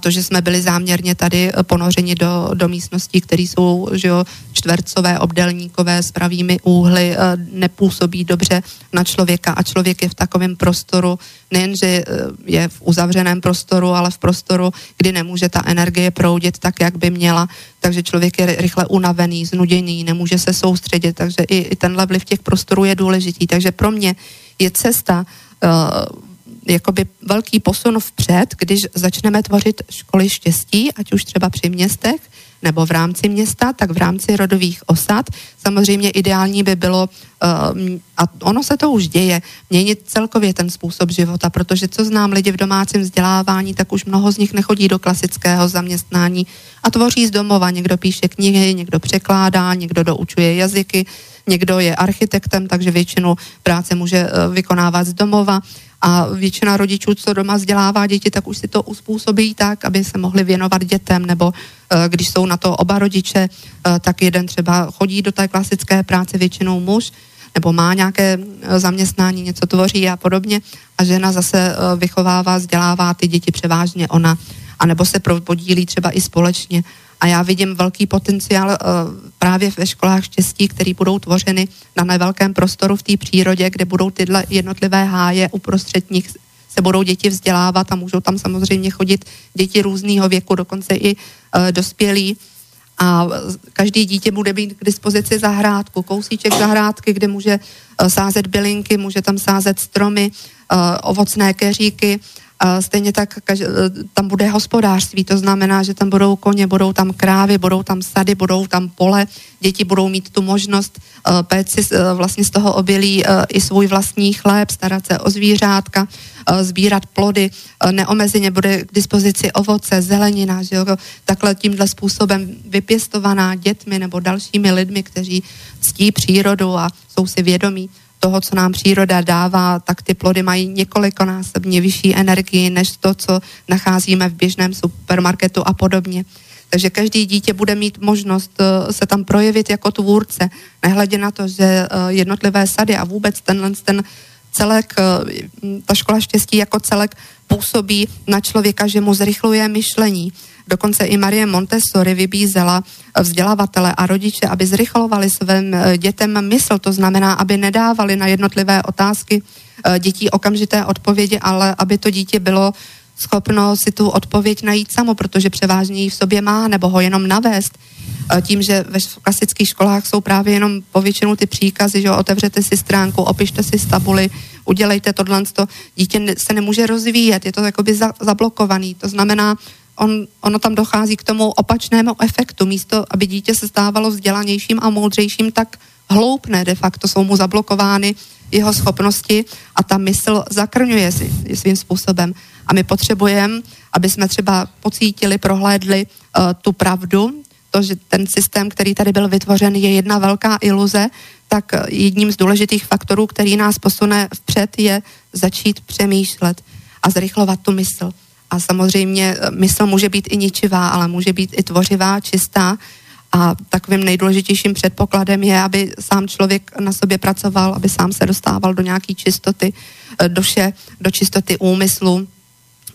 to, že jsme byli záměrně tady eh, ponořeni do, do místností, které jsou že jo, čtvercové, obdelníkové s pravými úhly, eh, nepůsobí dobře na člověka. A člověk je v takovém prostoru, nejenže eh, je v uzavřeném prostoru, ale v prostoru, kdy nemůže ta energie proudit tak, jak by měla, takže člověk je rychle unavený, znuděný, nemůže se soustředit, takže i, i tenhle vliv těch prostorů je důležitý. Takže pro mě je cesta uh, jakoby velký posun vpřed, když začneme tvořit školy štěstí, ať už třeba při městech, nebo v rámci města, tak v rámci rodových osad. Samozřejmě ideální by bylo, a ono se to už děje, měnit celkově ten způsob života, protože co znám lidi v domácím vzdělávání, tak už mnoho z nich nechodí do klasického zaměstnání a tvoří z domova. Někdo píše knihy, někdo překládá, někdo doučuje jazyky, někdo je architektem, takže většinu práce může vykonávat z domova a většina rodičů, co doma vzdělává děti, tak už si to uspůsobí tak, aby se mohli věnovat dětem, nebo eh, když jsou na to oba rodiče, eh, tak jeden třeba chodí do té klasické práce, většinou muž, nebo má nějaké eh, zaměstnání, něco tvoří a podobně a žena zase vychovává, vzdělává ty děti převážně ona, anebo se podílí třeba i společně a já vidím velký potenciál uh, právě ve školách štěstí, které budou tvořeny na nevelkém prostoru v té přírodě, kde budou tyhle jednotlivé háje uprostřed nich se budou děti vzdělávat a můžou tam samozřejmě chodit děti různého věku, dokonce i uh, dospělí. A každý dítě bude mít k dispozici zahrádku, kousíček zahrádky, kde může uh, sázet bylinky, může tam sázet stromy, ovocné keříky, Stejně tak tam bude hospodářství, to znamená, že tam budou koně, budou tam krávy, budou tam sady, budou tam pole, děti budou mít tu možnost péct si uh, vlastně z toho obilí uh, i svůj vlastní chléb, starat se o zvířátka, sbírat plody, neomezeně bude k dispozici ovoce, zelenina, že jo, takhle tímhle způsobem vypěstovaná dětmi nebo dalšími lidmi, kteří ctí přírodu a jsou si vědomí toho, co nám příroda dává, tak ty plody mají několikonásobně vyšší energii než to, co nacházíme v běžném supermarketu a podobně. Takže každý dítě bude mít možnost eh, se tam projevit jako tvůrce, nehledě na to, že eh, jednotlivé sady a vůbec tenhle ten celek, eh, ta škola štěstí jako celek působí na člověka, že mu zrychluje myšlení, Dokonce i Marie Montessori vybízela vzdělavatele a rodiče, aby zrychlovali svým eh, dětem mysl, to znamená, aby nedávali na jednotlivé otázky eh, dětí okamžité odpovědi, ale aby to dítě bylo schopno si tu odpověď najít samo, protože převážně ji v sobě má, nebo ho jenom navést. Eh, tím, že ve klasických školách jsou právě jenom povětšinou ty příkazy, že otevřete si stránku, opište si z tabuly, udělejte tohle, to dítě se nemůže rozvíjet, je to jakoby zablokovaný. To znamená, on, ono tam dochází k tomu opačnému efektu. Místo, aby dítě se stávalo vzdělanějším a moudřejším, tak hloupne, de facto jsou mu zablokovány jeho schopnosti a ta mysl zakrňuje si svým způsobem. A my potřebujeme, aby jsme třeba pocítili, prohlédli uh, tu pravdu, to, že ten systém, který tady byl vytvořen, je jedna velká iluze, tak jedním z důležitých faktorů, který nás posune vpřed, je začít přemýšlet a zrychlovat tu mysl. A samozřejmě eh, mysl může být i ničivá, ale může být i tvořivá, čistá. A takovým nejdůležitějším předpokladem je, aby sám člověk na sobě pracoval, aby sám se dostával do nějaké čistoty eh, duše, do čistoty úmyslu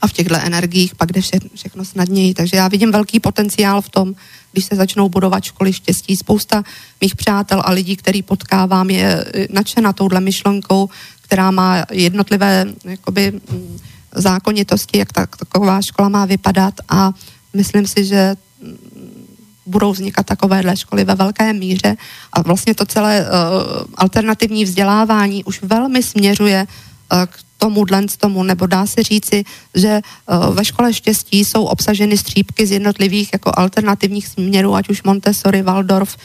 a v těchto energiích pak jde vše, všechno snadněji. Takže já vidím velký potenciál v tom, když se začnou budovat školy štěstí. Spousta mých přátel a lidí, který potkávám, je eh, nadšena touhle myšlenkou, která má jednotlivé jakoby, mm, zákonitosti, jak ta, taková škola má vypadat a myslím si, že budou vznikat takovéhle školy ve velké míře. A vlastně to celé uh, alternativní vzdělávání už velmi směřuje uh, k tomu z tomu, nebo dá se říci, že uh, ve škole štěstí jsou obsaženy střípky z jednotlivých jako alternativních směrů, ať už Montessori, Waldorf,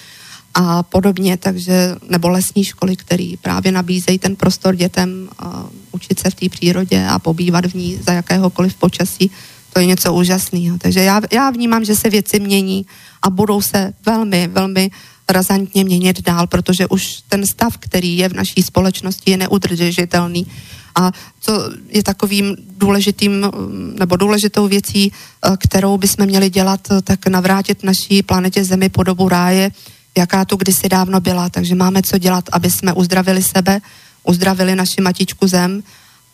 a podobně, takže, nebo lesní školy, které právě nabízejí ten prostor dětem uh, učit se v té přírodě a pobývat v ní za jakéhokoliv počasí, to je něco úžasného. Takže já, já vnímám, že se věci mění a budou se velmi, velmi razantně měnit dál, protože už ten stav, který je v naší společnosti, je neudržitelný. A co je takovým důležitým nebo důležitou věcí, kterou bychom měli dělat, tak navrátit naší planetě Zemi po dobu ráje, jaká tu kdysi dávno byla. Takže máme co dělat, aby jsme uzdravili sebe, uzdravili naši matičku zem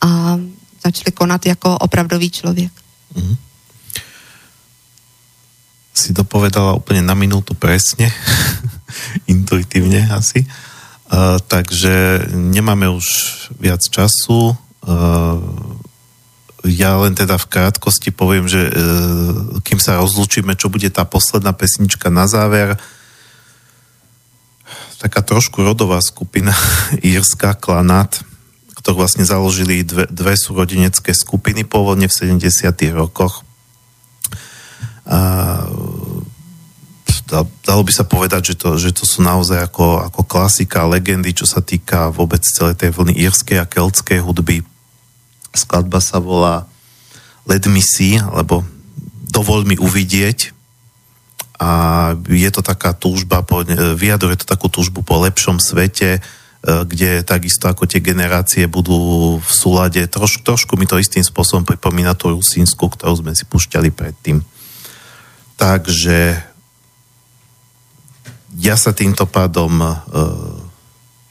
a začali konat jako opravdový člověk. Mm-hmm. Si to povedala úplně na minutu presne, intuitívne asi. Uh, takže nemáme už viac času. Uh, ja len teda v krátkosti poviem, že uh, kým sa rozlučíme, čo bude tá posledná pesnička na záver, taká trošku rodová skupina Írska, Klanát, ktorú vlastne založili dve, dve súrodenecké skupiny pôvodne v 70. rokoch. A dalo by sa povedať, že to, že to sú naozaj ako, ako klasika, legendy, čo sa týka vôbec celej tej vlny írskej a keltskej hudby. Skladba sa volá Let me see, alebo Dovol mi uvidieť. A je to taká túžba, po, vyjadruje to takú túžbu po lepšom svete, e, kde takisto ako tie generácie budú v súlade. Troš, trošku mi to istým spôsobom pripomína tú rusínsku, ktorú sme si pušťali predtým. Takže ja sa týmto pádom uh,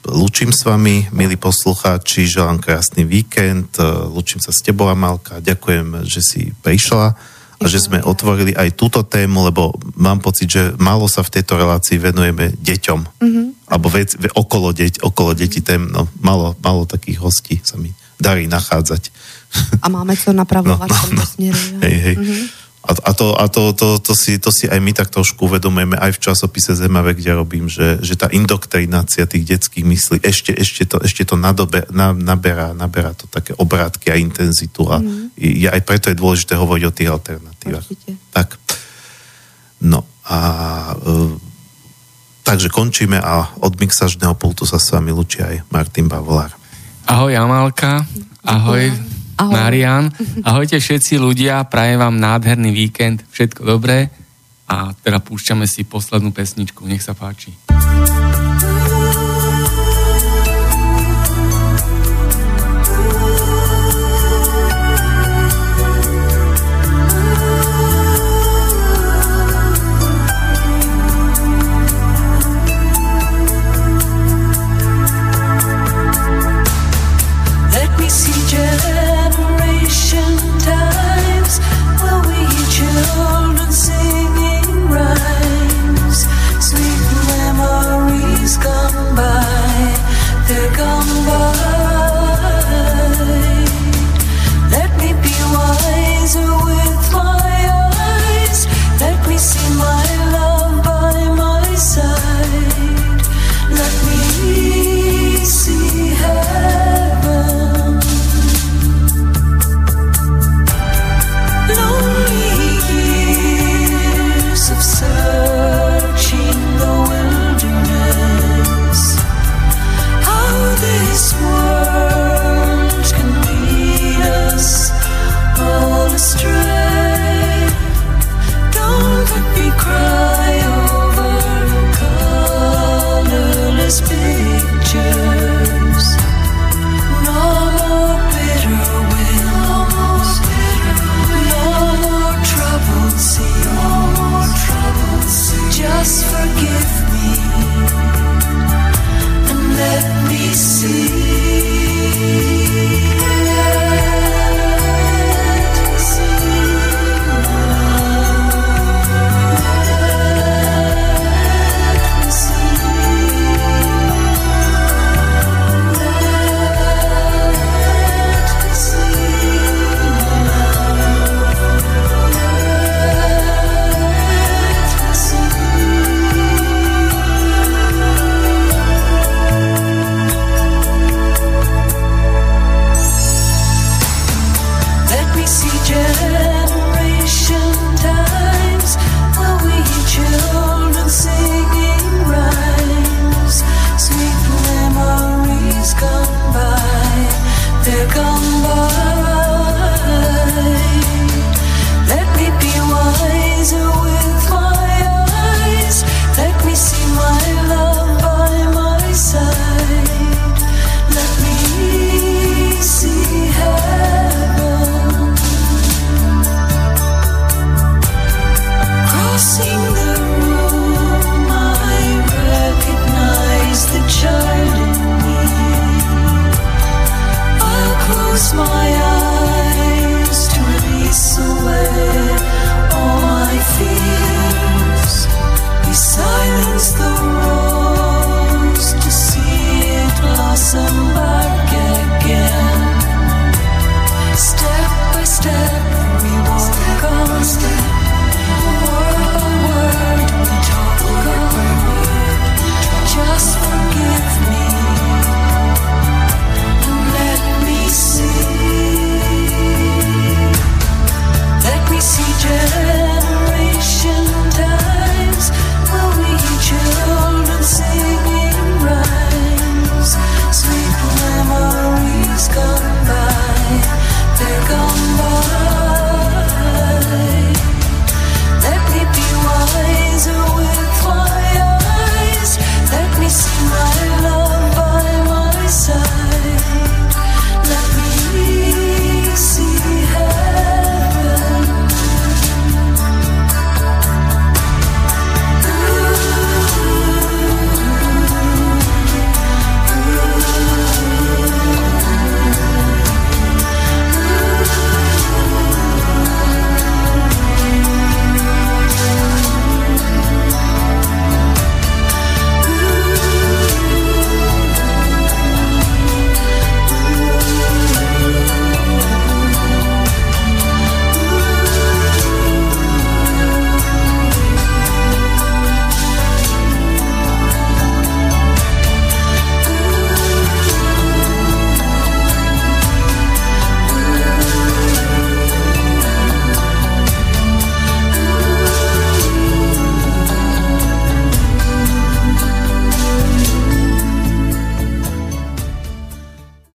Lučím s vami, milí poslucháči, želám krásny víkend, uh, lučím sa s tebou, Amalka, ďakujem, že si prišla a že sme otvorili aj túto tému, lebo mám pocit, že málo sa v tejto relácii venujeme deťom, mm-hmm. alebo vec, okolo, deť, okolo detí tém, no, malo, malo takých hostí sa mi darí nachádzať. A máme co napravovať no, no, no. směru. Hej, hej. Mm-hmm. A, a, to, a to, to, to, si, to si aj my tak trošku uvedomujeme aj v časopise Zemave, kde robím, že, že tá indoktrinácia tých detských myslí ešte, ešte to, ešte to nadobe, na, naberá, naberá to také obrátky a intenzitu a mm. je, aj preto je dôležité hovoriť o tých alternatívach. Určite. Tak. No a uh, takže končíme a od mixažného pultu sa s vami lučí aj Martin Bavolár. Ahoj Amálka, ahoj. Ahoj. Ahoj. Marian. Ahojte všetci ľudia, prajem vám nádherný víkend, všetko dobré a teda púšťame si poslednú pesničku, nech sa páči.